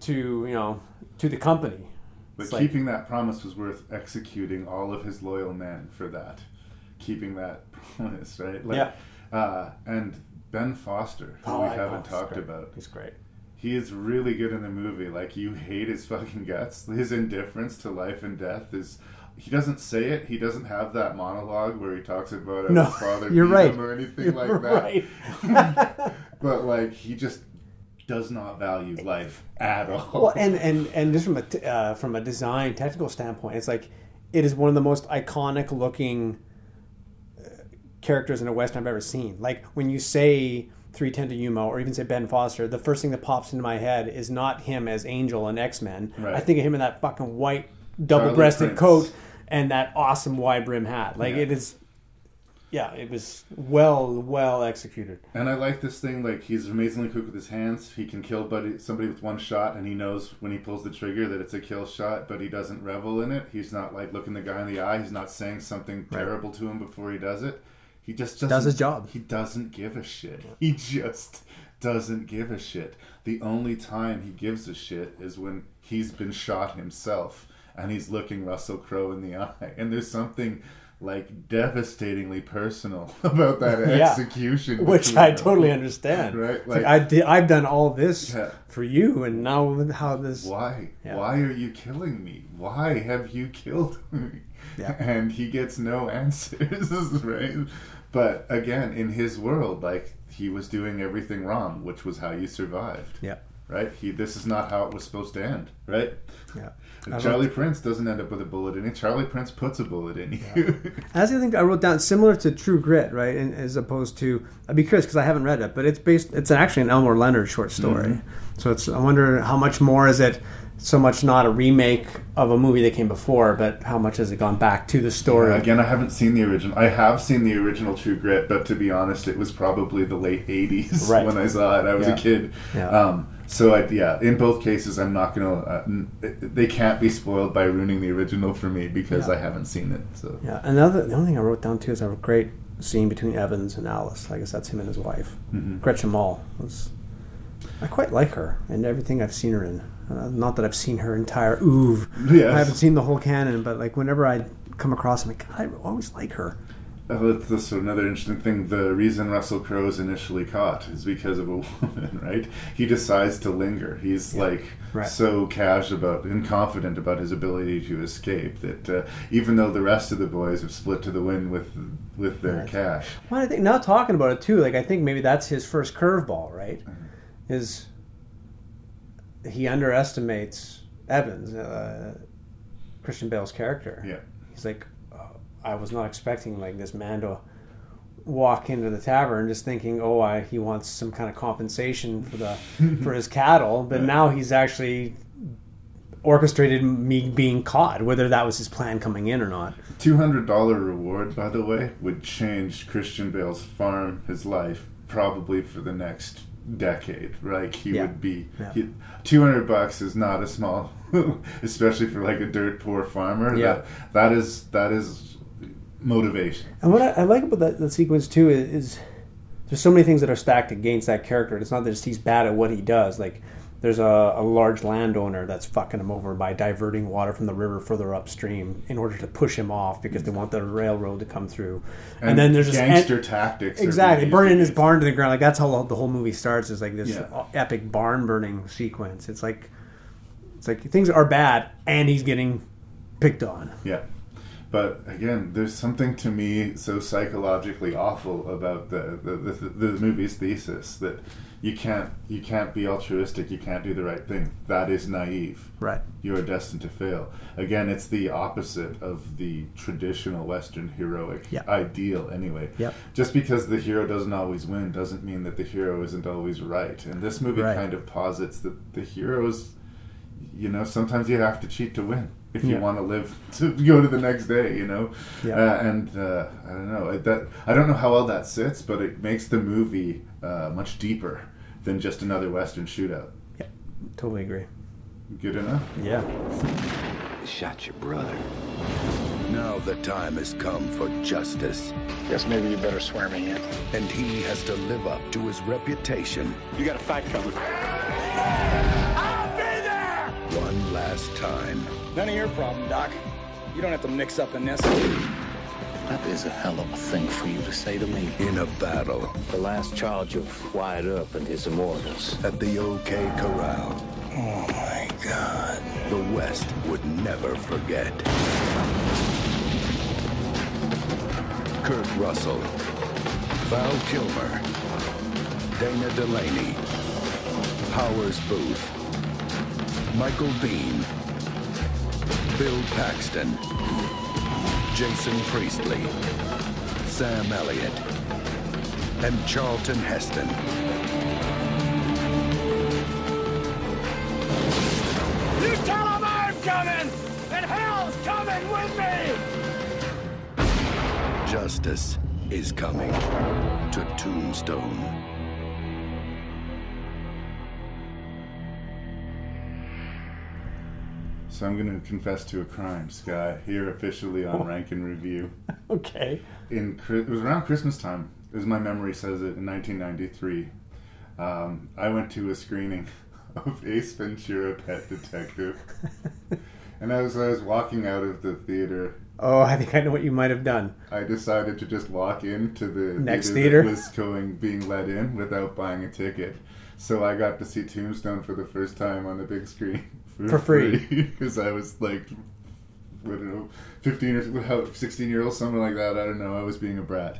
Speaker 3: to you know to the company.
Speaker 2: But
Speaker 3: It's like-
Speaker 2: keeping that promise was worth executing all of his loyal men for that. Keeping that promise, right?
Speaker 3: Yeah.
Speaker 2: Uh, and Ben Foster, who
Speaker 3: Oh,
Speaker 2: we
Speaker 3: I
Speaker 2: haven't talked about.
Speaker 3: He's great.
Speaker 2: He is really good in the movie. Like you hate his fucking guts. His indifference to life and death is. He doesn't say it. He doesn't have that monologue where he talks about
Speaker 3: No,
Speaker 2: his father beat
Speaker 3: right.
Speaker 2: him or anything
Speaker 3: You're
Speaker 2: like that.
Speaker 3: right.
Speaker 2: but like he just does not value life at all.
Speaker 3: Well, and and and just from a t- uh, from a design technical standpoint, it's like it is one of the most iconic looking uh, characters in a western I've ever seen. Like when you say 310 to Yuma or even say Ben Foster, the first thing that pops into my head is not him as Angel and X Men.
Speaker 2: Right.
Speaker 3: I think of him in that fucking white double breasted coat and that awesome wide brim hat. Like
Speaker 2: Yeah.
Speaker 3: it is. Yeah, it was well well executed.
Speaker 2: And I like this thing. Like he's amazingly quick with his hands. He can kill buddy, somebody with one shot, and he knows when he pulls the trigger that it's a kill shot. But he doesn't revel in it. He's not like looking the guy in the eye. He's not saying something
Speaker 3: Right.
Speaker 2: terrible to him before he does it. He just doesn't,
Speaker 3: Does his job.
Speaker 2: He doesn't give a shit. He just doesn't give a shit. The only time he gives a shit is when he's been shot himself and he's looking Russell Crowe in the eye. And there's something like devastatingly personal about that
Speaker 3: Yeah.
Speaker 2: execution,
Speaker 3: which I
Speaker 2: them.
Speaker 3: totally understand.
Speaker 2: Right?
Speaker 3: It's like, I did, I've done all this
Speaker 2: Yeah.
Speaker 3: for you, and now how this?
Speaker 2: Why?
Speaker 3: Yeah.
Speaker 2: Why are you killing me? Why have you killed me?
Speaker 3: Yeah.
Speaker 2: And he gets no answers, right? But again, in his world, like he was doing everything wrong, which was how you survived.
Speaker 3: Yeah.
Speaker 2: Right? He this is not how it was supposed to end, right?
Speaker 3: Yeah.
Speaker 2: And Charlie Prince doesn't end up with a bullet in it. Charlie Prince puts a bullet in you.
Speaker 3: That's the other thing I wrote down, similar to True Grit, right? And as opposed to, I'd be curious because I haven't read it, but it's based. It's actually an Elmore Leonard short story.
Speaker 2: Mhm.
Speaker 3: So it's. I wonder how much more is it. So much not a remake of a movie that came before, but how much has it gone back to the story?
Speaker 2: Yeah, again, I haven't seen the original. I have seen the original True Grit, but to be honest, it was probably the late '80s
Speaker 3: Right.
Speaker 2: when I saw it. I was
Speaker 3: Yeah.
Speaker 2: a kid.
Speaker 3: Yeah.
Speaker 2: Um, so I, yeah, in both cases, I'm not gonna. Uh, n- they can't be spoiled by ruining the original for me because. I haven't seen it. So
Speaker 3: Yeah. Another the only thing I wrote down too is a great scene between Evans and Alice. I guess that's him and his wife,
Speaker 2: Mhm.
Speaker 3: Gretchen Mol. Was I quite like her and everything I've seen her in. Uh, not that I've seen her entire oeuvre.
Speaker 2: Yes.
Speaker 3: I haven't seen the whole canon, but like whenever I come across, I'm like, God, I always like her.
Speaker 2: Uh, that's, that's another interesting thing. The reason Russell Crowe is initially caught is because of a woman, right? He decides to linger. He's like
Speaker 3: Right.
Speaker 2: so cash about and confident about his ability to escape that uh, even though the rest of the boys have split to the wind with with their
Speaker 3: Right.
Speaker 2: cash,
Speaker 3: Well, I think now talking about it too, like I think maybe that's his first curveball, right? Is he underestimates Evans, uh, Christian Bale's character?
Speaker 2: Yeah.
Speaker 3: he's like, oh, I was not expecting like this man to walk into the tavern just thinking, oh, I, he wants some kind of compensation for the for his cattle, but now he's actually orchestrated me being caught, whether that was his plan coming in or not.
Speaker 2: Two hundred dollar reward, by the way, would change Christian Bale's farm, his life, probably for the next decade. Like He
Speaker 3: Yeah.
Speaker 2: would be.
Speaker 3: Yeah.
Speaker 2: He, Two hundred bucks is not a small, especially for like a dirt poor farmer.
Speaker 3: Yeah.
Speaker 2: That, that is that is motivation.
Speaker 3: And what I, I like about that, that sequence too is, is there's so many things that are stacked against that character. It's not that just he's bad at what he does. Like there's a, a large landowner that's fucking him over by diverting water from the river further upstream in order to push him off because they want the railroad to come through. And,
Speaker 2: And
Speaker 3: then there's this
Speaker 2: gangster tactics
Speaker 3: Exactly, burning his barn to the ground. Like that's how the whole movie starts. Is like this
Speaker 2: Yeah.
Speaker 3: epic barn burning sequence. It's like it's like things are bad and he's getting picked on.
Speaker 2: Yeah. But again, there's something to me so psychologically awful about the, the, the, the movie's thesis that you can't you can't be altruistic, you can't do the right thing. That is naive.
Speaker 3: Right.
Speaker 2: You are destined to fail. Again, it's the opposite of the traditional Western heroic
Speaker 3: Yeah.
Speaker 2: ideal anyway.
Speaker 3: Yep.
Speaker 2: Just because the hero doesn't always win doesn't mean that the hero isn't always right. And this movie
Speaker 3: Right.
Speaker 2: kind of posits that the heroes you know, sometimes you have to cheat to win if you
Speaker 3: Yeah.
Speaker 2: want to live to go to the next day. You know,
Speaker 3: Yeah.
Speaker 2: uh, and uh, I don't know I- that I don't know how well that sits, but it makes the movie uh, much deeper than just another Western shootout.
Speaker 3: Yeah, totally agree.
Speaker 2: Good enough.
Speaker 3: Yeah.
Speaker 17: Shot your brother.
Speaker 11: Now the time has come for justice.
Speaker 18: Guess maybe you better swear me in.
Speaker 11: And he has to live up to his reputation
Speaker 18: You got a fight coming. I'll be there!
Speaker 11: One last time.
Speaker 18: None of your problem, Doc. You don't have to mix up in this.
Speaker 5: That is a hell of a thing for you to say to me.
Speaker 11: In a battle
Speaker 5: The last charge of Wyatt Earp and his immortals.
Speaker 11: at the OK Corral,
Speaker 18: Oh my God.
Speaker 11: the West would never forget. Kurt Russell, Val Kilmer, Dana Delany, Powers Boothe, Michael Biehn, Bill Paxton, Jason Priestley, Sam Elliott, and Charlton Heston.
Speaker 4: You tell him I'm coming, and hell's coming with me!
Speaker 11: Justice is coming to Tombstone.
Speaker 2: So I'm going to confess to a crime, Skye. Here officially on Rank and Review.
Speaker 3: Okay.
Speaker 2: in it was around Christmas time, as my memory says it, in 1993. Um, I went to a screening of Ace Ventura: Pet Detective, and as I was walking out of the theater,
Speaker 3: Oh, I think I know what you might have done.
Speaker 2: I decided to just walk into the
Speaker 3: Next
Speaker 2: that
Speaker 3: theater?
Speaker 2: was going being let in without buying a ticket. So I got to see Tombstone for the first time on the big screen
Speaker 3: For free.
Speaker 2: because I was like, I don't know, fifteen or sixteen year old, something like that. I don't know. I was being a brat.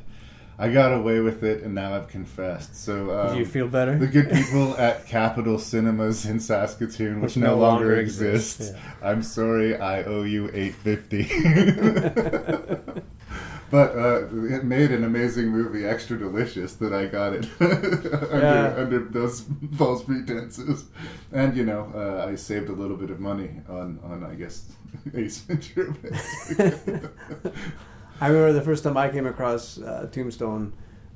Speaker 2: I got away with it, and now I've confessed. So um,
Speaker 3: Did you feel better?
Speaker 2: The good people at Capital Cinemas in Saskatoon, which,
Speaker 3: Which
Speaker 2: no,
Speaker 3: no
Speaker 2: longer,
Speaker 3: longer
Speaker 2: exists.
Speaker 3: exists,
Speaker 2: I'm sorry, I owe you eight fifty. but uh, it made an amazing movie, extra delicious, that I got it under,
Speaker 3: Yeah.
Speaker 2: under those false pretenses. And you know, uh, I saved a little bit of money on on I guess Ace Ventura.
Speaker 3: I remember the first time I came across uh, Tombstone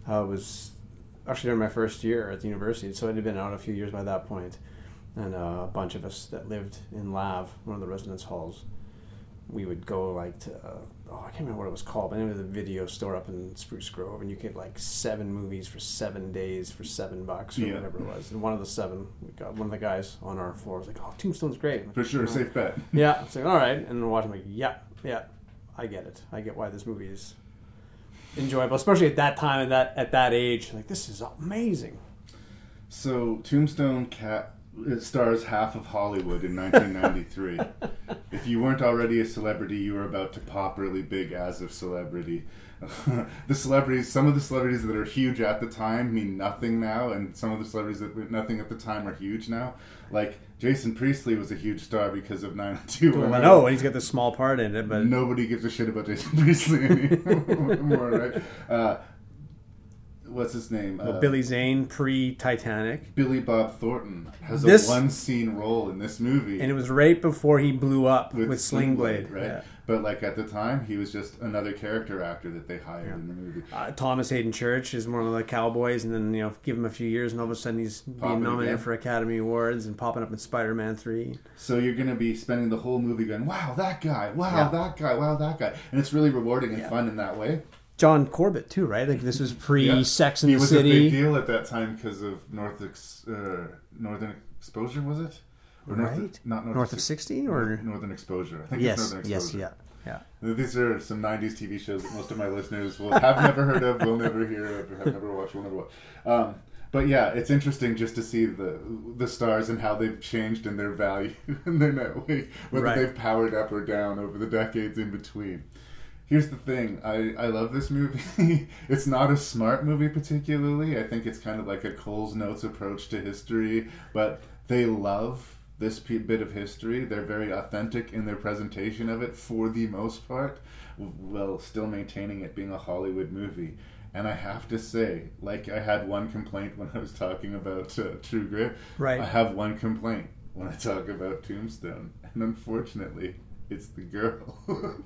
Speaker 3: uh, was actually during my first year at the university, so it had been out a few years by that point, and uh, a bunch of us that lived in Lav, one of the residence halls, we would go like to uh, oh I can't remember what it was called, but anyway, the video store up in Spruce Grove, and you get like seven movies for seven days for seven bucks or
Speaker 2: Yeah.
Speaker 3: whatever it was. And one of the seven, we got one of the guys on our floor was like, "Oh, Tombstone's great." Like,
Speaker 2: For sure,
Speaker 3: "Oh."
Speaker 2: safe bet.
Speaker 3: Yeah, it's like all right, and then watching like, yeah, yeah, I get it. I get why this movie is enjoyable, especially at that time and that at that age. Like this is amazing.
Speaker 2: So Tombstone cat it stars half of Hollywood in 1993. if you weren't already a celebrity, you were about to pop really big as a celebrity. the celebrities, some of the celebrities that are huge at the time mean nothing now, and some of the celebrities that were nothing at the time are huge now. Like Jason Priestley was a huge star because of 902.
Speaker 3: Well, I know, and he's got this small part in it, but
Speaker 2: nobody gives a shit about Jason Priestley anymore, right? Uh, what's his name?
Speaker 3: Well,
Speaker 2: Uh,
Speaker 3: Billy Zane pre Titanic,
Speaker 2: Billy Bob Thornton has
Speaker 3: This-
Speaker 2: a one scene role in this movie.
Speaker 3: and it was right before he blew up with, Sling
Speaker 2: Blade,
Speaker 3: Blade.
Speaker 2: right?
Speaker 3: Yeah.
Speaker 2: But like at the time, he was just another character actor that they hired in the movie.
Speaker 3: Uh, Thomas Haden Church is one of the cowboys, and then you know give him a few years, and all of a sudden he's being nominated
Speaker 2: again.
Speaker 3: for Academy Awards and popping up in Spider Man Three.
Speaker 2: So you're going to be spending the whole movie going, "Wow, that guy! Wow,
Speaker 3: Yeah.
Speaker 2: that guy! Wow, that guy!" And it's really rewarding and
Speaker 3: Yeah.
Speaker 2: fun in that way.
Speaker 3: John Corbett too, right? Like this was pre
Speaker 2: Yeah.
Speaker 3: Sex in
Speaker 2: he
Speaker 3: the
Speaker 2: was
Speaker 3: City.
Speaker 2: a big deal at that time because of North ex, uh, Northern Exposure, was it? Or North-
Speaker 3: Right.
Speaker 2: not North,
Speaker 3: North of 16 or-
Speaker 2: Northern Exposure? I think
Speaker 3: Yes,
Speaker 2: it's Northern Exposure.
Speaker 3: yes, yeah, yeah.
Speaker 2: These are some '90s TV shows that most of my listeners will have never heard of, will never hear of, have never watched, will never watch. Um, but yeah, it's interesting just to see the the stars and how they've changed in their value and their net weight, whether
Speaker 3: Right.
Speaker 2: they've powered up or down over the decades in between. Here's the thing. I, I love this movie. it's not a smart movie particularly. I think it's kind of like a Cole's Notes approach to history, but they love this p- bit of history. They're very authentic in their presentation of it for the most part, while still maintaining it being a Hollywood movie. And I have to say, like I had one complaint when I was talking about uh, True Grit.
Speaker 3: Right.
Speaker 2: I have one complaint when I talk about Tombstone, and unfortunately, it's the girl.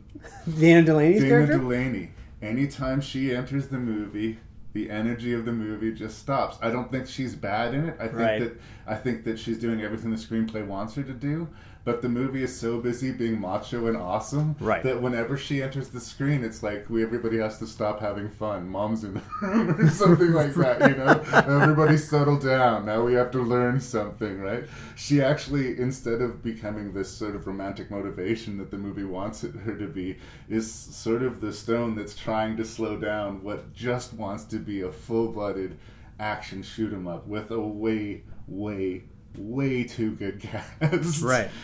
Speaker 3: Dana Delany's
Speaker 2: Dana
Speaker 3: character.
Speaker 2: Delany. Anytime she enters the movie, the energy of the movie just stops. I don't think she's bad in it. I think
Speaker 3: Right.
Speaker 2: that I think that she's doing everything the screenplay wants her to do. But the movie is so busy being macho and awesome
Speaker 3: Right.
Speaker 2: that whenever she enters the screen, it's like we everybody has to stop having fun. Mom's in the room or something like that. You know, everybody settle down. Now we have to learn something, right? She actually, instead of becoming this sort of romantic motivation that the movie wants it, her to be, is sort of the stone that's trying to slow down what just wants to be a full-blooded action shoot 'em up with a way, way, way too good cast.
Speaker 3: Right.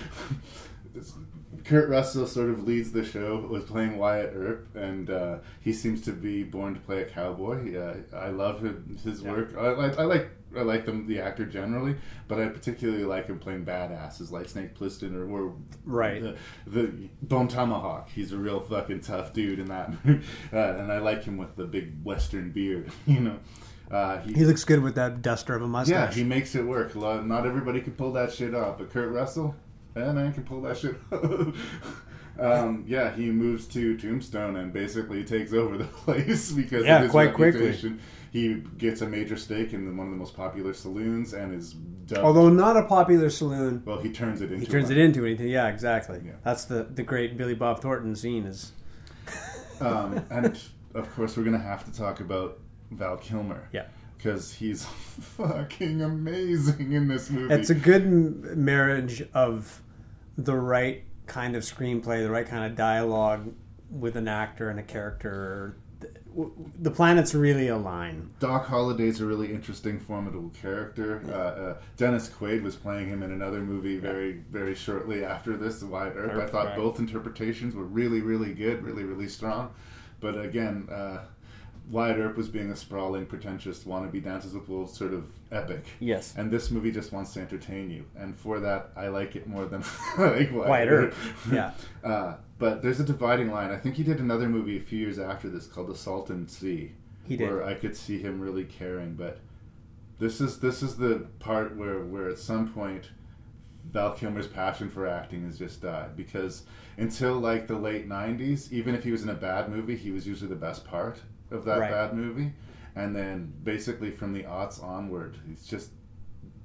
Speaker 2: Kurt Russell sort of leads the show, was playing Wyatt Earp, and uh, he seems to be born to play a cowboy. Uh, I love his, his work. I, I, I like I like them, the actor generally, but I particularly like him playing badasses like Snake Plissken or, or
Speaker 3: Right.
Speaker 2: the, the Bone Tomahawk. He's a real fucking tough dude in that, uh, and I like him with the big Western beard. You know. Uh,
Speaker 3: He looks good with that duster of a mustache.
Speaker 2: yeah, he makes it work. Not everybody can pull that shit off, but Kurt Russell, that man can pull that shit off. um, yeah, he moves to Tombstone and basically takes over the place because
Speaker 3: Yeah,
Speaker 2: of his
Speaker 3: quite quickly.
Speaker 2: He gets a major stake in one of the most popular saloons and is dubbed.
Speaker 3: Although not a popular saloon,
Speaker 2: well, he turns it into.
Speaker 3: he turns
Speaker 2: one.
Speaker 3: it into anything. Yeah, exactly. Yeah. That's the the great Billy Bob Thornton scene. Is
Speaker 2: um, and of course, we're gonna have to talk about Val Kilmer.
Speaker 3: Yeah.
Speaker 2: Because he's fucking amazing in this movie.
Speaker 3: it's a good m- marriage of the right kind of screenplay, the right kind of dialogue with an actor and a character. The planets really align.
Speaker 2: Doc Holliday's a really interesting, formidable character. Uh, uh, Dennis Quaid was playing him in another movie very, very shortly after this, The Wyatt Earp. I thought
Speaker 3: right.
Speaker 2: both interpretations were really, really good, really, really strong. But again, uh, Wyatt Earp was being a sprawling, pretentious, wannabe Dances with Wolves sort of epic.
Speaker 3: Yes.
Speaker 2: And this movie just wants to entertain you. And for that, I like it more than I like Wyatt,
Speaker 3: Wyatt Earp, yeah.
Speaker 2: Uh, but there's a dividing line. I think he did another movie a few years after this called The Salton Sea.
Speaker 3: He did.
Speaker 2: Where I could see him really caring, but this is this is the part where where at some point Val Kilmer's passion for acting has just died because until like the late '90s, even if he was in a bad movie, he was usually the best part of that
Speaker 3: Right.
Speaker 2: bad movie, and then basically from the aughts onward, he's just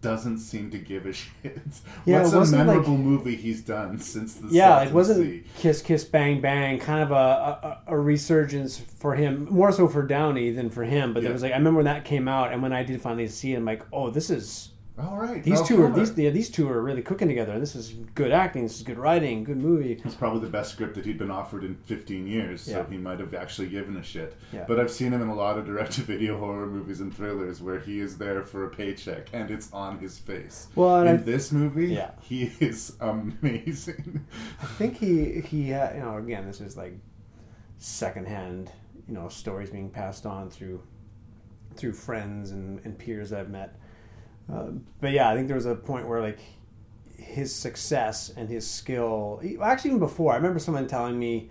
Speaker 2: doesn't seem to give a shit.
Speaker 3: Yeah,
Speaker 2: What's a
Speaker 3: wasn't, like-
Speaker 2: memorable movie he's done since the
Speaker 3: yeah, it wasn't kiss kiss bang bang, kind of a, a, a resurgence for him, more so for Downey than for him. But
Speaker 2: Yeah.
Speaker 3: there was like I remember when that came out, and when I did finally see it, I'm like, oh, this is
Speaker 2: All right,
Speaker 3: these
Speaker 2: Val
Speaker 3: two are these yeah, these two are really cooking together. This is good acting. This is good writing. Good movie.
Speaker 2: It's probably the best script that he'd been offered in 15 years,
Speaker 3: yeah.
Speaker 2: so he might have actually given a shit.
Speaker 3: Yeah.
Speaker 2: But I've seen him in a lot of direct-to-video horror movies and thrillers where he is there for a paycheck and it's on his face.
Speaker 3: Well,
Speaker 2: in
Speaker 3: I-
Speaker 2: this movie,
Speaker 3: Yeah.
Speaker 2: he is amazing.
Speaker 3: I think he he ha you know again this is like secondhand you know stories being passed on through through friends and, and peers I've met. Uh, but yeah, I think there was a point where like his success and his skill. Actually, even before, I remember someone telling me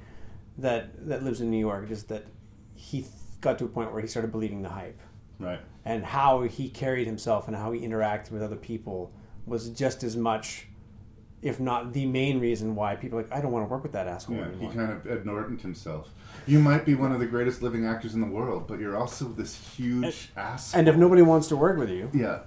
Speaker 3: that that lives in New York, just that he got to a point where he started believing the hype.
Speaker 2: Right.
Speaker 3: And how he carried himself and how he interacted with other people was just as much, if not the main reason why people like I don't want to work with that asshole
Speaker 2: Yeah,
Speaker 3: anymore.
Speaker 2: he kind of Ed Norton himself. You might be one of the greatest living actors in the world, but you're also this huge asshole.
Speaker 3: and if nobody wants to work with you,
Speaker 2: Yeah,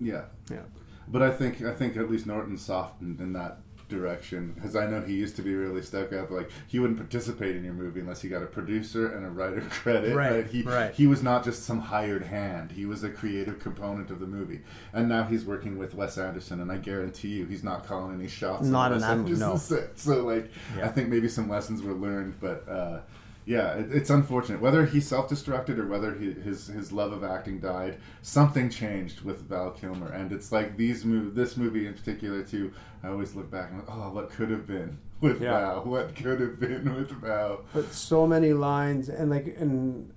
Speaker 2: yeah,
Speaker 3: yeah.
Speaker 2: But I think I think at least Norton softened in that direction because I know he used to be really stuck up. Like he wouldn't participate in your movie unless he got a producer and a writer credit.
Speaker 3: Right,
Speaker 2: He
Speaker 3: right.
Speaker 2: he was not just some hired hand. He was a creative component of the movie. And now he's working with Wes Anderson, and I guarantee you, he's not calling any shots.
Speaker 3: Not
Speaker 2: on
Speaker 3: an
Speaker 2: Wes
Speaker 3: animal, no.
Speaker 2: Set. So like,
Speaker 3: Yeah.
Speaker 2: I think maybe some lessons were learned, but. uh yeah, it, it's unfortunate. Whether he self-destructed or whether he, his his love of acting died, something changed with Val Kilmer, and it's like these mov- this movie in particular too. I always look back and like, oh, what could have been with
Speaker 3: Yeah.
Speaker 2: Val? What could have been with Val?
Speaker 3: But so many lines, and like, and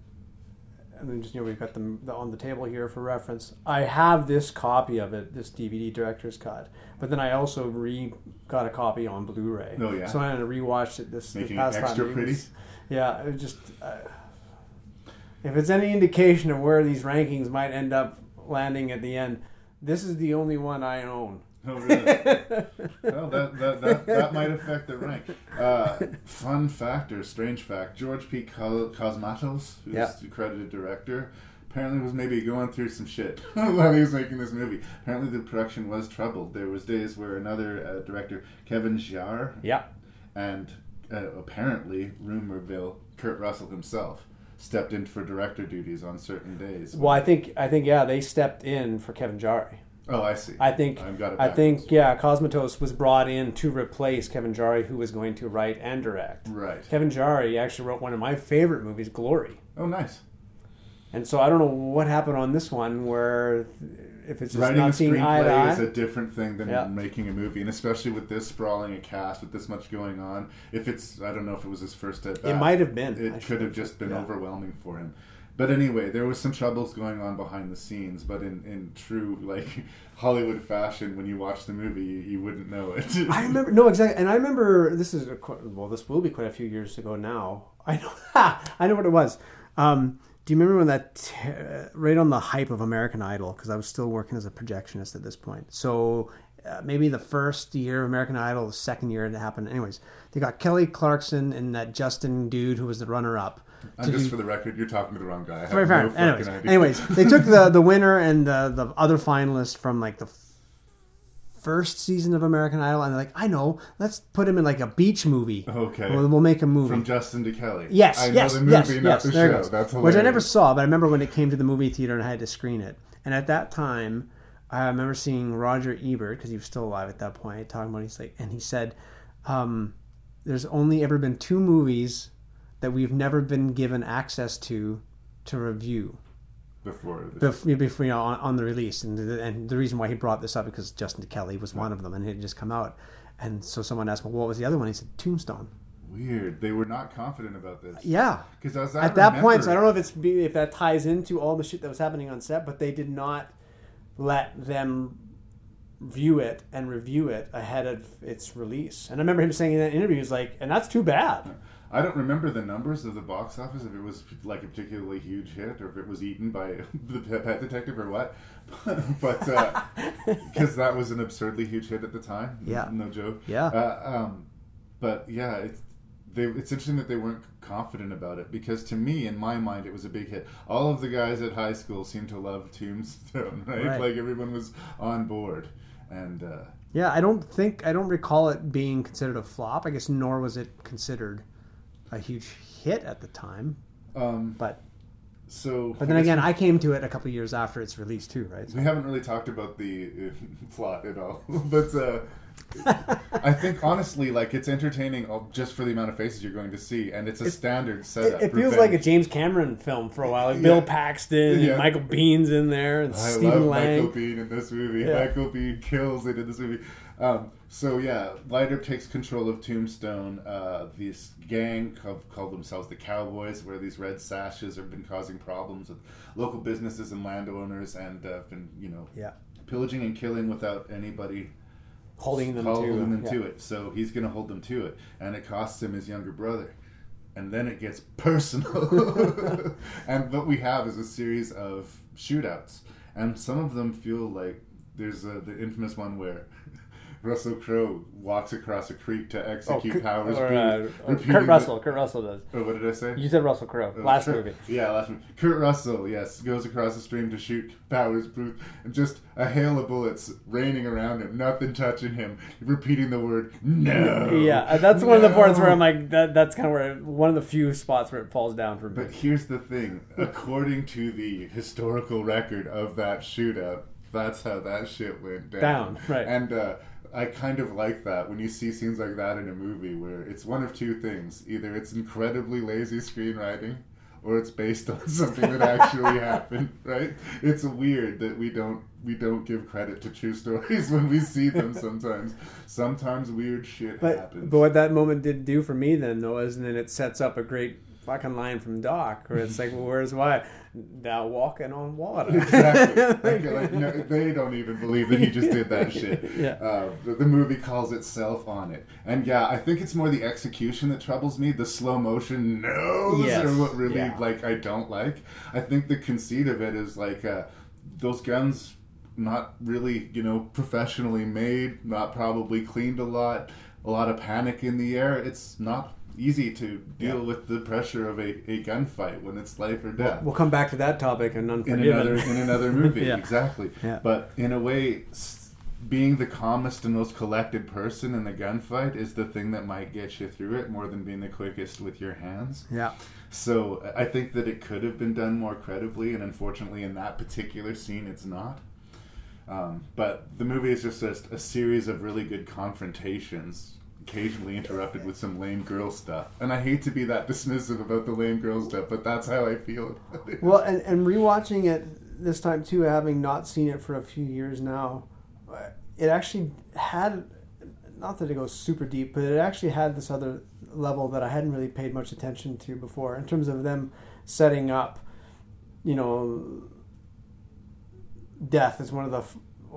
Speaker 3: and then just you know we've got them on the table here for reference. I have this copy of it, this DVD director's cut, but then I also re got a copy on Blu-ray.
Speaker 2: Oh, yeah?
Speaker 3: So I had to rewatch it this, this
Speaker 2: Making it extra
Speaker 3: time. It
Speaker 2: pretty?
Speaker 3: was- yeah, it just uh, if it's any indication of where these rankings might end up landing at the end, this is the only one I own.
Speaker 2: Oh, really? well, that, that, that, that might affect the rank. Uh, fun fact or strange fact George P. Cosmatos, who's
Speaker 3: Yeah.
Speaker 2: the credited director, apparently was maybe going through some shit while he was making this movie. Apparently, the production was troubled. There was days where another uh, director, Kevin Jarre,
Speaker 3: Yeah.
Speaker 2: and uh, apparently, rumorville, Kurt Russell himself stepped in for director duties on certain days.
Speaker 3: Well, I think I think yeah, they stepped in for Kevin Jarre.
Speaker 2: Oh, I see.
Speaker 3: I think
Speaker 2: I've got it
Speaker 3: I think yeah, Cosmatos was brought in to replace Kevin Jarre, who was going to write and direct.
Speaker 2: Right.
Speaker 3: Kevin Jarre actually wrote one of my favorite movies, Glory.
Speaker 2: Oh, nice.
Speaker 3: And so I don't know what happened on this one, where if it's
Speaker 2: Writing a
Speaker 3: not seeing eye to
Speaker 2: screenplay is a different thing than
Speaker 3: Yeah.
Speaker 2: making a movie, and especially with this sprawling a cast with this much going on. If it's, I don't know if it was his first at bat.
Speaker 3: might have been.
Speaker 2: It
Speaker 3: should
Speaker 2: could have just been
Speaker 3: yeah.
Speaker 2: overwhelming for him. But anyway, there was some troubles going on behind the scenes. But in, in true like Hollywood fashion, when you watch the movie, you, you wouldn't know it.
Speaker 3: I remember no exactly, and I remember this is a, well, this will be quite a few years ago now. I know, I know what it was. Um, do you remember when that t- right on the hype of American Idol? Because I was still working as a projectionist at this point. So uh, maybe the first year of American Idol, the second year it happened. Anyways, they got Kelly Clarkson and that Justin dude who was the runner-up.
Speaker 2: And just
Speaker 3: do-
Speaker 2: for the record, you're talking to the wrong guy. I have
Speaker 3: Fair,
Speaker 2: no
Speaker 3: fair. anyways,
Speaker 2: idea.
Speaker 3: anyways, they took the the winner and the the other finalist from like the first season of American Idol, and they're like, I know, let's put him in like a beach movie.
Speaker 2: Okay.
Speaker 3: we'll, we'll make a movie
Speaker 2: From Justin to Kelly.
Speaker 3: Yes,
Speaker 2: I know
Speaker 3: yes,
Speaker 2: the movie,
Speaker 3: yes,
Speaker 2: not
Speaker 3: yes.
Speaker 2: the
Speaker 3: there it
Speaker 2: show.
Speaker 3: goes.
Speaker 2: That's
Speaker 3: Which I never saw, but I remember when it came to the movie theater and I had to screen it. And at that time, I remember seeing Roger Ebert because he was still alive at that point. Talking about he's like, and he said, um, "There's only ever been two movies that we've never been given access to to review."
Speaker 2: Before the
Speaker 3: Bef- before you know on, on the release, and the, and the reason why he brought this up because Justin Kelly was one of them, and he had just come out, and so someone asked, "Well, what was the other one?" He said, "Tombstone."
Speaker 2: Weird. They were not confident about this.
Speaker 3: Yeah,
Speaker 2: Because
Speaker 3: at that point, so I don't know if it's if that ties into all the shit that was happening on set, but they did not let them view it and review it ahead of its release. And I remember him saying in that interview, he was like, "And that's too bad."
Speaker 2: I don't remember the numbers of the box office if it was like a particularly huge hit or if it was eaten by the Pet Detective or what, but because that was an absurdly huge hit at the time.
Speaker 3: Yeah.
Speaker 2: no joke.
Speaker 3: Yeah.
Speaker 2: Uh, um, but yeah, it's they, it's interesting that they weren't confident about it because to me, in my mind, it was a big hit. All of the guys at high school seemed to love Tombstone, right?
Speaker 3: Right.
Speaker 2: Like everyone was on board, and. Uh,
Speaker 3: Yeah, I don't think I don't recall it being considered a flop. I guess nor was it considered a huge hit at the time.
Speaker 2: Um,
Speaker 3: but
Speaker 2: so,
Speaker 3: but then
Speaker 2: I
Speaker 3: again,
Speaker 2: we-
Speaker 3: I came to it a couple years after its release too, right?
Speaker 2: We haven't really talked about the uh, plot at all, but uh, I think honestly, like it's entertaining just for the amount of faces you're going to see, and it's a standard setup.
Speaker 3: It, it feels like a James Cameron film for a while. Like
Speaker 2: Yeah.
Speaker 3: Bill Paxton
Speaker 2: Yeah.
Speaker 3: and Michael Biehn's in there and
Speaker 2: I
Speaker 3: Stephen
Speaker 2: love
Speaker 3: Lang.
Speaker 2: Michael Biehn in this movie.
Speaker 3: Yeah.
Speaker 2: Michael Biehn kills it in this movie. Um, so yeah, Lighter takes control of Tombstone. Uh, this gang called, called themselves the Cowboys, where these red sashes have been causing problems with local businesses and landowners, and uh, been you know
Speaker 3: Yeah.
Speaker 2: pillaging and killing without anybody
Speaker 3: Holding them
Speaker 2: holding
Speaker 3: to-
Speaker 2: them
Speaker 3: yeah.
Speaker 2: to it. So he's going to hold them to it, and it costs him his younger brother. and then it gets personal. and what we have is a series of shootouts, and some of them feel like there's a, the infamous one where Russell Crowe walks across a creek to execute
Speaker 3: Kurt-
Speaker 2: Powers
Speaker 3: or,
Speaker 2: Boothe.
Speaker 3: uh, or Kurt
Speaker 2: the-
Speaker 3: Russell. Kurt Russell does.
Speaker 2: Oh, what did I say?
Speaker 3: You said Russell Crowe.
Speaker 2: Oh,
Speaker 3: Last
Speaker 2: Kurt-
Speaker 3: movie.
Speaker 2: Yeah, last movie. Kurt Russell, yes, goes across the stream to shoot Powers Boothe, and just a hail of bullets raining around him, nothing touching him, repeating the word no.
Speaker 3: Yeah, uh, that's one of the parts where. I'm like, that. That's kind of where one of the few spots where it falls down for me.
Speaker 2: But here's the thing: according to the historical record of that shootout, that's how that shit went down.
Speaker 3: Down, right.
Speaker 2: And uh, I kind of like that when you see scenes like that in a movie where it's one of two things: either it's incredibly lazy screenwriting, or it's based on something that actually happened. Right? It's weird that we don't we don't give credit to true stories when we see them. Sometimes, sometimes weird shit
Speaker 3: But
Speaker 2: happens.
Speaker 3: but what that moment did do for me then though is then it sets up a great fucking line from Doc where it's like, well, where's why? Thou walking on water.
Speaker 2: exactly. Like, like, no, they don't even believe that he just did that shit.
Speaker 3: Yeah.
Speaker 2: Uh, the, the movie calls itself on it, and yeah, I think it's more the execution that troubles me. The slow motion nose
Speaker 3: Yes.
Speaker 2: are what really
Speaker 3: Yeah.
Speaker 2: like I don't like. I think the conceit of it is like uh, those guns. Not really, you know, professionally made, not probably cleaned a lot, a lot of panic in the air. It's not easy to deal
Speaker 3: Yeah.
Speaker 2: with the pressure of a, a gunfight when it's life or death
Speaker 3: We'll come back to that topic in
Speaker 2: in another in another movie.
Speaker 3: Yeah.
Speaker 2: Exactly.
Speaker 3: Yeah.
Speaker 2: But in a way, being the calmest and most collected person in the gunfight is the thing that might get you through it more than being the quickest with your hands.
Speaker 3: Yeah.
Speaker 2: So I think that it could have been done more credibly, and unfortunately, in that particular scene, it's not. Um, but the movie is just a, a series of really good confrontations, occasionally interrupted with some lame girl stuff. And I hate to be that dismissive about the lame girl stuff, but that's how I feel.
Speaker 3: Well, and, and rewatching it this time too, having not seen it for a few years now, it actually had, not that it goes super deep, but it actually had this other level that I hadn't really paid much attention to before in terms of them setting up, you know, death as one of the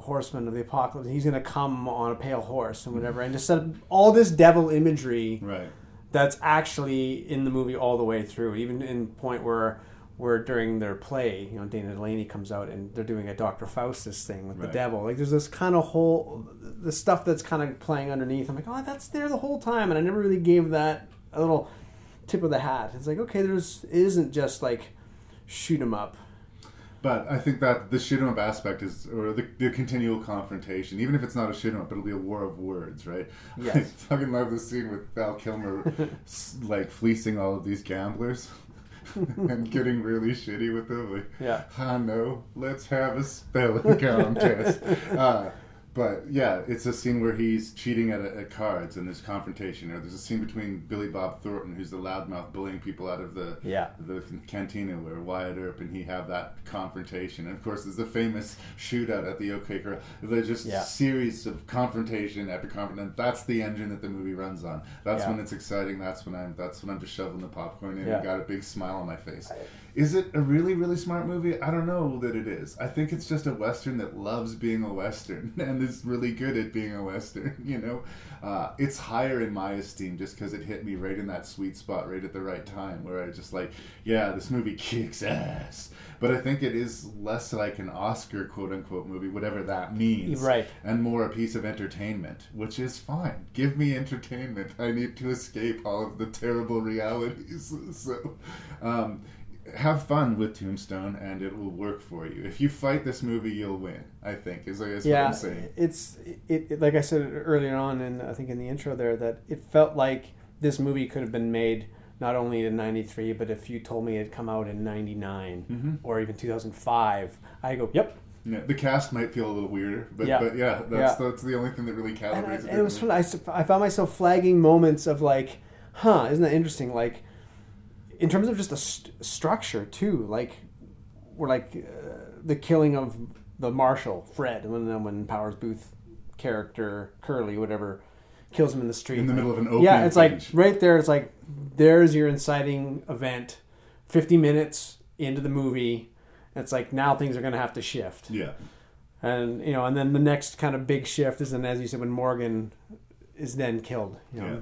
Speaker 3: horsemen of the apocalypse. He's going to come on a pale horse and whatever, and just set up all this devil imagery
Speaker 2: right.
Speaker 3: that's actually in the movie all the way through, even in point where where during their play, you know, Dana Delany comes out and they're doing a Dr. Faustus thing with
Speaker 2: Right.
Speaker 3: the devil. Like there's this kind of whole the stuff that's kind of playing underneath. I'm like, oh, that's there the whole time, and I never really gave that a little tip of the hat. It's like, okay, there's it isn't just like shoot 'em up.
Speaker 2: But I think that the shoot 'em up aspect is, or the, the continual confrontation, even if it's not a shoot 'em up, it'll be a war of words, right?
Speaker 3: Yes.
Speaker 2: I fucking love the scene with Val Kilmer, like fleecing all of these gamblers and getting really shitty with them. Like,
Speaker 3: Yeah.
Speaker 2: I know, let's have a spelling contest. uh, but yeah, it's a scene where he's cheating at, at cards and there's confrontation. Or there's a scene between Billy Bob Thornton, who's the loudmouth bullying people out of the
Speaker 3: Yeah.
Speaker 2: the cantina where Wyatt Earp and he have that confrontation. And of course, there's the famous shootout at the OK Corral. There's just
Speaker 3: Yeah.
Speaker 2: series of confrontation after confrontation. That's the engine that the movie runs on. That's
Speaker 3: Yeah.
Speaker 2: when it's exciting. That's when I'm. That's when I'm just shoveling the popcorn in
Speaker 3: Yeah.
Speaker 2: and got a big smile on my face. Is it a really, really smart movie? I don't know that it is. I think it's just a western that loves being a western and is really good at being a western. You know, uh, it's higher in my esteem just because it hit me right in that sweet spot, right at the right time, where I just like, yeah, this movie kicks ass. But I think it is less like an Oscar quote unquote movie, whatever that means,
Speaker 3: Right.
Speaker 2: And more a piece of entertainment, which is fine. Give me entertainment. I need to escape all of the terrible realities. So. Um, have fun with Tombstone, and it will work for you. If you fight this movie, you'll win. I think is, is what I'm saying.
Speaker 3: it's it, it. Like I said earlier on, and I think in the intro there, that it felt like this movie could have been made not only in '93, but if you told me it had come out in '99
Speaker 2: Mhm.
Speaker 3: or even 2005, I go, "Yep."
Speaker 2: Yeah, the cast might feel a little weirder, but
Speaker 3: Yeah.
Speaker 2: yeah, but yeah that's
Speaker 3: Yeah.
Speaker 2: that's the only thing that really
Speaker 3: And,
Speaker 2: calibrates
Speaker 3: I,
Speaker 2: it.
Speaker 3: and it was fun. I, I found myself flagging moments of like, "Huh, isn't that interesting?" Like, in terms of just a st- structure too. Like, we're like uh, the killing of the marshal Fred, and then when Powers Boothe character Curly, whatever, kills him in the street
Speaker 2: In the middle of an
Speaker 3: open.
Speaker 2: Yeah,
Speaker 3: it's like right there. It's like there's your inciting event. Fifty minutes into the movie, it's like now things are going to have to shift.
Speaker 2: Yeah.
Speaker 3: And you know, and then the next kind of big shift is then, as you said, when Morgan is then killed. You know?
Speaker 2: Yeah.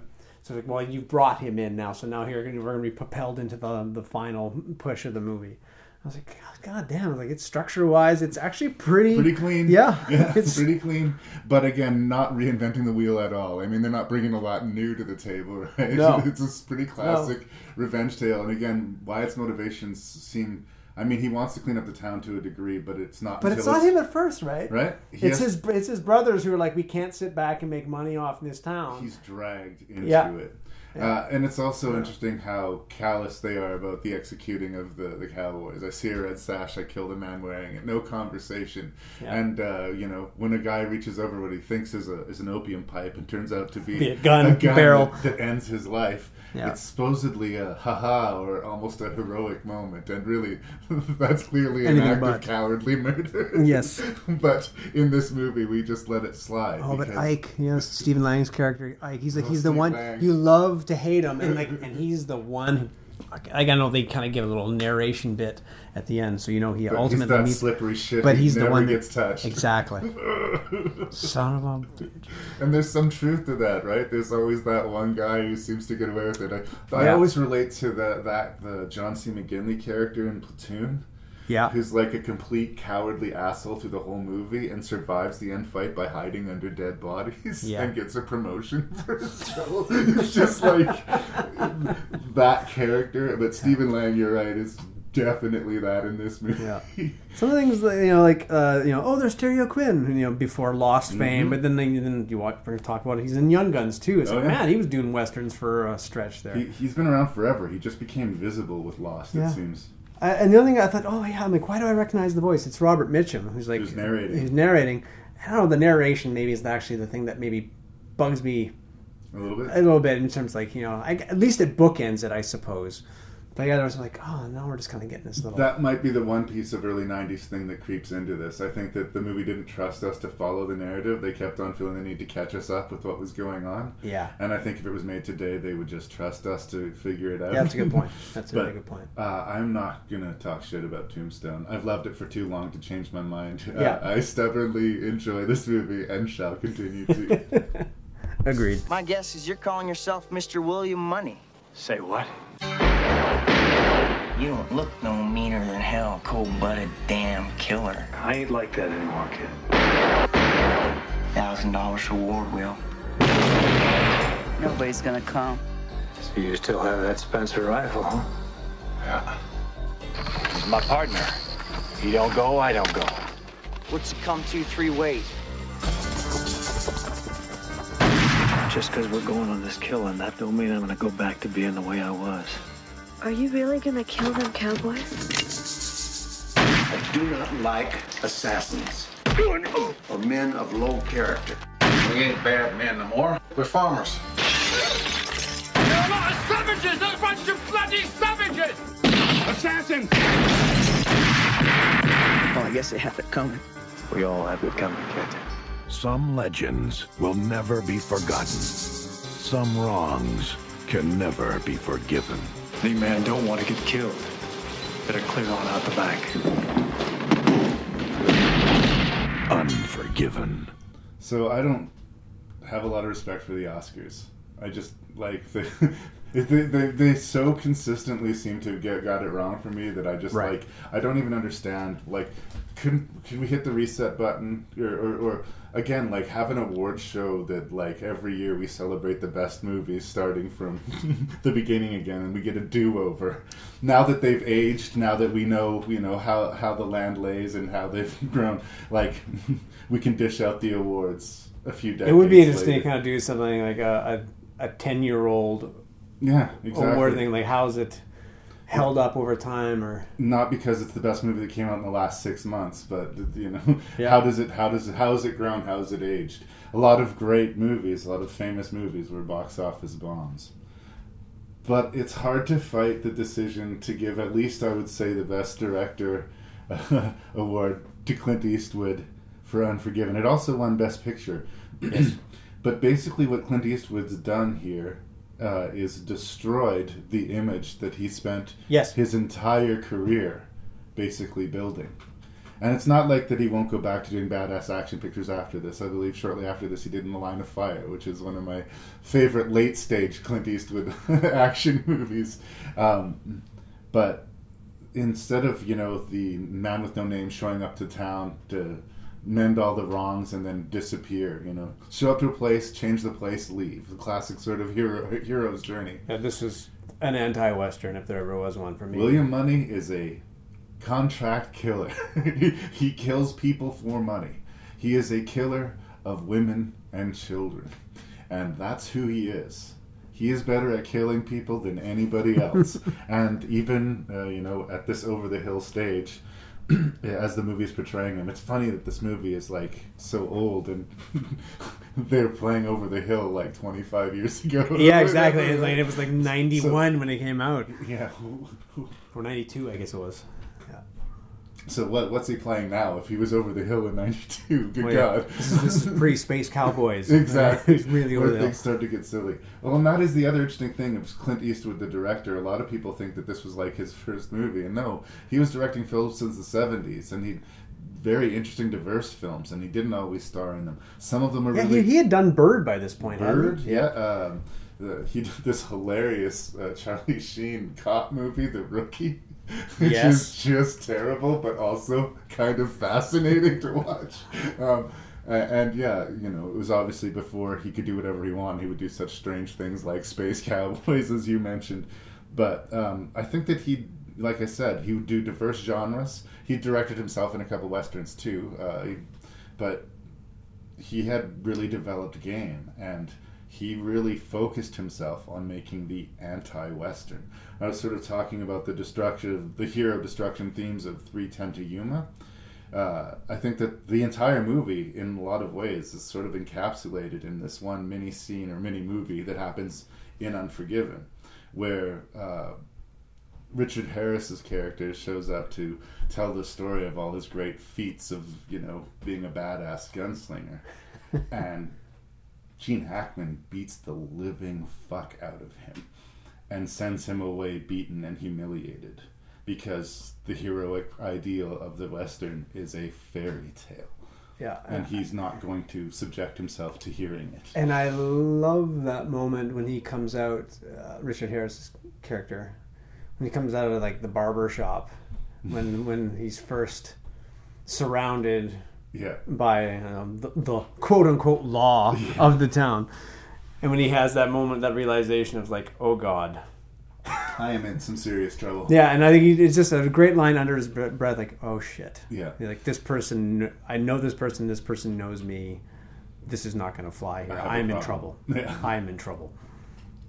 Speaker 3: So like, well, you brought him in now, so now here we're going to be propelled into the the final push of the movie. I was like, God, God damn! Like it's structure wise, it's actually pretty
Speaker 2: pretty clean.
Speaker 3: Yeah,
Speaker 2: yeah, it's pretty clean. But again, not reinventing the wheel at all. I mean, they're not bringing a lot new to the table, right?
Speaker 3: No.
Speaker 2: it's a pretty classic no. revenge tale. And again, Wyatt's motivations seem. I mean, he wants to clean up the town to a degree, but it's not.
Speaker 3: But it's not him at first, right?
Speaker 2: Right.
Speaker 3: He it's has, his it's his brothers who are like, we can't sit back and make money off this town.
Speaker 2: He's dragged into
Speaker 3: yeah.
Speaker 2: it. Uh, and it's also yeah. interesting how callous they are about the executing of the, the cowboys. I see a red sash, I kill a man wearing it. No conversation.
Speaker 3: Yeah.
Speaker 2: And, uh, you know, when a guy reaches over what he thinks is, a, is an opium pipe and turns out to be,
Speaker 3: be a gun,
Speaker 2: a gun
Speaker 3: barrel
Speaker 2: that, that, ends his life,
Speaker 3: yeah.
Speaker 2: it's supposedly a haha or almost a heroic moment. And really, that's clearly an
Speaker 3: Anything
Speaker 2: act
Speaker 3: but.
Speaker 2: of cowardly murder.
Speaker 3: Yes.
Speaker 2: but in this movie, we just let it slide.
Speaker 3: Oh, but
Speaker 2: because-
Speaker 3: Ike, you know, Stephen Lang's character, Ike, he's like,
Speaker 2: Oh,
Speaker 3: he's the
Speaker 2: Steve
Speaker 3: one
Speaker 2: Lang.
Speaker 3: you love to hate him, and like, and he's the one. Who, I don't know. They kind of give a little narration bit at the end, so you know he
Speaker 2: But he's
Speaker 3: ultimately
Speaker 2: that
Speaker 3: meets-
Speaker 2: slippery shit.
Speaker 3: But
Speaker 2: he
Speaker 3: he's the one that-
Speaker 2: gets touched.
Speaker 3: Exactly. Son of a bitch.
Speaker 2: And there's some truth to that, right? There's always that one guy who seems to get away with it. I, I
Speaker 3: Yeah.
Speaker 2: always relate to the that the John C. McGinley character in Platoon.
Speaker 3: Yeah.
Speaker 2: Who's like a complete cowardly asshole through the whole movie and survives the end fight by hiding under dead bodies
Speaker 3: Yeah.
Speaker 2: and gets a promotion for his trouble. It's just like that character. But Stephen Lang, you're right, is definitely that in this movie.
Speaker 3: Yeah. Some of the things, that, you know, like uh, you know, oh, there's Terry O'Quinn, you know, before Lost fame,
Speaker 2: Mhm.
Speaker 3: but then they, then you watch, we're gonna talk about it. He's in Young Guns too. It's
Speaker 2: Oh,
Speaker 3: like,
Speaker 2: yeah.
Speaker 3: man, he was doing westerns for a stretch there.
Speaker 2: He, he's been around forever. He just became visible with Lost,
Speaker 3: Yeah.
Speaker 2: it seems.
Speaker 3: Uh, and the other thing I thought, oh yeah, I'm like, why do I recognize the voice? It's Robert Mitchum, who's like
Speaker 2: Who's narrating.
Speaker 3: He's narrating. I don't know. The narration maybe is actually the thing that maybe bugs me
Speaker 2: A little bit.
Speaker 3: a little bit in terms like you know, I, at least it bookends it, I suppose. But yeah, I was like, oh, now we're just kind of getting this little.
Speaker 2: That might be the one piece of early '90s thing that creeps into this. I think that the movie didn't trust us to follow the narrative. They kept on feeling the need to catch us up with what was going on.
Speaker 3: Yeah.
Speaker 2: And I think if it was made today, they would just trust us to figure it out.
Speaker 3: Yeah, that's a good point. That's a
Speaker 2: But,
Speaker 3: really good point.
Speaker 2: Uh, I'm not gonna talk shit about Tombstone. I've loved it for too long to change my mind. Uh,
Speaker 3: Yeah.
Speaker 2: I stubbornly enjoy this movie and shall continue to.
Speaker 3: Agreed.
Speaker 16: My guess is you're calling yourself Mr. William Munny.
Speaker 15: Say what?
Speaker 16: You don't look no meaner than hell, cold-blooded damn killer.
Speaker 15: I ain't like that anymore, kid.
Speaker 16: Thousand dollars reward, Will.
Speaker 19: Nobody's gonna come.
Speaker 15: So you still have that Spencer rifle, huh? Yeah. He's my partner. He don't go, I don't go.
Speaker 16: What's it come to three ways?
Speaker 15: Just because we're going on this killing, that don't mean I'm gonna go back to being the way I was.
Speaker 20: Are you really gonna kill them cowboys?
Speaker 17: I do not like assassins or men of low character. We ain't bad men no more. We're farmers.
Speaker 4: You're a lot of savages! A bunch of bloody savages! Assassin!
Speaker 16: Well, oh, I guess they have it coming.
Speaker 15: We all have it coming, kid.
Speaker 11: Some legends will never be forgotten. Some wrongs can never be forgiven.
Speaker 15: The man don't want to get killed. Better clear on out the back.
Speaker 11: Unforgiven.
Speaker 2: So I don't have a lot of respect for the Oscars. I just like they they, they, they so consistently seem to get got it wrong for me that I just
Speaker 3: Right.
Speaker 2: like I don't even understand like could could we hit the reset button or, or, or again like have an award show that like every year we celebrate the best movies starting from the beginning again and we get a do-over now that they've aged now that we know you know how how the land lays and how they've grown like we can dish out the awards a few decades
Speaker 3: It would be interesting
Speaker 2: later.
Speaker 3: to kind of do something like a a ten year old
Speaker 2: Yeah, exactly.
Speaker 3: award thing. Like how's it held up over time, or
Speaker 2: not because it's the best movie that came out in the last six months, but you know,
Speaker 3: Yeah.
Speaker 2: how does it how does it how has it grown? How has it aged? A lot of great movies, a lot of famous movies were box office bombs. But it's hard to fight the decision to give at least I would say the best director award to Clint Eastwood for Unforgiven. It also won Best Picture. but basically, what Clint Eastwood's done here uh, is destroyed the image that he spent
Speaker 3: Yes.
Speaker 2: his entire career basically building. And it's not like that he won't go back to doing badass action pictures after this. I believe shortly after this he did In the Line of Fire, which is one of my favorite late stage Clint Eastwood action movies. Um, but instead of, you know, the man with no name showing up to town to mend all the wrongs and then disappear, you know, show up to a place, change the place, leave. The classic sort of hero hero's journey.
Speaker 3: Yeah, this is an anti-western if there ever was one for me.
Speaker 2: William Munny is a contract killer. he kills people for money. He is a killer of women and children. And that's who he is. He is better at killing people than anybody else. and even, uh, you know, at this over the hill stage, as the movie is portraying him, it's funny that this movie is like so old and they're playing over the hill like 25 years ago.
Speaker 3: Yeah, exactly. It was like, it was like 91
Speaker 2: So-
Speaker 3: when it came out.
Speaker 2: Yeah.
Speaker 3: Or 92, I guess it was.
Speaker 2: So what, what's he playing now? If he was over the hill in '92, good
Speaker 3: Well, yeah.
Speaker 2: God!
Speaker 3: This is- this is pre-Space Cowboys.
Speaker 2: exactly.
Speaker 3: He's really
Speaker 2: Where
Speaker 3: over the hill.
Speaker 2: things start to get silly. Well, and that is the other interesting thing of Clint Eastwood, the director. A lot of people think that this was like his first movie, and no, he was directing films since the '70s, and he very interesting, diverse films, and he didn't always star in them. Some of them are
Speaker 3: Yeah,
Speaker 2: really
Speaker 3: he, he had done Bird by this point.
Speaker 2: Bird,
Speaker 3: he?
Speaker 2: yeah. Um, the, he did this hilarious uh, Charlie Sheen cop movie, The Rookie, which
Speaker 3: Yes.
Speaker 2: is just terrible, but also kind of fascinating to watch. Um, and yeah, you know, it was obviously before he could do whatever he wanted. He would do such strange things like Space Cowboys, as you mentioned. But um, I think that he, like I said, he would do diverse genres. He directed himself in a couple westerns too. Uh, he, but he had really developed a game and he really focused himself on making the anti-western i was sort of talking about the destruction the hero destruction themes of 310 to yuma uh, i think that the entire movie in a lot of ways is sort of encapsulated in this one mini scene or mini movie that happens in unforgiven where uh, Richard Harris's character shows up to tell the story of all his great feats of, you know, being a badass gunslinger. and Gene Hackman beats the living fuck out of him and sends him away beaten and humiliated because the heroic ideal of the Western is a fairy tale.
Speaker 3: Yeah.
Speaker 2: And he's not going to subject himself to hearing it.
Speaker 3: And I love that moment when he comes out, uh, Richard Harris's character, when he comes out of like the barber shop, when when he's first surrounded
Speaker 2: Yeah.
Speaker 3: by um, the, the quote unquote law of the town, and when he has that moment, that realization of like, oh God.
Speaker 2: I am in some serious trouble.
Speaker 3: Yeah, and I think he, it's just a great line under his breath, like, "Oh shit."
Speaker 2: Yeah.
Speaker 3: You're like this person, I know this person. This person knows me. This is not going to fly here.
Speaker 2: I have a
Speaker 3: I'm in trouble.
Speaker 2: Yeah.
Speaker 3: I'm in trouble.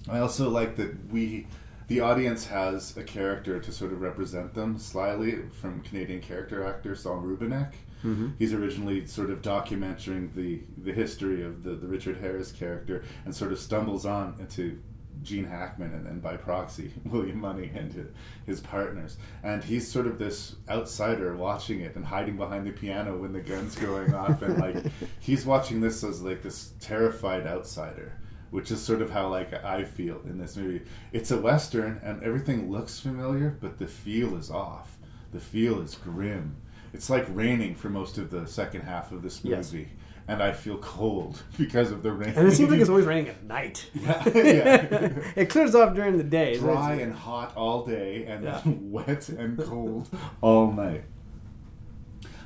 Speaker 2: I also like that we, the audience, has a character to sort of represent them slyly from Canadian character actor Saul Rubinek.
Speaker 3: Mhm.
Speaker 2: He's originally sort of documenting the, the history of the, the Richard Harris character and sort of stumbles on into Gene Hackman and then by proxy William Munny and his partners. And he's sort of this outsider watching it and hiding behind the piano when the gun's going off and like he's watching this as like this terrified outsider which is sort of how like I feel in this movie. It's a western and everything looks familiar, but the feel is off. The feel is grim. It's like raining for most of the second half of this
Speaker 3: Yes.
Speaker 2: movie. And I feel cold because of the rain.
Speaker 3: And it seems like it's always raining at night.
Speaker 2: Yeah, yeah.
Speaker 3: it clears off during the day.
Speaker 2: Dry and hot all day and
Speaker 3: Yeah.
Speaker 2: wet and cold all night.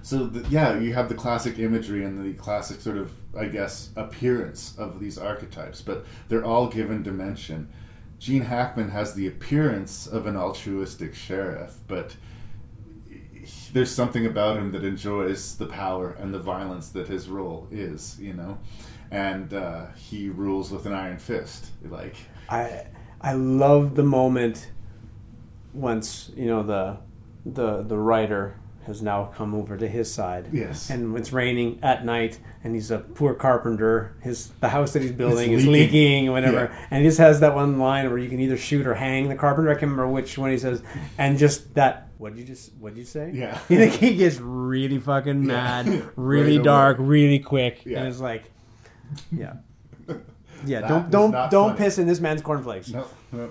Speaker 2: So the, yeah, you have the classic imagery and the classic sort of, I guess, appearance of these archetypes, but they're all given dimension. Gene Hackman has the appearance of an altruistic sheriff, but there's something about him that enjoys the power and the violence that his role is, you know, and uh, he rules with an iron fist, like.
Speaker 3: I I love the moment once you know the the the writer has now come over to his side.
Speaker 2: Yes.
Speaker 3: And it's raining at night, and he's a poor carpenter. His the house that he's building
Speaker 2: It's
Speaker 3: is
Speaker 2: leaking.
Speaker 3: leaking, or whatever.
Speaker 2: Yeah.
Speaker 3: And he just has that one line where you can either shoot or hang the carpenter. I can't remember which one he says. And just that. What did you just? What did you say?
Speaker 2: Yeah.
Speaker 3: He gets really fucking
Speaker 2: Yeah.
Speaker 3: mad, really
Speaker 2: Right
Speaker 3: dark, really quick,
Speaker 2: Yeah.
Speaker 3: and it's like, yeah. Yeah, don't don't don't
Speaker 2: funny.
Speaker 3: piss in this man's cornflakes.
Speaker 2: No, no.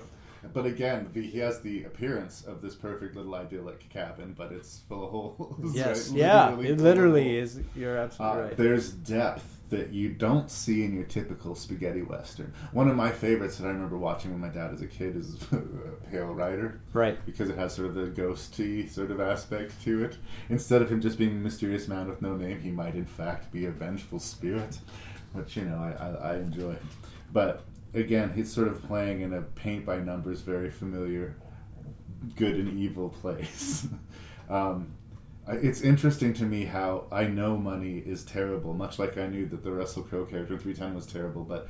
Speaker 2: But again, the, he has the appearance of this perfect little idyllic cabin, but it's full of holes.
Speaker 3: Yes,
Speaker 2: right?
Speaker 3: yeah,
Speaker 2: Literally
Speaker 3: it literally is. You're absolutely
Speaker 2: Uh,
Speaker 3: right.
Speaker 2: There's depth that you don't see in your typical spaghetti western. One of my favorites that I remember watching when my dad was a kid is Pale Rider.
Speaker 3: Right.
Speaker 2: Because it has sort of the ghosty sort of aspect to it. Instead of him just being a mysterious man with no name, he might in fact be a vengeful spirit, which, you know, I, I, I enjoy. But again, he's sort of playing in a paint by numbers, very familiar good and evil place. um, it's interesting to me how I know Munny is terrible, much like I knew that the Russell Crowe character in 310 was terrible, but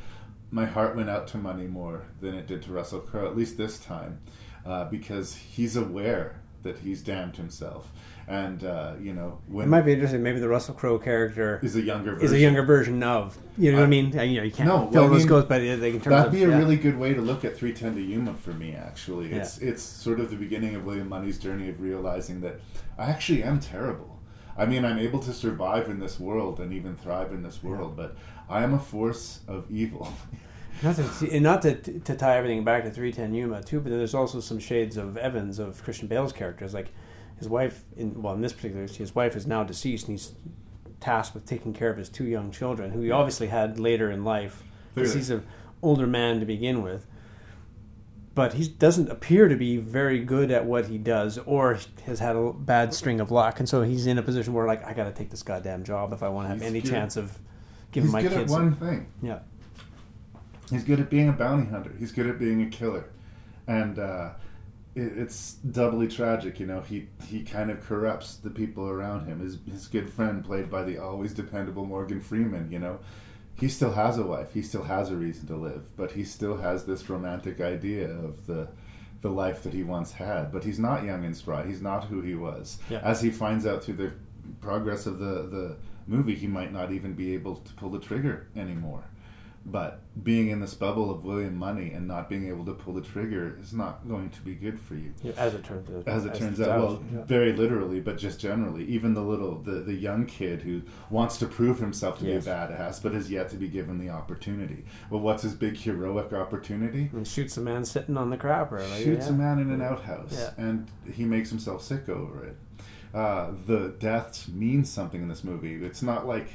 Speaker 2: my heart went out to Munny more than it did to Russell Crowe, at least this time, uh, because he's aware that he's damned himself. And, uh, you know, when.
Speaker 3: It might be interesting. Maybe the Russell Crowe character
Speaker 2: Is a younger
Speaker 3: Is a
Speaker 2: version.
Speaker 3: younger version of. You know what I
Speaker 2: I-
Speaker 3: mean? You know, you can't
Speaker 2: no,
Speaker 3: fill
Speaker 2: well, I
Speaker 3: those goals, but in terms
Speaker 2: that'd
Speaker 3: of
Speaker 2: be a
Speaker 3: yeah.
Speaker 2: really good way to look at 310 to Yuma for me. Actually,
Speaker 3: Yeah.
Speaker 2: it's it's sort of the beginning of William Munny's journey of realizing that I actually am terrible. I mean, I'm able to survive in this world and even thrive in this world, but I am a force of evil.
Speaker 3: Not to, and not to, to tie everything back to 310 Yuma too, but there's also some shades of Evans of Christian Bale's characters. Like his wife, in well, in this particular, his wife is now deceased, and he's tasked with taking care of his two young children, who he obviously had later in life, because he's an older man to begin with. But he doesn't appear to be very good at what he does, or has had a bad string of luck, and so he's in a position where like I got to take this goddamn job if I want to have
Speaker 2: He's
Speaker 3: any
Speaker 2: good-
Speaker 3: chance of giving my kids.
Speaker 2: He's
Speaker 3: my
Speaker 2: good
Speaker 3: kids
Speaker 2: at one thing.
Speaker 3: Yeah.
Speaker 2: He's good at being a bounty hunter. He's good at being a killer, and uh, it's doubly tragic. You know, he he kind of corrupts the people around him. His his good friend, played by the always dependable Morgan Freeman. You know, he still has a wife. He still has a reason to live, but he still has this romantic idea of the the life that he once had. But he's not young and spry. He's not who he was.
Speaker 3: Yeah.
Speaker 2: As he finds out through the progress of the the movie, he might not even be able to pull the trigger anymore. But being in this bubble of William Munny and not being able to pull the trigger is not going to be good for you.
Speaker 3: Yeah, as it turns out.
Speaker 2: As it
Speaker 3: As
Speaker 2: turns out, well,
Speaker 3: yeah.
Speaker 2: very literally, but just generally, even the little, the, the young kid who wants to prove himself to
Speaker 3: Yes.
Speaker 2: be a badass, but has yet to be given the opportunity. Well, what's his big heroic opportunity?
Speaker 3: And shoots a man sitting on the crapper. Like,
Speaker 2: shoots
Speaker 3: yeah.
Speaker 2: a man in an outhouse, and he makes himself sick over it. Uh, the deaths mean something in this movie. It's not like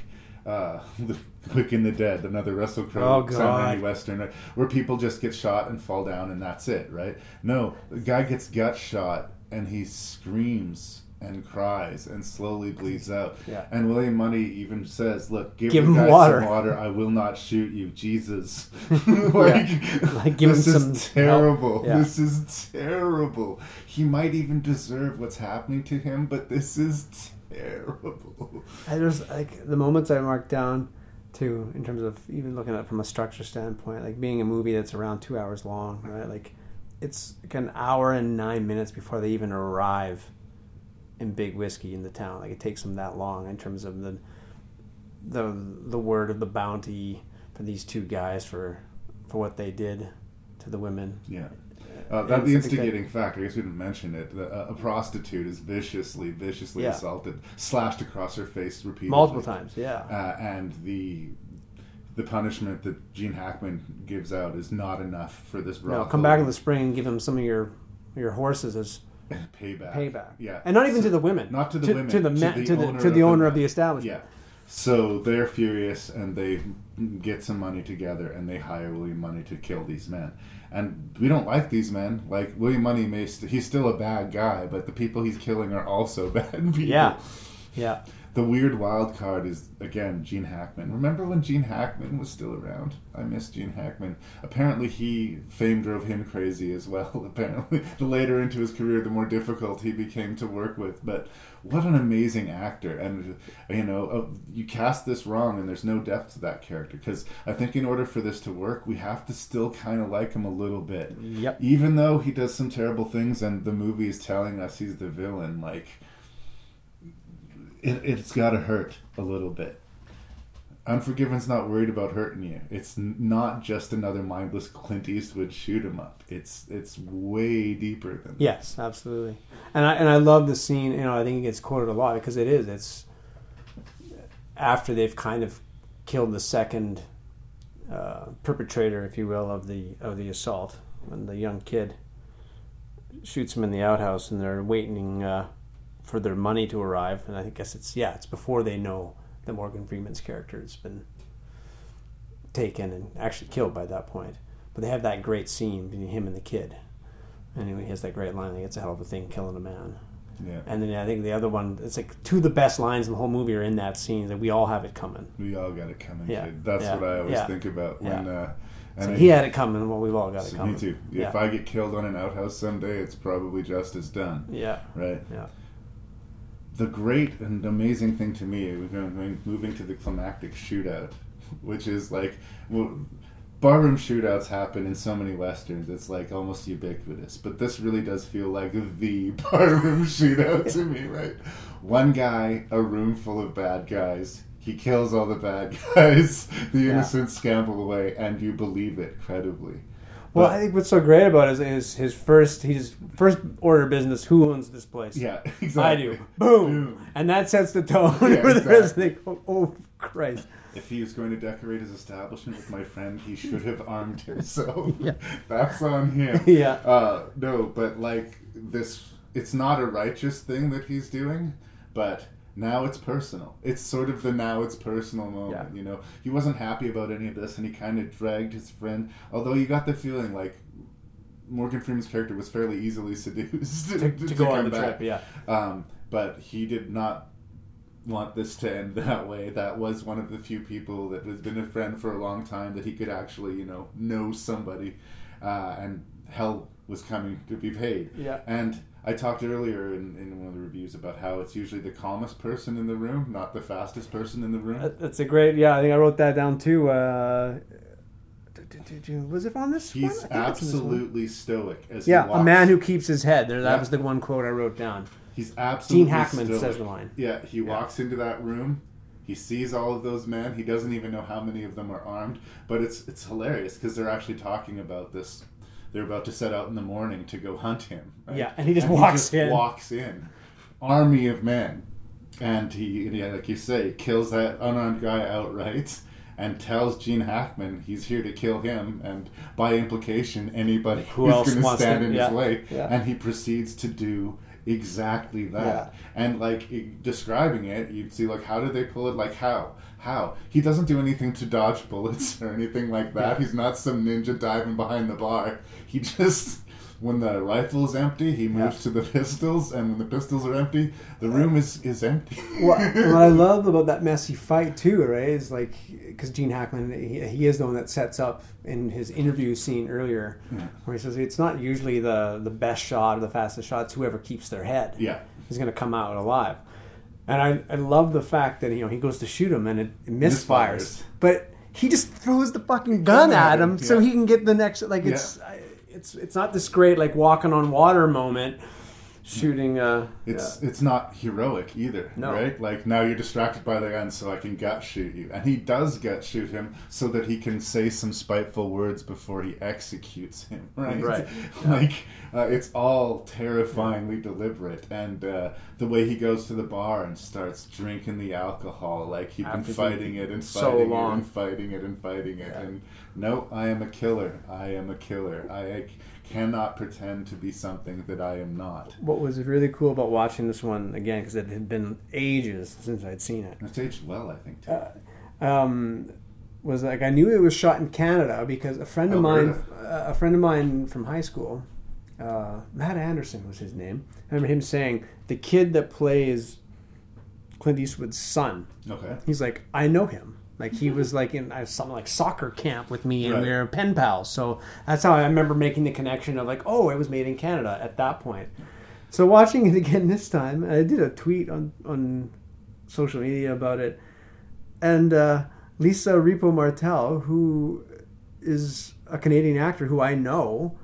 Speaker 2: uh, the Quick and the Dead, another Russell Crowe
Speaker 3: Oh,
Speaker 2: Sam. Western, where people just get shot and fall down, and that's it, right? No, the guy gets gut shot, and he screams and cries and slowly bleeds out.
Speaker 3: Yeah.
Speaker 2: And William Munny even says, "Look, give,
Speaker 3: Give him water."
Speaker 2: some water. I will not shoot you, Jesus."
Speaker 3: Yeah. Like, give
Speaker 2: this
Speaker 3: him
Speaker 2: is
Speaker 3: some
Speaker 2: terrible.
Speaker 3: Yeah.
Speaker 2: This is terrible. He might even deserve what's happening to him, but this is terrible.
Speaker 3: And there's like the moments I marked down too, in terms of even looking at it from a structure standpoint, like being a movie that's around two hours long, right? Like it's like an hour and nine minutes before they even arrive in Big Whiskey in the town. Like it takes them that long in terms of the the the word of the bounty for these two guys for for what they did to the women.
Speaker 2: Yeah. Uh, that the
Speaker 3: it's like that-
Speaker 2: instigating factor. I guess we didn't mention it. The, a, a prostitute is viciously, viciously
Speaker 3: Yeah.
Speaker 2: assaulted, slashed across her face repeatedly,
Speaker 3: Multiple times, yeah.
Speaker 2: Uh, and the the punishment that Gene Hackman gives out is not enough for this brothel.
Speaker 3: No, come back in the spring and give him some of your your horses as
Speaker 2: payback.
Speaker 3: Payback.
Speaker 2: Yeah.
Speaker 3: And not even
Speaker 2: So-
Speaker 3: to the women.
Speaker 2: Not to the
Speaker 3: To-
Speaker 2: women.
Speaker 3: to the ma- to the- to the owner of the establishment.
Speaker 2: Yeah. So they're furious and they get some money together and they hire William Munny to kill these men. And we don't like these men. Like William Munny may st- he's still a bad guy, but the people he's killing are also bad people.
Speaker 3: Yeah. Yeah.
Speaker 2: The weird wild card is again Gene Hackman. Remember when Gene Hackman was still around? I miss Gene Hackman. Apparently, he fame drove him crazy as well. Apparently, the later into his career, the more difficult he became to work with. But what an amazing actor! And you know, uh, you cast this wrong, and there's no depth to that character. Because I think in order for this to work, we have to still kind of like him a little bit.
Speaker 3: Yep.
Speaker 2: Even though he does some terrible things, and the movie is telling us he's the villain, like it, it's got to hurt a little bit. Unforgiven's not worried about hurting you. It's not just another mindless Clint Eastwood shoot 'em up. It's it's way deeper than that.
Speaker 3: Yes, absolutely. And I and I love the scene. You know, I think it gets quoted a lot because it is. It's after they've kind of killed the second uh, perpetrator, if you will, of the of the assault, when the young kid shoots him in the outhouse, and they're waiting uh, for their money to arrive. And I guess it's yeah, it's before they know that Morgan Freeman's character has been taken and actually killed by that point. But they have that great scene between him and the kid, and he has that great line. Like, it's a hell of a thing killing a man.
Speaker 2: Yeah.
Speaker 3: And then I think the other one, it's like two of the best lines in the whole movie are in that scene. That we all have it coming.
Speaker 2: We all got it coming,
Speaker 3: Yeah.
Speaker 2: kid. That's
Speaker 3: Yeah.
Speaker 2: what I always
Speaker 3: Yeah.
Speaker 2: think about when.
Speaker 3: Yeah.
Speaker 2: Uh,
Speaker 3: So he had it coming. Well, we've all got it
Speaker 2: So
Speaker 3: coming.
Speaker 2: Me too. If I get killed on an outhouse someday, it's probably just as done.
Speaker 3: Yeah.
Speaker 2: Right.
Speaker 3: Yeah.
Speaker 2: The great and amazing thing to me, we're going, moving to the climactic shootout, which is like, well, barroom shootouts happen in so many westerns. It's like almost ubiquitous, but this really does feel like the barroom shootout to me, right? One guy, a room full of bad guys. He kills all the bad guys. The
Speaker 3: Yeah.
Speaker 2: innocents scamble away, and you believe it credibly.
Speaker 3: Well,
Speaker 2: But-
Speaker 3: I think what's so great about it is, is his first his first order of business. Who owns this place?
Speaker 2: Yeah, exactly.
Speaker 3: I do. Boom. and that sets the tone
Speaker 2: Yeah,
Speaker 3: for the rest. Of the, oh, oh Christ!
Speaker 2: If he was going to decorate his establishment with my friend, he should have armed himself.
Speaker 3: Yeah.
Speaker 2: That's on him.
Speaker 3: Yeah.
Speaker 2: Uh, no, but like this, it's not a righteous thing that he's doing, but now it's personal. It's sort of the now it's personal moment. You know, he wasn't happy about any of this, and he kind of dragged his friend. Although you got the feeling like. Morgan Freeman's character was fairly easily seduced
Speaker 3: To- to go on the
Speaker 2: back.
Speaker 3: trip, yeah.
Speaker 2: Um, but he did not want this to end that way. That was one of the few people that has been a friend for a long time that he could actually, you know, know somebody, uh, and hell was coming to be paid.
Speaker 3: Yeah.
Speaker 2: And I talked earlier in, in one of the reviews about how it's usually the calmest person in the room, not the fastest person in the room.
Speaker 3: That's a great. Yeah, I think I wrote that down too. Uh, was it on this?
Speaker 2: He's
Speaker 3: I think it's in this one.
Speaker 2: absolutely stoic as
Speaker 3: Yeah, a man who keeps his head. There, that
Speaker 2: Yeah.
Speaker 3: was the one quote I wrote down.
Speaker 2: He's absolutely
Speaker 3: Gene Hackman
Speaker 2: stoic.
Speaker 3: says the line.
Speaker 2: Yeah, he walks into that room. He sees all of those men. He doesn't even know how many of them are armed. But it's it's hilarious because they're actually talking about this. They're about to set out in the morning to go hunt him. right?
Speaker 3: Yeah, and he just walks in.
Speaker 2: Walks in, army of men, and he, yeah, like you say, kills that unarmed guy outright. And tells Gene Hackman he's here to kill him, and by implication, anybody
Speaker 3: Who
Speaker 2: who's going to stand in
Speaker 3: yeah,
Speaker 2: his way.
Speaker 3: yeah.
Speaker 2: And he proceeds to do exactly that. And like describing it, you'd see like how did they pull it? Like how? How? He doesn't do anything to dodge bullets or anything like that.
Speaker 3: Yeah.
Speaker 2: He's not some ninja diving behind the bar. He just when the rifle is empty, he moves to the pistols, and when the pistols are empty, the room is is empty.
Speaker 3: what, what I love about that messy fight too, right, is like because Gene Hackman, he, he is the one that sets up in his interview scene earlier,
Speaker 2: Yeah.
Speaker 3: where he says it's not usually the the best shot or the fastest shot; it's whoever keeps their head.
Speaker 2: Yeah.
Speaker 3: is going to come out alive. And I, I love the fact that you know he goes to shoot him and it, it misfires,
Speaker 2: Misfires.
Speaker 3: but he just throws the fucking gun at him so he can get the next. Like it's I- it's it's not this great like walking on water moment, shooting. Uh,
Speaker 2: It's it's not heroic either,
Speaker 3: No.
Speaker 2: right? Like now you're distracted by the gun, so I can gut shoot you, and he does gut shoot him so that he can say some spiteful words before he executes him, right?
Speaker 3: Right.
Speaker 2: like uh, it's all terrifyingly deliberate, and uh, the way he goes to the bar and starts drinking the alcohol, like he'd been fighting it and
Speaker 3: so
Speaker 2: fighting it and fighting it and fighting it, and no, I am a killer. I am a killer. I cannot pretend to be something that I am not.
Speaker 3: What was really cool about watching this one again, because it had been ages since I'd seen it,
Speaker 2: It's aged well, I think. Too.
Speaker 3: um, was like I knew it was shot in Canada because a friend of mine, a friend of mine from high school, uh, Matt Anderson was his name. I remember him saying the kid that plays Clint Eastwood's son.
Speaker 2: Okay.
Speaker 3: He's like, I know him. Like he was like in uh, something like soccer camp with me, and
Speaker 2: Right.
Speaker 3: we were pen pals. So that's how I remember making the connection of like, oh, it was made in Canada at that point. So watching it again this time, I did a tweet on on social media about it, and uh, Lisa Repo Martell, who is a Canadian actor who I know,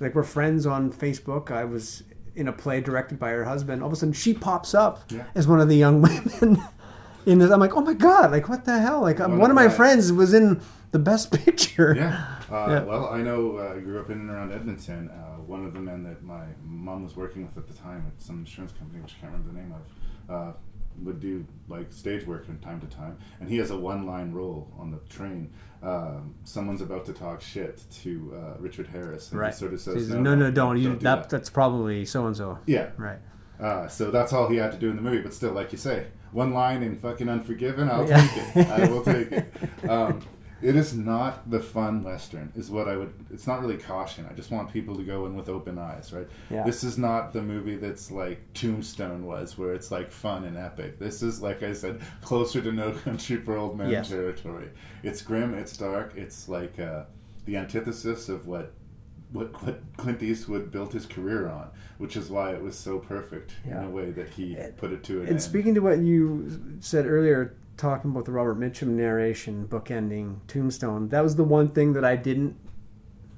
Speaker 3: like we're friends on Facebook. I was in a play directed by her husband. All of a sudden, she pops up
Speaker 2: Yeah.
Speaker 3: as one of the young women. In this, I'm like, oh my god! Like, what the hell? Like, um,
Speaker 2: One
Speaker 3: one,
Speaker 2: of
Speaker 3: my friends was in the best picture.
Speaker 2: Yeah. Uh,
Speaker 3: Yeah.
Speaker 2: Well, I know uh, I grew up in and around Edmonton. Uh, one of the men that my mom was working with at the time at some insurance company, which I can't remember the name of, uh, would do like stage work from time to time, and he has a one-line role on the train. Um, someone's about to talk shit to uh, Richard Harris, and
Speaker 3: Right.
Speaker 2: he sort of says, "No,
Speaker 3: no, no, don't. You,
Speaker 2: do
Speaker 3: that, That's probably so and so.
Speaker 2: Yeah.
Speaker 3: Right.
Speaker 2: Uh, so that's all he had to do in the movie, but still, like you say, one line in fucking Unforgiven, I'll
Speaker 3: Yeah.
Speaker 2: take it. I will take it. Um, it is not the fun western, is what I would. It's not really caution. I just want people to go in with open eyes, right?
Speaker 3: Yeah.
Speaker 2: This is not the movie that's like Tombstone was, where it's like fun and epic. This is, like I said, closer to No Country for Old Men
Speaker 3: Yes.
Speaker 2: territory. It's grim. It's dark. It's like uh, the antithesis of what what what Clint Eastwood built his career on, which is why it was so perfect
Speaker 3: Yeah.
Speaker 2: in a way that he put it to an
Speaker 3: And
Speaker 2: end.
Speaker 3: speaking to what you said earlier, talking about the Robert Mitchum narration, bookending Tombstone, that was the one thing that I didn't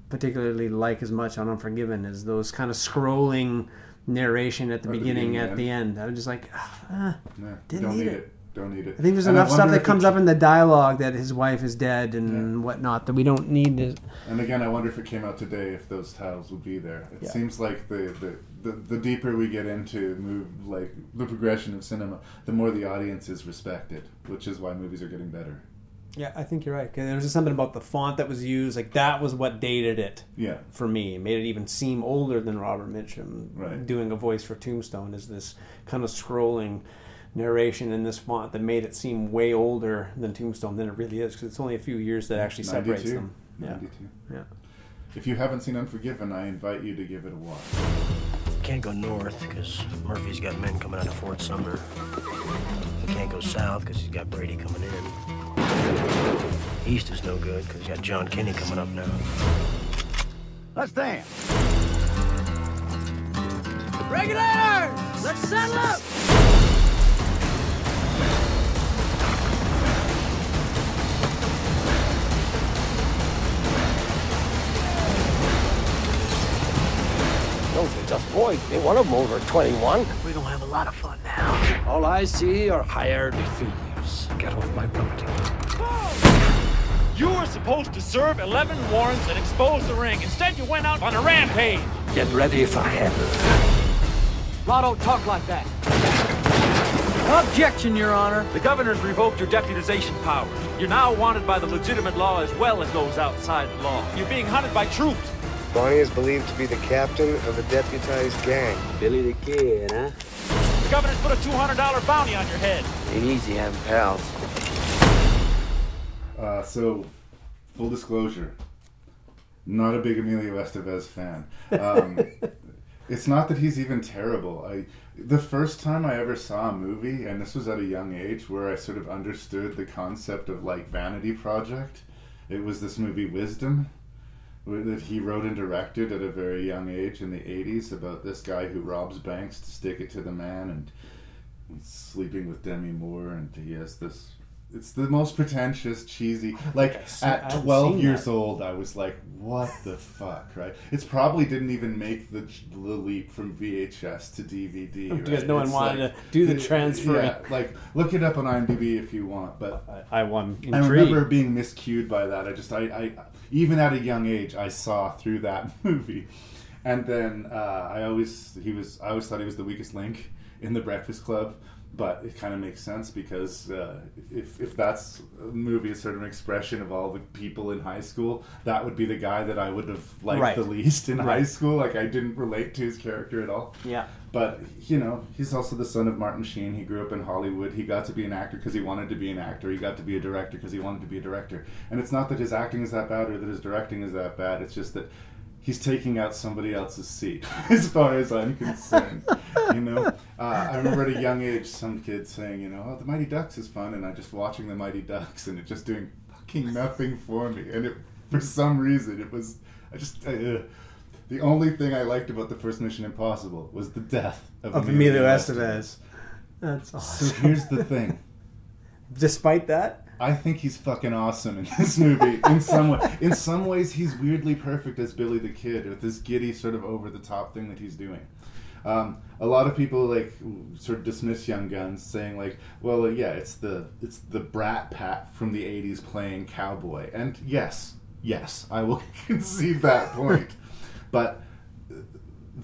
Speaker 3: particularly like as much on Unforgiven is those kind of scrolling narration at the
Speaker 2: At the
Speaker 3: beginning,
Speaker 2: beginning
Speaker 3: at
Speaker 2: and
Speaker 3: the end. I was just like, ah,
Speaker 2: Yeah,
Speaker 3: didn't need
Speaker 2: need
Speaker 3: it.
Speaker 2: it. Don't need it.
Speaker 3: I think there's
Speaker 2: And
Speaker 3: enough stuff that comes up in the dialogue that his wife is dead and whatnot that we don't need to.
Speaker 2: And again, I wonder if it came out today, if those titles would be there. It
Speaker 3: Yeah.
Speaker 2: seems like the, the, the, the deeper we get into move like the progression of cinema, the more the audience is respected, which is why movies are getting better.
Speaker 3: Yeah, I think you're right. There was just something about the font that was used, like that was what dated it.
Speaker 2: Yeah.
Speaker 3: For me, it made it even seem older than Robert Mitchum
Speaker 2: Right.
Speaker 3: doing a voice for Tombstone. Is this kind of scrolling narration in this font that made it seem way older than Tombstone than it really is because it's only a few years that actually separates
Speaker 2: 92.
Speaker 3: them. Yeah.
Speaker 2: 92.
Speaker 3: Yeah.
Speaker 2: If you haven't seen Unforgiven, I invite you to give it a watch.
Speaker 19: Can't go north because Murphy's got men coming out of Fort Sumner. He can't go south because he's got Brady coming in. East is no good because he's got John Kinney coming up now.
Speaker 13: Let's dance.
Speaker 12: Regulators! Let's settle up!
Speaker 21: Just boys. Ain't one of them over 21.
Speaker 19: We're gonna have a lot of fun now.
Speaker 21: All I see are hired thieves.
Speaker 19: Get off my property.
Speaker 4: You were supposed to serve 11 warrants and expose the ring. Instead, you went out on a rampage.
Speaker 21: Get ready for hell.
Speaker 18: Law don't talk like that. Objection, Your Honor.
Speaker 4: The governor's revoked your deputization powers. You're now wanted by the legitimate law as well as those outside the law. You're being hunted by troops.
Speaker 22: Bonney is believed to be the captain of a deputized gang.
Speaker 21: Billy the Kid, huh?
Speaker 4: The governor's put a $200 bounty on your head.
Speaker 21: Ain't easy having pals.
Speaker 2: Uh, so, full disclosure, not a big Emilio Estevez fan. Um, it's not that he's even terrible. I the first time I ever saw a movie, and this was at a young age, where I sort of understood the concept of like vanity project. It was this movie Wisdom wh- that he wrote and directed at a very young age in the 80s about this guy who robs banks to stick it to the man and he's sleeping with Demi Moore and he has this it's the most pretentious cheesy like
Speaker 3: I
Speaker 2: at 12 years
Speaker 3: that.
Speaker 2: old I was like what the fuck right it's probably didn't even make the, the leap from VHS to DVD
Speaker 3: Because no one
Speaker 2: It's
Speaker 3: wanted
Speaker 2: like-
Speaker 3: to do the transfer.
Speaker 2: yeah like look it up on IMDb if you want but
Speaker 3: I, I'm
Speaker 2: I remember being miscued by that. I just, I, I, even at a young age, I saw through that movie, and then uh, I always, he was, I always thought he was the weakest link in the Breakfast Club, but it kind of makes sense because uh, if if that's a movie is sort of an expression of all the people in high school, that would be the guy that I would have liked
Speaker 3: Right.
Speaker 2: the least in high school. Like I didn't relate to his character at all.
Speaker 3: Yeah.
Speaker 2: But you know, he's also the son of Martin Sheen. He grew up in Hollywood. He got to be an actor because he wanted to be an actor. He got to be a director because he wanted to be a director. And it's not that his acting is that bad or that his directing is that bad. It's just that he's taking out somebody else's seat, as far as I'm concerned. you know, uh, I remember at a young age, some kid saying, you know, oh, the Mighty Ducks is fun, and I just watching the Mighty Ducks, and it just doing fucking nothing for me. And it, for some reason, it was I just. Uh, the only thing I liked about the first Mission Impossible was the death of,
Speaker 3: Of Emilio Estevez. That's awesome.
Speaker 2: So here's the thing.
Speaker 3: Despite that,
Speaker 2: I think he's fucking awesome in this movie. In some way, in some ways, he's weirdly perfect as Billy the Kid with this giddy, sort of over the top thing that he's doing. Um, a lot of people like sort of dismiss Young Guns, saying like, "Well, uh, yeah, it's the it's the Brat Pat from the '80s playing cowboy." And yes, yes, I will concede that point. But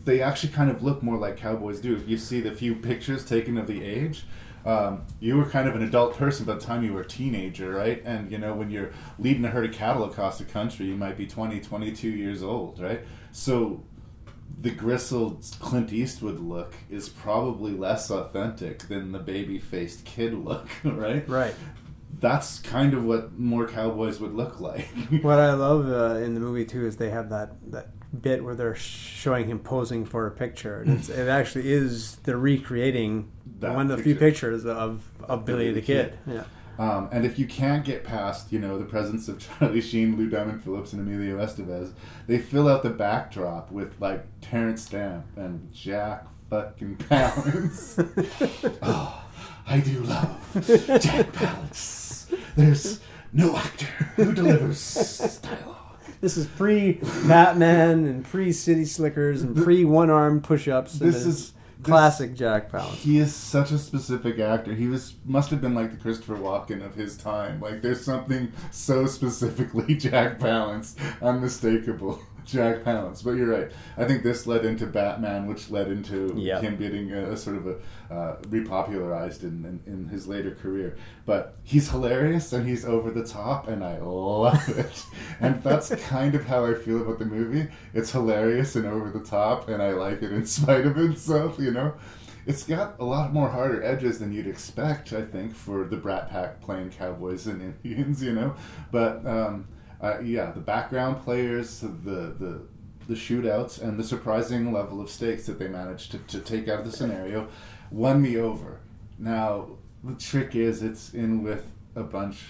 Speaker 2: they actually kind of look more like cowboys do. If you see the few pictures taken of the age, um, you were kind of an adult person by the time you were a teenager, right? And you know, when you're leading a herd of cattle across the country, you might be 20, 22 years old, right? So the gristled Clint Eastwood look is probably less authentic than the baby faced kid look, right?
Speaker 3: Right.
Speaker 2: That's kind of what more cowboys would look like.
Speaker 3: what I love uh, in the movie too is they have that that bit where they're showing him posing for a picture. It actually is they're recreating
Speaker 2: That
Speaker 3: one of the few pictures of of Billy the Kid. Yeah.
Speaker 2: Um, and if you can't get past, you know, the presence of Charlie Sheen, Lou Diamond Phillips, and Emilio Estevez, they fill out the backdrop with like Terence Stamp and Jack fucking Palance. oh, I do love Jack Palance. There's no actor who delivers dialogue.
Speaker 3: This is pre Batman and pre City Slickers and pre one arm push ups.
Speaker 2: This is
Speaker 3: classic Jack Palance.
Speaker 2: He is such a specific actor. He was must have been like the Christopher Walken of his time. Like there's something so specifically Jack Palance, unmistakable Jack Palance. But you're right. I think this led into Batman, which led into
Speaker 3: Yep.
Speaker 2: him getting a, a sort of a uh, repopularized in, in, in his later career. But he's hilarious and he's over the top, and I love it. and that's kind of how I feel about the movie. It's hilarious and over the top, and I like it in spite of itself. You know. It's got a lot more harder edges than you'd expect, I think, for the Brat Pack playing cowboys and Indians, you know. But um, uh, yeah, the background players, the the the shootouts, and the surprising level of stakes that they managed to, to take out of the scenario won me over. Now the trick is, it's in with a bunch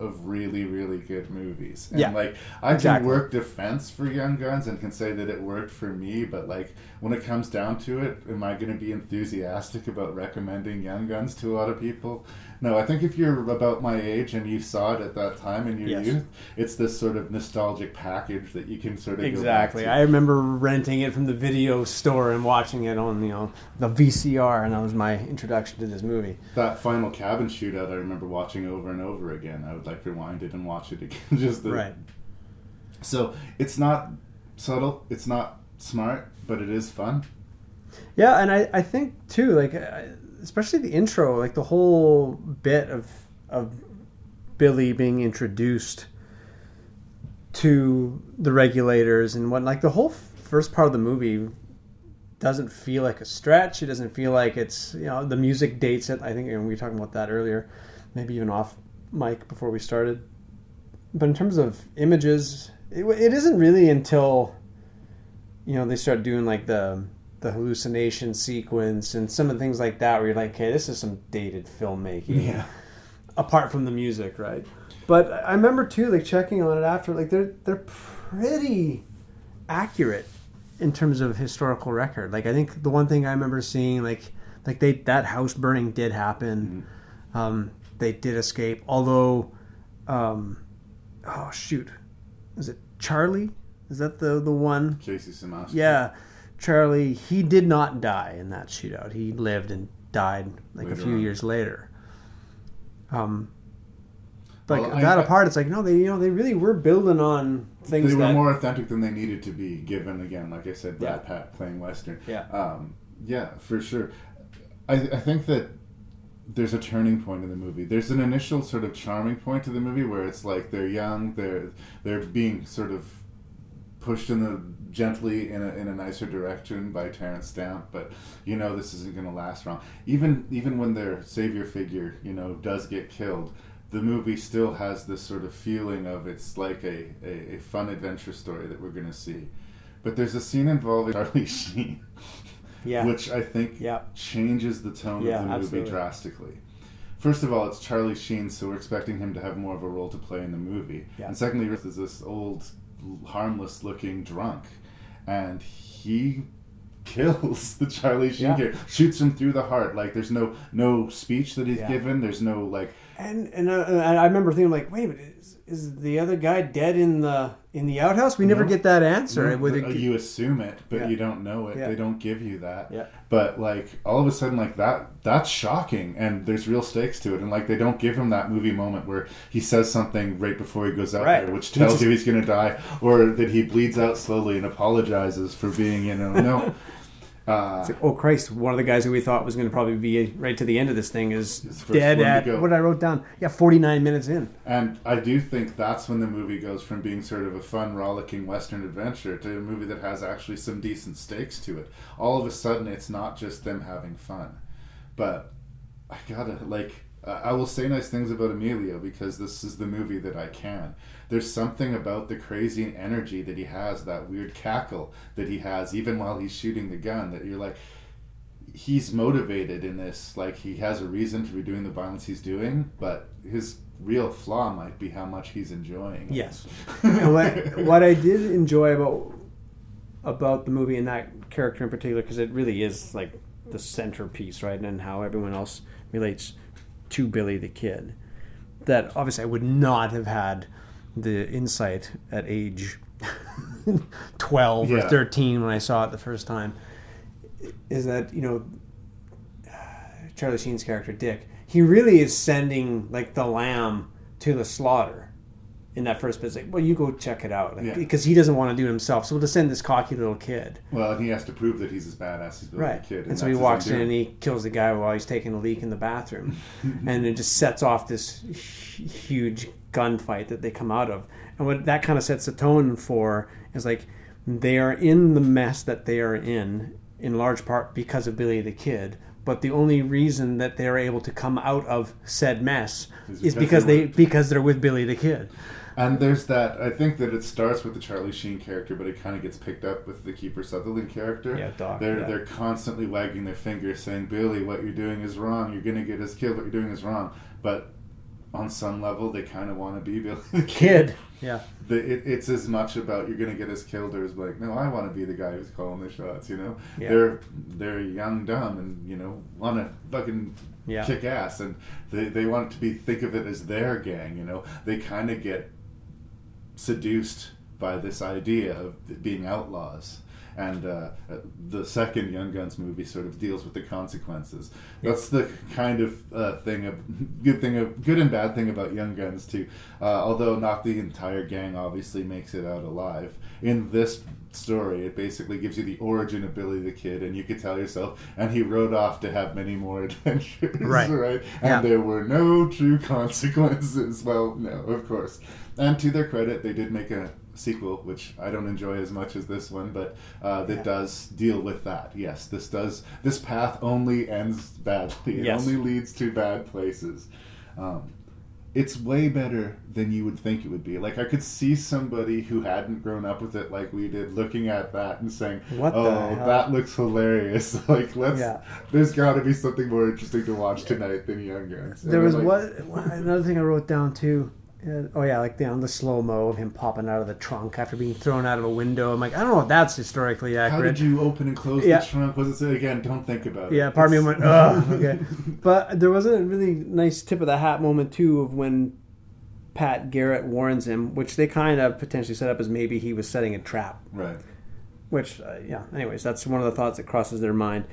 Speaker 2: of really really good movies and
Speaker 3: Yeah,
Speaker 2: like i
Speaker 3: exactly.
Speaker 2: can work defense for young guns and can say that it worked for me but like when it comes down to it am i going to be enthusiastic about recommending young guns to a lot of people no i think if you're about my age and you saw it at that time in your
Speaker 3: Yes.
Speaker 2: youth it's this sort of nostalgic package that you can sort of
Speaker 3: Exactly.
Speaker 2: go
Speaker 3: I remember renting it from the video store and watching it on you know the VCR, and that was my introduction to this movie.
Speaker 2: that final cabin shootout i remember watching over and over again i would like rewind it and watch it again just the,
Speaker 3: Right.
Speaker 2: so it's not subtle it's not smart but it is fun
Speaker 3: Yeah, and I, I think too, like uh, especially the intro, like the whole bit of of Billy being introduced to the regulators and what, like the whole first part of the movie doesn't feel like a stretch. It doesn't feel like it's you know the music dates it. I think and we were talking about that earlier, maybe even off mic before we started. But in terms of images, it, it isn't really until you know they start doing like the the hallucination sequence and some of the things like that where you're like okay this is some dated filmmaking.
Speaker 2: Yeah.
Speaker 3: apart from the music right? But i remember too like checking on it after like they're they're pretty accurate in terms of historical record. Like i think the one thing i remember seeing like like they that house burning did happen. Um, they did escape although um, oh shoot. Is it charlie? Is that the the one?
Speaker 2: Casey Siemaszko.
Speaker 3: yeah, Charlie. He did not die in that shootout. He lived and died like a few
Speaker 2: on.
Speaker 3: years later. Um, like
Speaker 2: Well,
Speaker 3: that
Speaker 2: I-
Speaker 3: apart, it's like no, they you know they really were building on things
Speaker 2: they were
Speaker 3: that
Speaker 2: more authentic than they needed to be given again like i said brad
Speaker 3: Yeah.
Speaker 2: pat playing western
Speaker 3: Yeah.
Speaker 2: um, yeah for sure I, I think that there's a turning point in the movie there's an initial sort of charming point to the movie where it's like they're young they're they're being sort of pushed in the gently in a, in a nicer direction by Terence Stamp, but you know this isn't going to last long. Even even when their savior figure, you know, does get killed, the movie still has this sort of feeling of it's like a, a, a fun adventure story that we're going to see. But there's a scene involving Charlie Sheen,
Speaker 3: Yeah.
Speaker 2: which I think
Speaker 3: Yeah.
Speaker 2: changes the tone
Speaker 3: Yeah,
Speaker 2: of the movie
Speaker 3: absolutely.
Speaker 2: drastically. First of all, it's Charlie Sheen, so we're expecting him to have more of a role to play in the movie.
Speaker 3: Yeah.
Speaker 2: And secondly, there's this old, harmless-looking drunk, and he kills the Charlie Sheen
Speaker 3: Yeah.
Speaker 2: shoots him through the heart. Like there's no no speech that he's
Speaker 3: Yeah.
Speaker 2: given. There's no like
Speaker 3: and and, uh, and I remember thinking like, wait, a is, is the other guy dead in the in the outhouse? We never
Speaker 2: No.
Speaker 3: get that answer.
Speaker 2: No,
Speaker 3: Would
Speaker 2: the-
Speaker 3: uh,
Speaker 2: you assume it, but
Speaker 3: Yeah.
Speaker 2: you don't know it.
Speaker 3: Yeah.
Speaker 2: They don't give you that.
Speaker 3: Yeah.
Speaker 2: But like all of a sudden, like that, that's shocking, and there's real stakes to it. And like they don't give him that movie moment where he says something right before he goes out
Speaker 3: Right.
Speaker 2: there, which tells
Speaker 3: just-
Speaker 2: you he's going to die, or that he bleeds out slowly and apologizes for being, you know, no. Uh,
Speaker 3: It's like, oh Christ! One of the guys who we thought was going to probably be right to the end of this thing is dead at what I wrote down. Yeah, forty nine minutes in.
Speaker 2: And I do think that's when the movie goes from being sort of a fun, rollicking Western adventure to a movie that has actually some decent stakes to it. All of a sudden, it's not just them having fun. But I gotta, like, uh, I will say nice things about Emilio because this is the movie that I can. There's something about the crazy energy that he has, that weird cackle that he has, even while he's shooting the gun, that you're like, he's motivated in this. Like, he has a reason to be doing the violence he's doing, but his real flaw might be how much he's enjoying. it.
Speaker 3: Yes. and what what I did enjoy about about the movie and that character in particular, because it really is like the centerpiece, right, and how everyone else relates to Billy the Kid. That obviously I would not have had the insight at age twelve or thirteen when I saw it the first time. Is that you know Charlie Sheen's character Dick? He really is sending like the lamb to the slaughter in that first bit. It's like, well, you go check it out like,
Speaker 2: Yeah.
Speaker 3: because he doesn't want to do it himself. So we'll just send this cocky little kid,
Speaker 2: Well, and he has to prove that he's as badass as Billy
Speaker 3: right?
Speaker 2: the Kid.
Speaker 3: And, so he walks in and he kills the guy while he's taking a leak in the bathroom, and it just sets off this huge gunfight that they come out of. And what that kind of sets the tone for is like they are in the mess that they are in in large part because of Billy the Kid. But the only reason that they're able to come out of said mess
Speaker 2: Is
Speaker 3: is
Speaker 2: because
Speaker 3: because
Speaker 2: they
Speaker 3: they because they're with Billy the Kid.
Speaker 2: And there's that. I think that it starts with the Charlie Sheen character, but it kind of gets picked up with the Kiefer Sutherland character.
Speaker 3: Yeah, Doc,
Speaker 2: They're
Speaker 3: yeah.
Speaker 2: they're constantly wagging their fingers, saying, "Billy, what you're doing is wrong. You're gonna get us killed. What you're doing is wrong." But on some level, they kind of want to be Billy the
Speaker 3: Kid, yeah.
Speaker 2: The, it, it's as much about you're gonna get us killed, or as like, no, I want to be the guy who's calling the shots. You know,
Speaker 3: Yeah.
Speaker 2: they're they're young, dumb, and you know want to fucking
Speaker 3: Yeah.
Speaker 2: kick ass, and they they want to be think of it as their gang. You know, they kind of get seduced by this idea of being outlaws. And uh, the second Young Guns movie sort of deals with the consequences. That's the kind of uh, thing of good thing of good and bad thing about Young Guns too. Uh, although not the entire gang obviously makes it out alive. In this story, it basically gives you the origin of Billy the Kid, and you could tell yourself, and he rode off to have many more adventures,
Speaker 3: Right.
Speaker 2: right?
Speaker 3: Yeah.
Speaker 2: And there were no true consequences. Well, no, of course. And to their credit, they did make a sequel, which I don't enjoy as much as this one, but uh, that does deal with that. Yes, this does. This path only ends badly. It
Speaker 3: Yes.
Speaker 2: only leads to bad places. Um, it's way better than you would think it would be. Like I could see somebody who hadn't grown up with it like we did, looking at that and saying,
Speaker 3: What the
Speaker 2: "Oh,
Speaker 3: hell?"
Speaker 2: that looks hilarious!" like let's.
Speaker 3: Yeah.
Speaker 2: There's got to be something more interesting to watch tonight than Young Guns. And
Speaker 3: There was
Speaker 2: like,
Speaker 3: what- another thing I wrote down too. Oh yeah, like the, on the slow mo of him popping out of the trunk after being thrown out of a window. I'm like, I don't know if that's historically accurate.
Speaker 2: How did you open and close
Speaker 3: Yeah.
Speaker 2: the trunk? Was it again? Don't think about it.
Speaker 3: Yeah, part of me
Speaker 2: It's-
Speaker 3: went, ugh. Okay, but there was a really nice tip of the hat moment too of when Pat Garrett warns him, which they kind of potentially set up as maybe he was setting a trap.
Speaker 2: Right.
Speaker 3: Which, uh, yeah. Anyways, that's one of the thoughts that crosses their mind.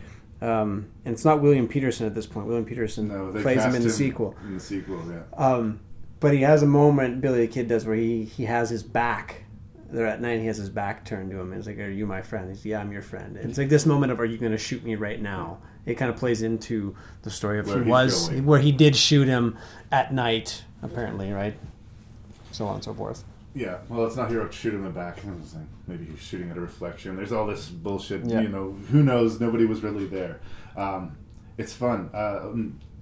Speaker 3: Um, and it's not William Petersen at this point. William Petersen
Speaker 2: No,
Speaker 3: plays him in the sequel.
Speaker 2: In the sequel, yeah.
Speaker 3: Um, but he has a moment Billy the Kid does where he, he has his back. They're at night. and He has his back turned to him. And he's like, "Are you my friend?" He's, "Yeah, I'm your friend." And it's like this moment of, "Are you going to shoot me right now?" It kind of plays into the story of
Speaker 2: Where
Speaker 3: he was
Speaker 2: going.
Speaker 3: where he did shoot him at night, apparently, right? So on and so forth.
Speaker 2: Yeah, well, it's not hero shoot him in the back. I was like, Maybe he's shooting at a reflection. There's all this bullshit.
Speaker 3: Yeah.
Speaker 2: You know, who knows? Nobody was really there. Um, it's fun. Uh,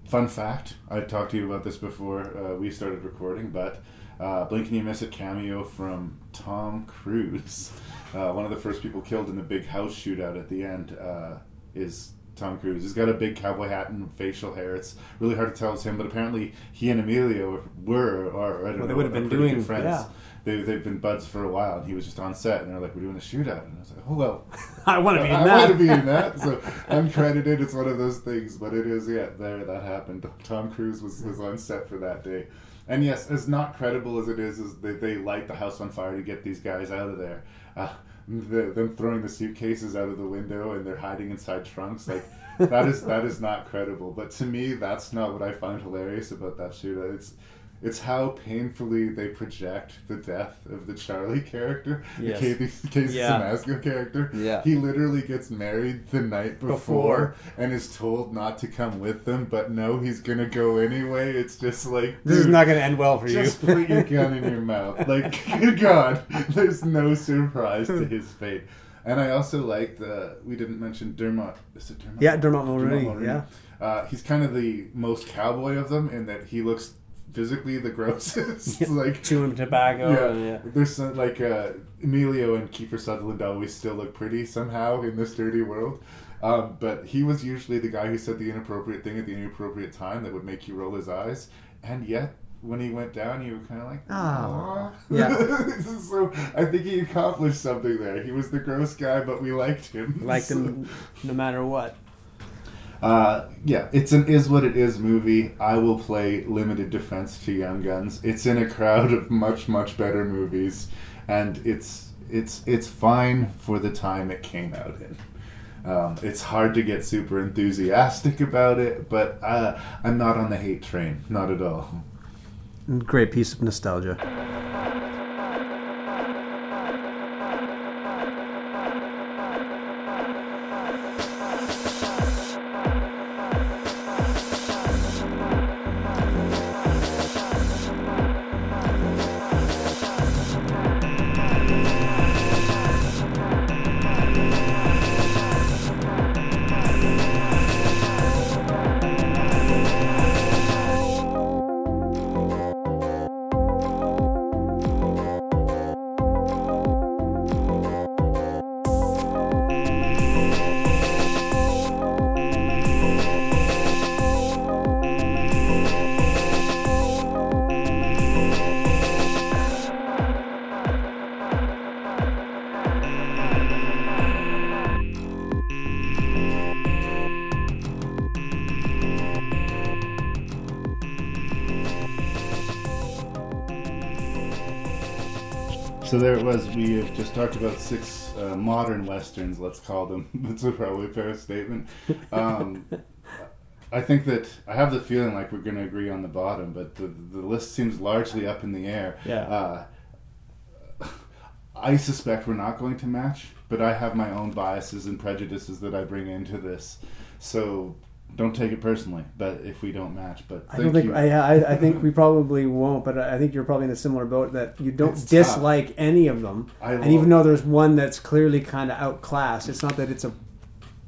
Speaker 2: fun fact: I talked to you about this before uh, we started recording, but uh, blink and you miss it cameo from Tom Cruise. Uh, one of the first people killed in the big house shootout at the end uh, is Tom Cruise. He's got a big cowboy hat and facial hair. It's really hard to tell it's him, but apparently he and Emilio were, or I don't
Speaker 3: Well, they would have been doing-
Speaker 2: friends.
Speaker 3: yeah.
Speaker 2: They, they've been buds for a while, and he was just on set, and they're like, "We're doing a shootout," and I was like, "Oh well,
Speaker 3: I wanna be in that
Speaker 2: I
Speaker 3: that."
Speaker 2: want to be in that." So uncredited, it's one of those things, but it is. Yeah, there that happened. Tom Cruise was, was on set for that day, and yes, as not credible as it is, is that they light the house on fire to get these guys out of there. Uh, the, them throwing the suitcases out of the window and they're hiding inside trunks like that is that is not credible. But to me, that's not what I find hilarious about that shootout. It's It's how painfully they project the death of the Charlie character,
Speaker 3: Yes.
Speaker 2: the Casey, Casey
Speaker 3: Yeah.
Speaker 2: Siemaszko character.
Speaker 3: Yeah.
Speaker 2: He literally gets married the night before,
Speaker 3: Before.
Speaker 2: and is told not to come with them, but no, he's gonna go anyway. It's just like
Speaker 3: This is not gonna end well for you.
Speaker 2: Just put your gun in your mouth. Like, good God, there's no surprise to his fate. And I also like the we didn't mention Dermot. Is it Dermot?
Speaker 3: Yeah, Dermot Mulroney, yeah.
Speaker 2: Uh, he's kind of the most cowboy of them in that he looks physically the grossest. like
Speaker 3: chewing tobacco.
Speaker 2: yeah,
Speaker 3: and- yeah.
Speaker 2: there's some, like uh, Emilio and Kiefer Sutherland always still look pretty somehow in this dirty world. Um, but he was usually the guy who said the inappropriate thing at the inappropriate time that would make you roll his eyes. And yet, when he went down, you were kind of like, oh,
Speaker 3: Yeah.
Speaker 2: so I think he accomplished something there. He was the gross guy, but we liked him.
Speaker 3: Liked him no matter what.
Speaker 2: Uh, yeah, it's an is what it is movie. I will play limited defense to Young Guns. It's in a crowd of much much better movies, and it's it's it's fine for the time it came out in. Um, it's hard to get super enthusiastic about it, but uh, I'm not on the hate train, not at all.
Speaker 3: Great piece of nostalgia.
Speaker 2: So there it was. We have just talked about six uh, modern westerns, let's call them. That's a probably fair statement. Um, I think that I have the feeling like we're going to agree on the bottom, but the the list seems largely up in the air.
Speaker 3: Yeah.
Speaker 2: Uh, I suspect we're not going to match, but I have my own biases and prejudices that I bring into this. So don't take it personally. But if we don't match, but
Speaker 3: I don't think
Speaker 2: you.
Speaker 3: I, I think we probably won't, but I think you're probably in a similar boat that you don't
Speaker 2: It's tough.
Speaker 3: dislike any of them,
Speaker 2: I
Speaker 3: and even though there's one that's clearly kind of outclassed, it's not that it's a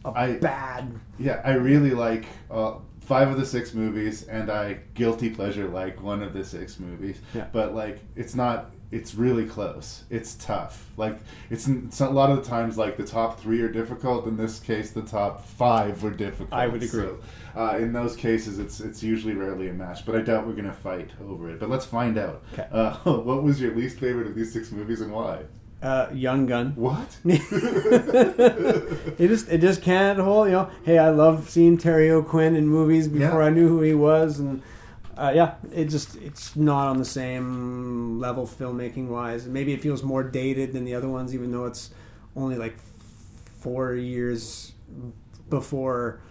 Speaker 3: a
Speaker 2: I-
Speaker 3: bad.
Speaker 2: Yeah, I really like uh, five of the six movies, and I guilty pleasure like one of the six movies.
Speaker 3: Yeah.
Speaker 2: But like, it's not. It's really close. It's tough. Like it's, it's a lot of the times like the top three are difficult. In this case, the top five were difficult.
Speaker 3: I would agree.
Speaker 2: So, uh, in those cases, it's it's usually rarely a match. But I doubt we're gonna fight over it. But let's find out.
Speaker 3: Okay.
Speaker 2: Uh, what was your least favorite of these six movies and why?
Speaker 3: Uh, young gun.
Speaker 2: What?
Speaker 3: it just it just can't hold. You know, hey, I love seeing Terry O'Quinn in movies before
Speaker 2: Yeah.
Speaker 3: I knew who he was, and uh, yeah, it just it's not on the same level filmmaking wise. Maybe it feels more dated than the other ones, even though it's only like four years before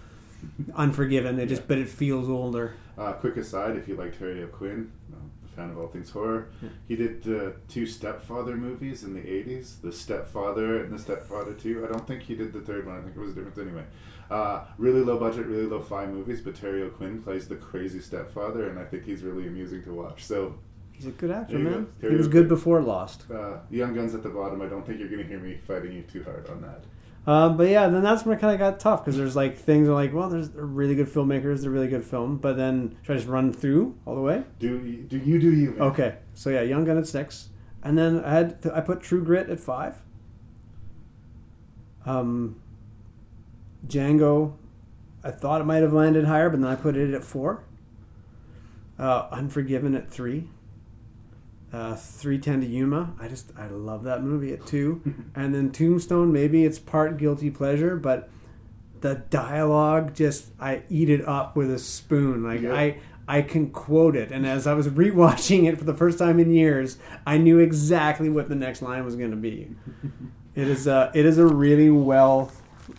Speaker 3: Unforgiven. It just but it feels older.
Speaker 2: Uh, quick aside, if you like Terry O'Quinn, I'm a fan of all things horror. He did uh, two Stepfather movies in the 80s The Stepfather and The Stepfather 2. I don't think he did the third one, I think it was a difference anyway. Uh, really low budget, really low fi movies, but Terry O'Quinn plays the crazy stepfather, and I think he's really amusing to watch. So,
Speaker 3: He's a good actor, man.
Speaker 2: go.
Speaker 3: He was good before Lost.
Speaker 2: uh, Young Guns at the bottom, I don't think you're going to hear me fighting you too hard on that.
Speaker 3: Um, but yeah, then that's when it kind of got tough because there's like things are like, well, there's really good filmmakers, they're really good film, but then should I just run through all the way?
Speaker 2: Do you, do you do you? Man.
Speaker 3: Okay, so yeah, Young Gun at six, and then I had I put True Grit at five. Um, Django, I thought it might have landed higher, but then I put it at four. Uh, Unforgiven at three. Uh, 310 to Yuma. I just I love that movie at two, and then Tombstone. Maybe it's part guilty pleasure, but the dialogue just I eat it up with a spoon. Like
Speaker 2: Yeah.
Speaker 3: I I can quote it, and as I was rewatching it for the first time in years, I knew exactly what the next line was going to be. It is a it is a really well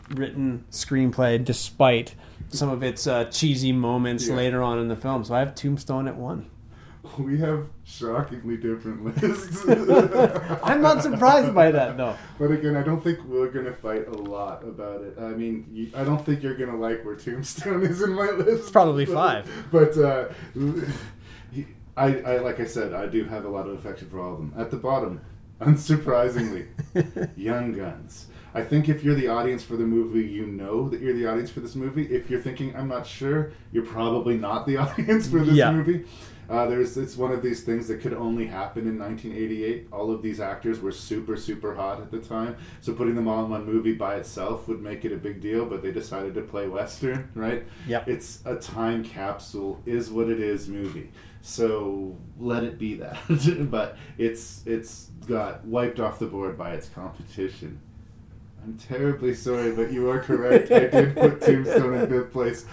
Speaker 3: written screenplay, despite some of its uh, cheesy moments
Speaker 2: Yeah.
Speaker 3: later on in the film. So I have Tombstone at one.
Speaker 2: we have shockingly different lists.
Speaker 3: I'm not surprised by that, though.
Speaker 2: But again, I don't think we're gonna fight a lot about it. I mean, you, I don't think you're gonna like where Tombstone is in my list.
Speaker 3: It's probably five.
Speaker 2: But uh, I, I, like I said, I do have a lot of affection for all of them. At the bottom, unsurprisingly, Young Guns. I think if you're the audience for the movie, you know that you're the audience for this movie. If you're thinking, I'm not sure, you're probably not the audience for this
Speaker 3: Yeah.
Speaker 2: movie. Uh, there's it's one of these things that could only happen in 1988. All of these actors were super super hot at the time, so putting them all in one movie by itself would make it a big deal. But they decided to play western, right?
Speaker 3: Yeah.
Speaker 2: It's a time capsule, is what it is movie. So let it be that. but it's it's got wiped off the board by its competition. I'm terribly sorry, but you are correct. I did put Tombstone in fifth place.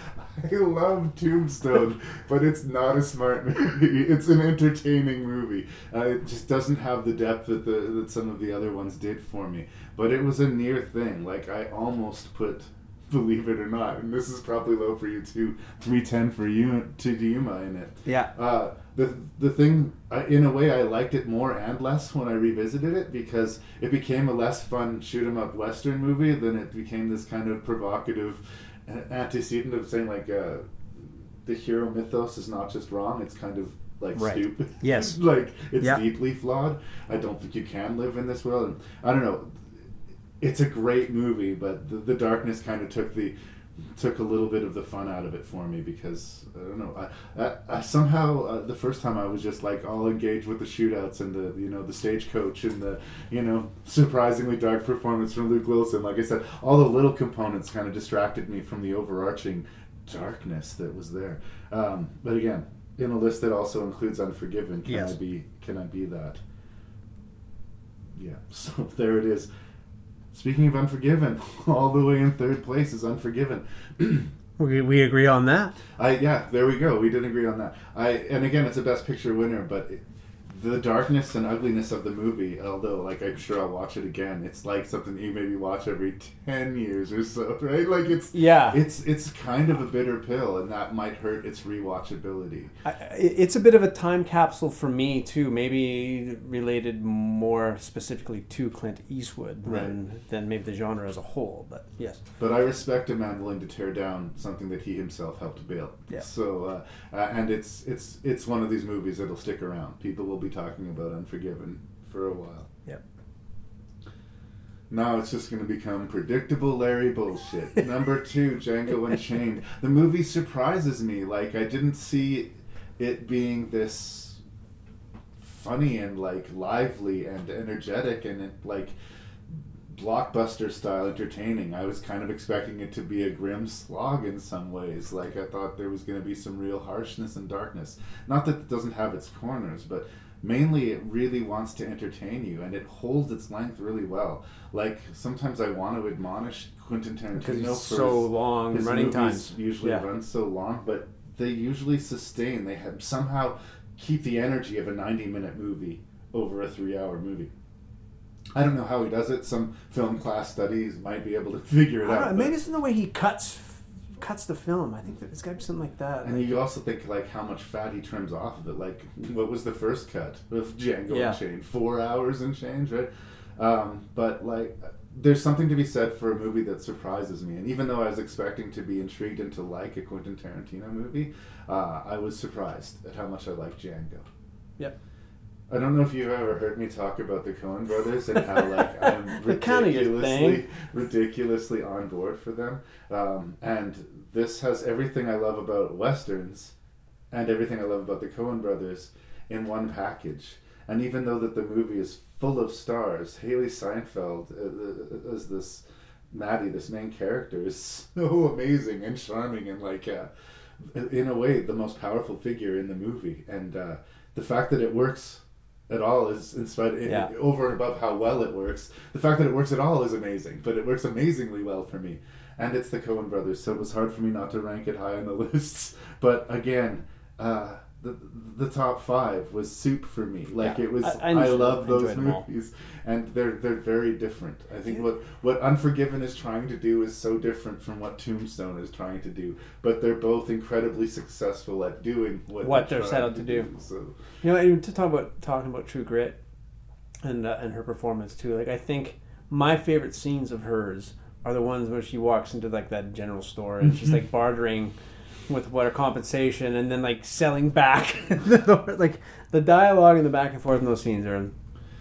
Speaker 2: I love Tombstone, but it's not a smart movie. It's an entertaining movie. Uh, it just doesn't have the depth that the that some of the other ones did for me. But it was a near thing. Like I almost put, believe it or not, and this is probably low for you too. Three ten for you to Yuma in it.
Speaker 3: Yeah.
Speaker 2: Uh, the the thing, I, in a way, I liked it more and less when I revisited it because it became a less fun shoot 'em up western movie than it became this kind of provocative antecedent of saying like uh, the hero mythos is not just wrong; it's kind of like
Speaker 3: Right.
Speaker 2: stupid.
Speaker 3: Yes.
Speaker 2: like it's
Speaker 3: Yeah.
Speaker 2: deeply flawed. I don't think you can live in this world. And I don't know. It's a great movie, but the, the darkness kind of took the took a little bit of the fun out of it for me because I don't know. I, I, I somehow uh, the first time I was just like all engaged with the shootouts and the you know the stagecoach and the you know surprisingly dark performance from Luke Wilson. Like I said, all the little components kind of distracted me from the overarching darkness that was there. Um, but again, in a list that also includes Unforgiven, can
Speaker 3: Yes.
Speaker 2: I be can I be that? Yeah. So there it is. Speaking of Unforgiven, all the way in third place is Unforgiven.
Speaker 3: We, we agree on that.
Speaker 2: I yeah, there we go. We did agree on that. I and again, it's a Best Picture winner, but it, the darkness and ugliness of the movie, although like I'm sure I'll watch it again, it's like something you maybe watch every ten years or so, right? Like it's
Speaker 3: Yeah.
Speaker 2: it's it's kind of a bitter pill, and that might hurt its rewatchability.
Speaker 3: I, it's a bit of a time capsule for me too. Maybe related more specifically to Clint Eastwood than than maybe the genre as a whole. But yes,
Speaker 2: But I respect a man willing to tear down something that he himself helped build.
Speaker 3: Yeah.
Speaker 2: So, uh, uh, and it's it's it's one of these movies that'll stick around. People will be talking about Unforgiven for a while.
Speaker 3: Yep.
Speaker 2: Now it's just going to become predictable Larry bullshit. Number two, Django Unchained. The movie surprises me. Like I didn't see it being this funny and like lively and energetic and it, like blockbuster style entertaining. I was kind of expecting it to be a grim slog in some ways. Like I thought there was going to be some real harshness and darkness. Not that it doesn't have its corners, but mainly it really wants to entertain you and it holds its length really well. Like sometimes I want to admonish Quentin Tarantino
Speaker 3: Because he's so
Speaker 2: his-
Speaker 3: long,
Speaker 2: his
Speaker 3: running times.
Speaker 2: Usually
Speaker 3: Yeah.
Speaker 2: run so long, but they usually sustain. They have somehow keep the energy of a 90 minute movie over a three hour movie. I don't know how he does it. Some film class studies might be able to figure it out.
Speaker 3: know, maybe it's in the way he cuts cuts the film. I think that it's got to be something like that.
Speaker 2: and you also think like how much fat he trims off of it. Like what was the first cut of Django
Speaker 3: Yeah.
Speaker 2: Unchained? Four hours and change, right? Um, but like, there's something to be said for a movie that surprises me. And even though I was expecting to be intrigued and to like a Quentin Tarantino movie, uh, I was surprised at how much I liked Django.
Speaker 3: Yep.
Speaker 2: I don't know if you've ever heard me talk about the Coen Brothers and how like I'm
Speaker 3: They're kinda your
Speaker 2: ridiculously, ridiculously on board for them. Um, and this has everything I love about westerns, and everything I love about the Coen Brothers in one package. And even though that the movie is full of stars, Hailee Steinfeld uh, uh, as this Mattie, this main character, is so amazing and charming and like. Uh, in a way, the most powerful figure in the movie, and uh, the fact that it works at all is, in spite
Speaker 3: Yeah.
Speaker 2: over and above how well it works. The fact that it works at all is amazing, but it works amazingly well for me. And it's the Coen Brothers, so it was hard for me not to rank it high on the lists. But again, uh, the, the top five was soup for me. Like
Speaker 3: Yeah,
Speaker 2: it was,
Speaker 3: I- I
Speaker 2: I, love those
Speaker 3: enjoyed them all.
Speaker 2: movies, and they're they're very different. I think what what Unforgiven is trying to do is so different from what Tombstone is trying to do, but they're both incredibly successful at doing what,
Speaker 3: What they're
Speaker 2: trying
Speaker 3: set out to do.
Speaker 2: So
Speaker 3: You know, and to talk about talking about True Grit and uh, and her performance too. Like I think my favorite scenes of hers are the ones where she walks into like that general store and she's like bartering with what her compensation and then like selling back. like the dialogue and the back and forth in those scenes are,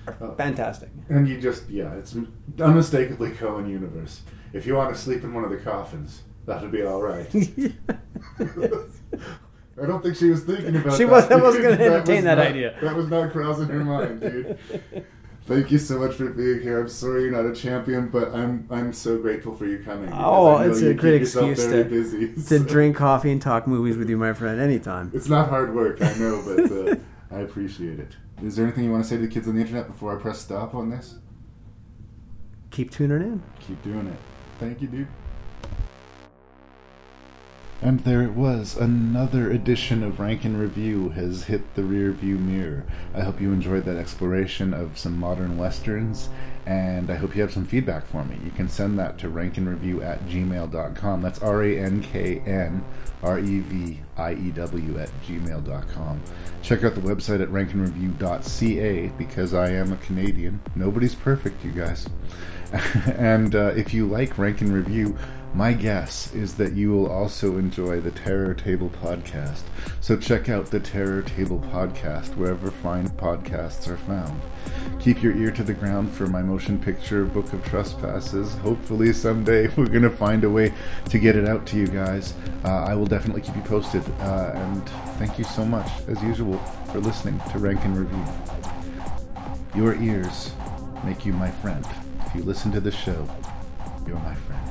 Speaker 3: are oh. fantastic.
Speaker 2: And you just, yeah, it's unmistakably Coen universe. If you want to sleep in one of the coffins, that'll be all right. I don't think she was thinking about
Speaker 3: She
Speaker 2: that.
Speaker 3: wasn't- wasn't gonna
Speaker 2: That
Speaker 3: entertain
Speaker 2: was
Speaker 3: that
Speaker 2: not-
Speaker 3: idea.
Speaker 2: That was not crossing her mind, dude. Thank you so much for being here. I'm sorry you're not a champion, but I'm I'm so grateful for you coming.
Speaker 3: Oh, it's a great excuse to,
Speaker 2: busy,
Speaker 3: to drink coffee and talk movies with you, my friend, anytime.
Speaker 2: It's not hard work, I know, but uh, I appreciate it. Is there anything you want to say to the kids on the internet before I press stop on this?
Speaker 3: Keep tuning in.
Speaker 2: Keep doing it. Thank you, dude. And there it was. Another edition of Rank and Review has hit the rear view mirror. I hope you enjoyed that exploration of some modern westerns, and I hope you have some feedback for me. You can send that to rankandreview at gmail.com. That's R A N K N R E V I E W at gmail.com. Check out the website at rankandreview.ca because I am a Canadian. Nobody's perfect, you guys. and uh, if you like Rank and Review, my guess is that you will also enjoy the Terror Table podcast. So check out the Terror Table podcast wherever fine podcasts are found. Keep your ear to the ground for my motion picture Book of Trespasses. Hopefully, someday we're going to find a way to get it out to you guys. Uh, I will definitely keep you posted. Uh, and thank you so much, as usual, for listening to Rank and Review. Your ears make you my friend. If you listen to the show, you're my friend.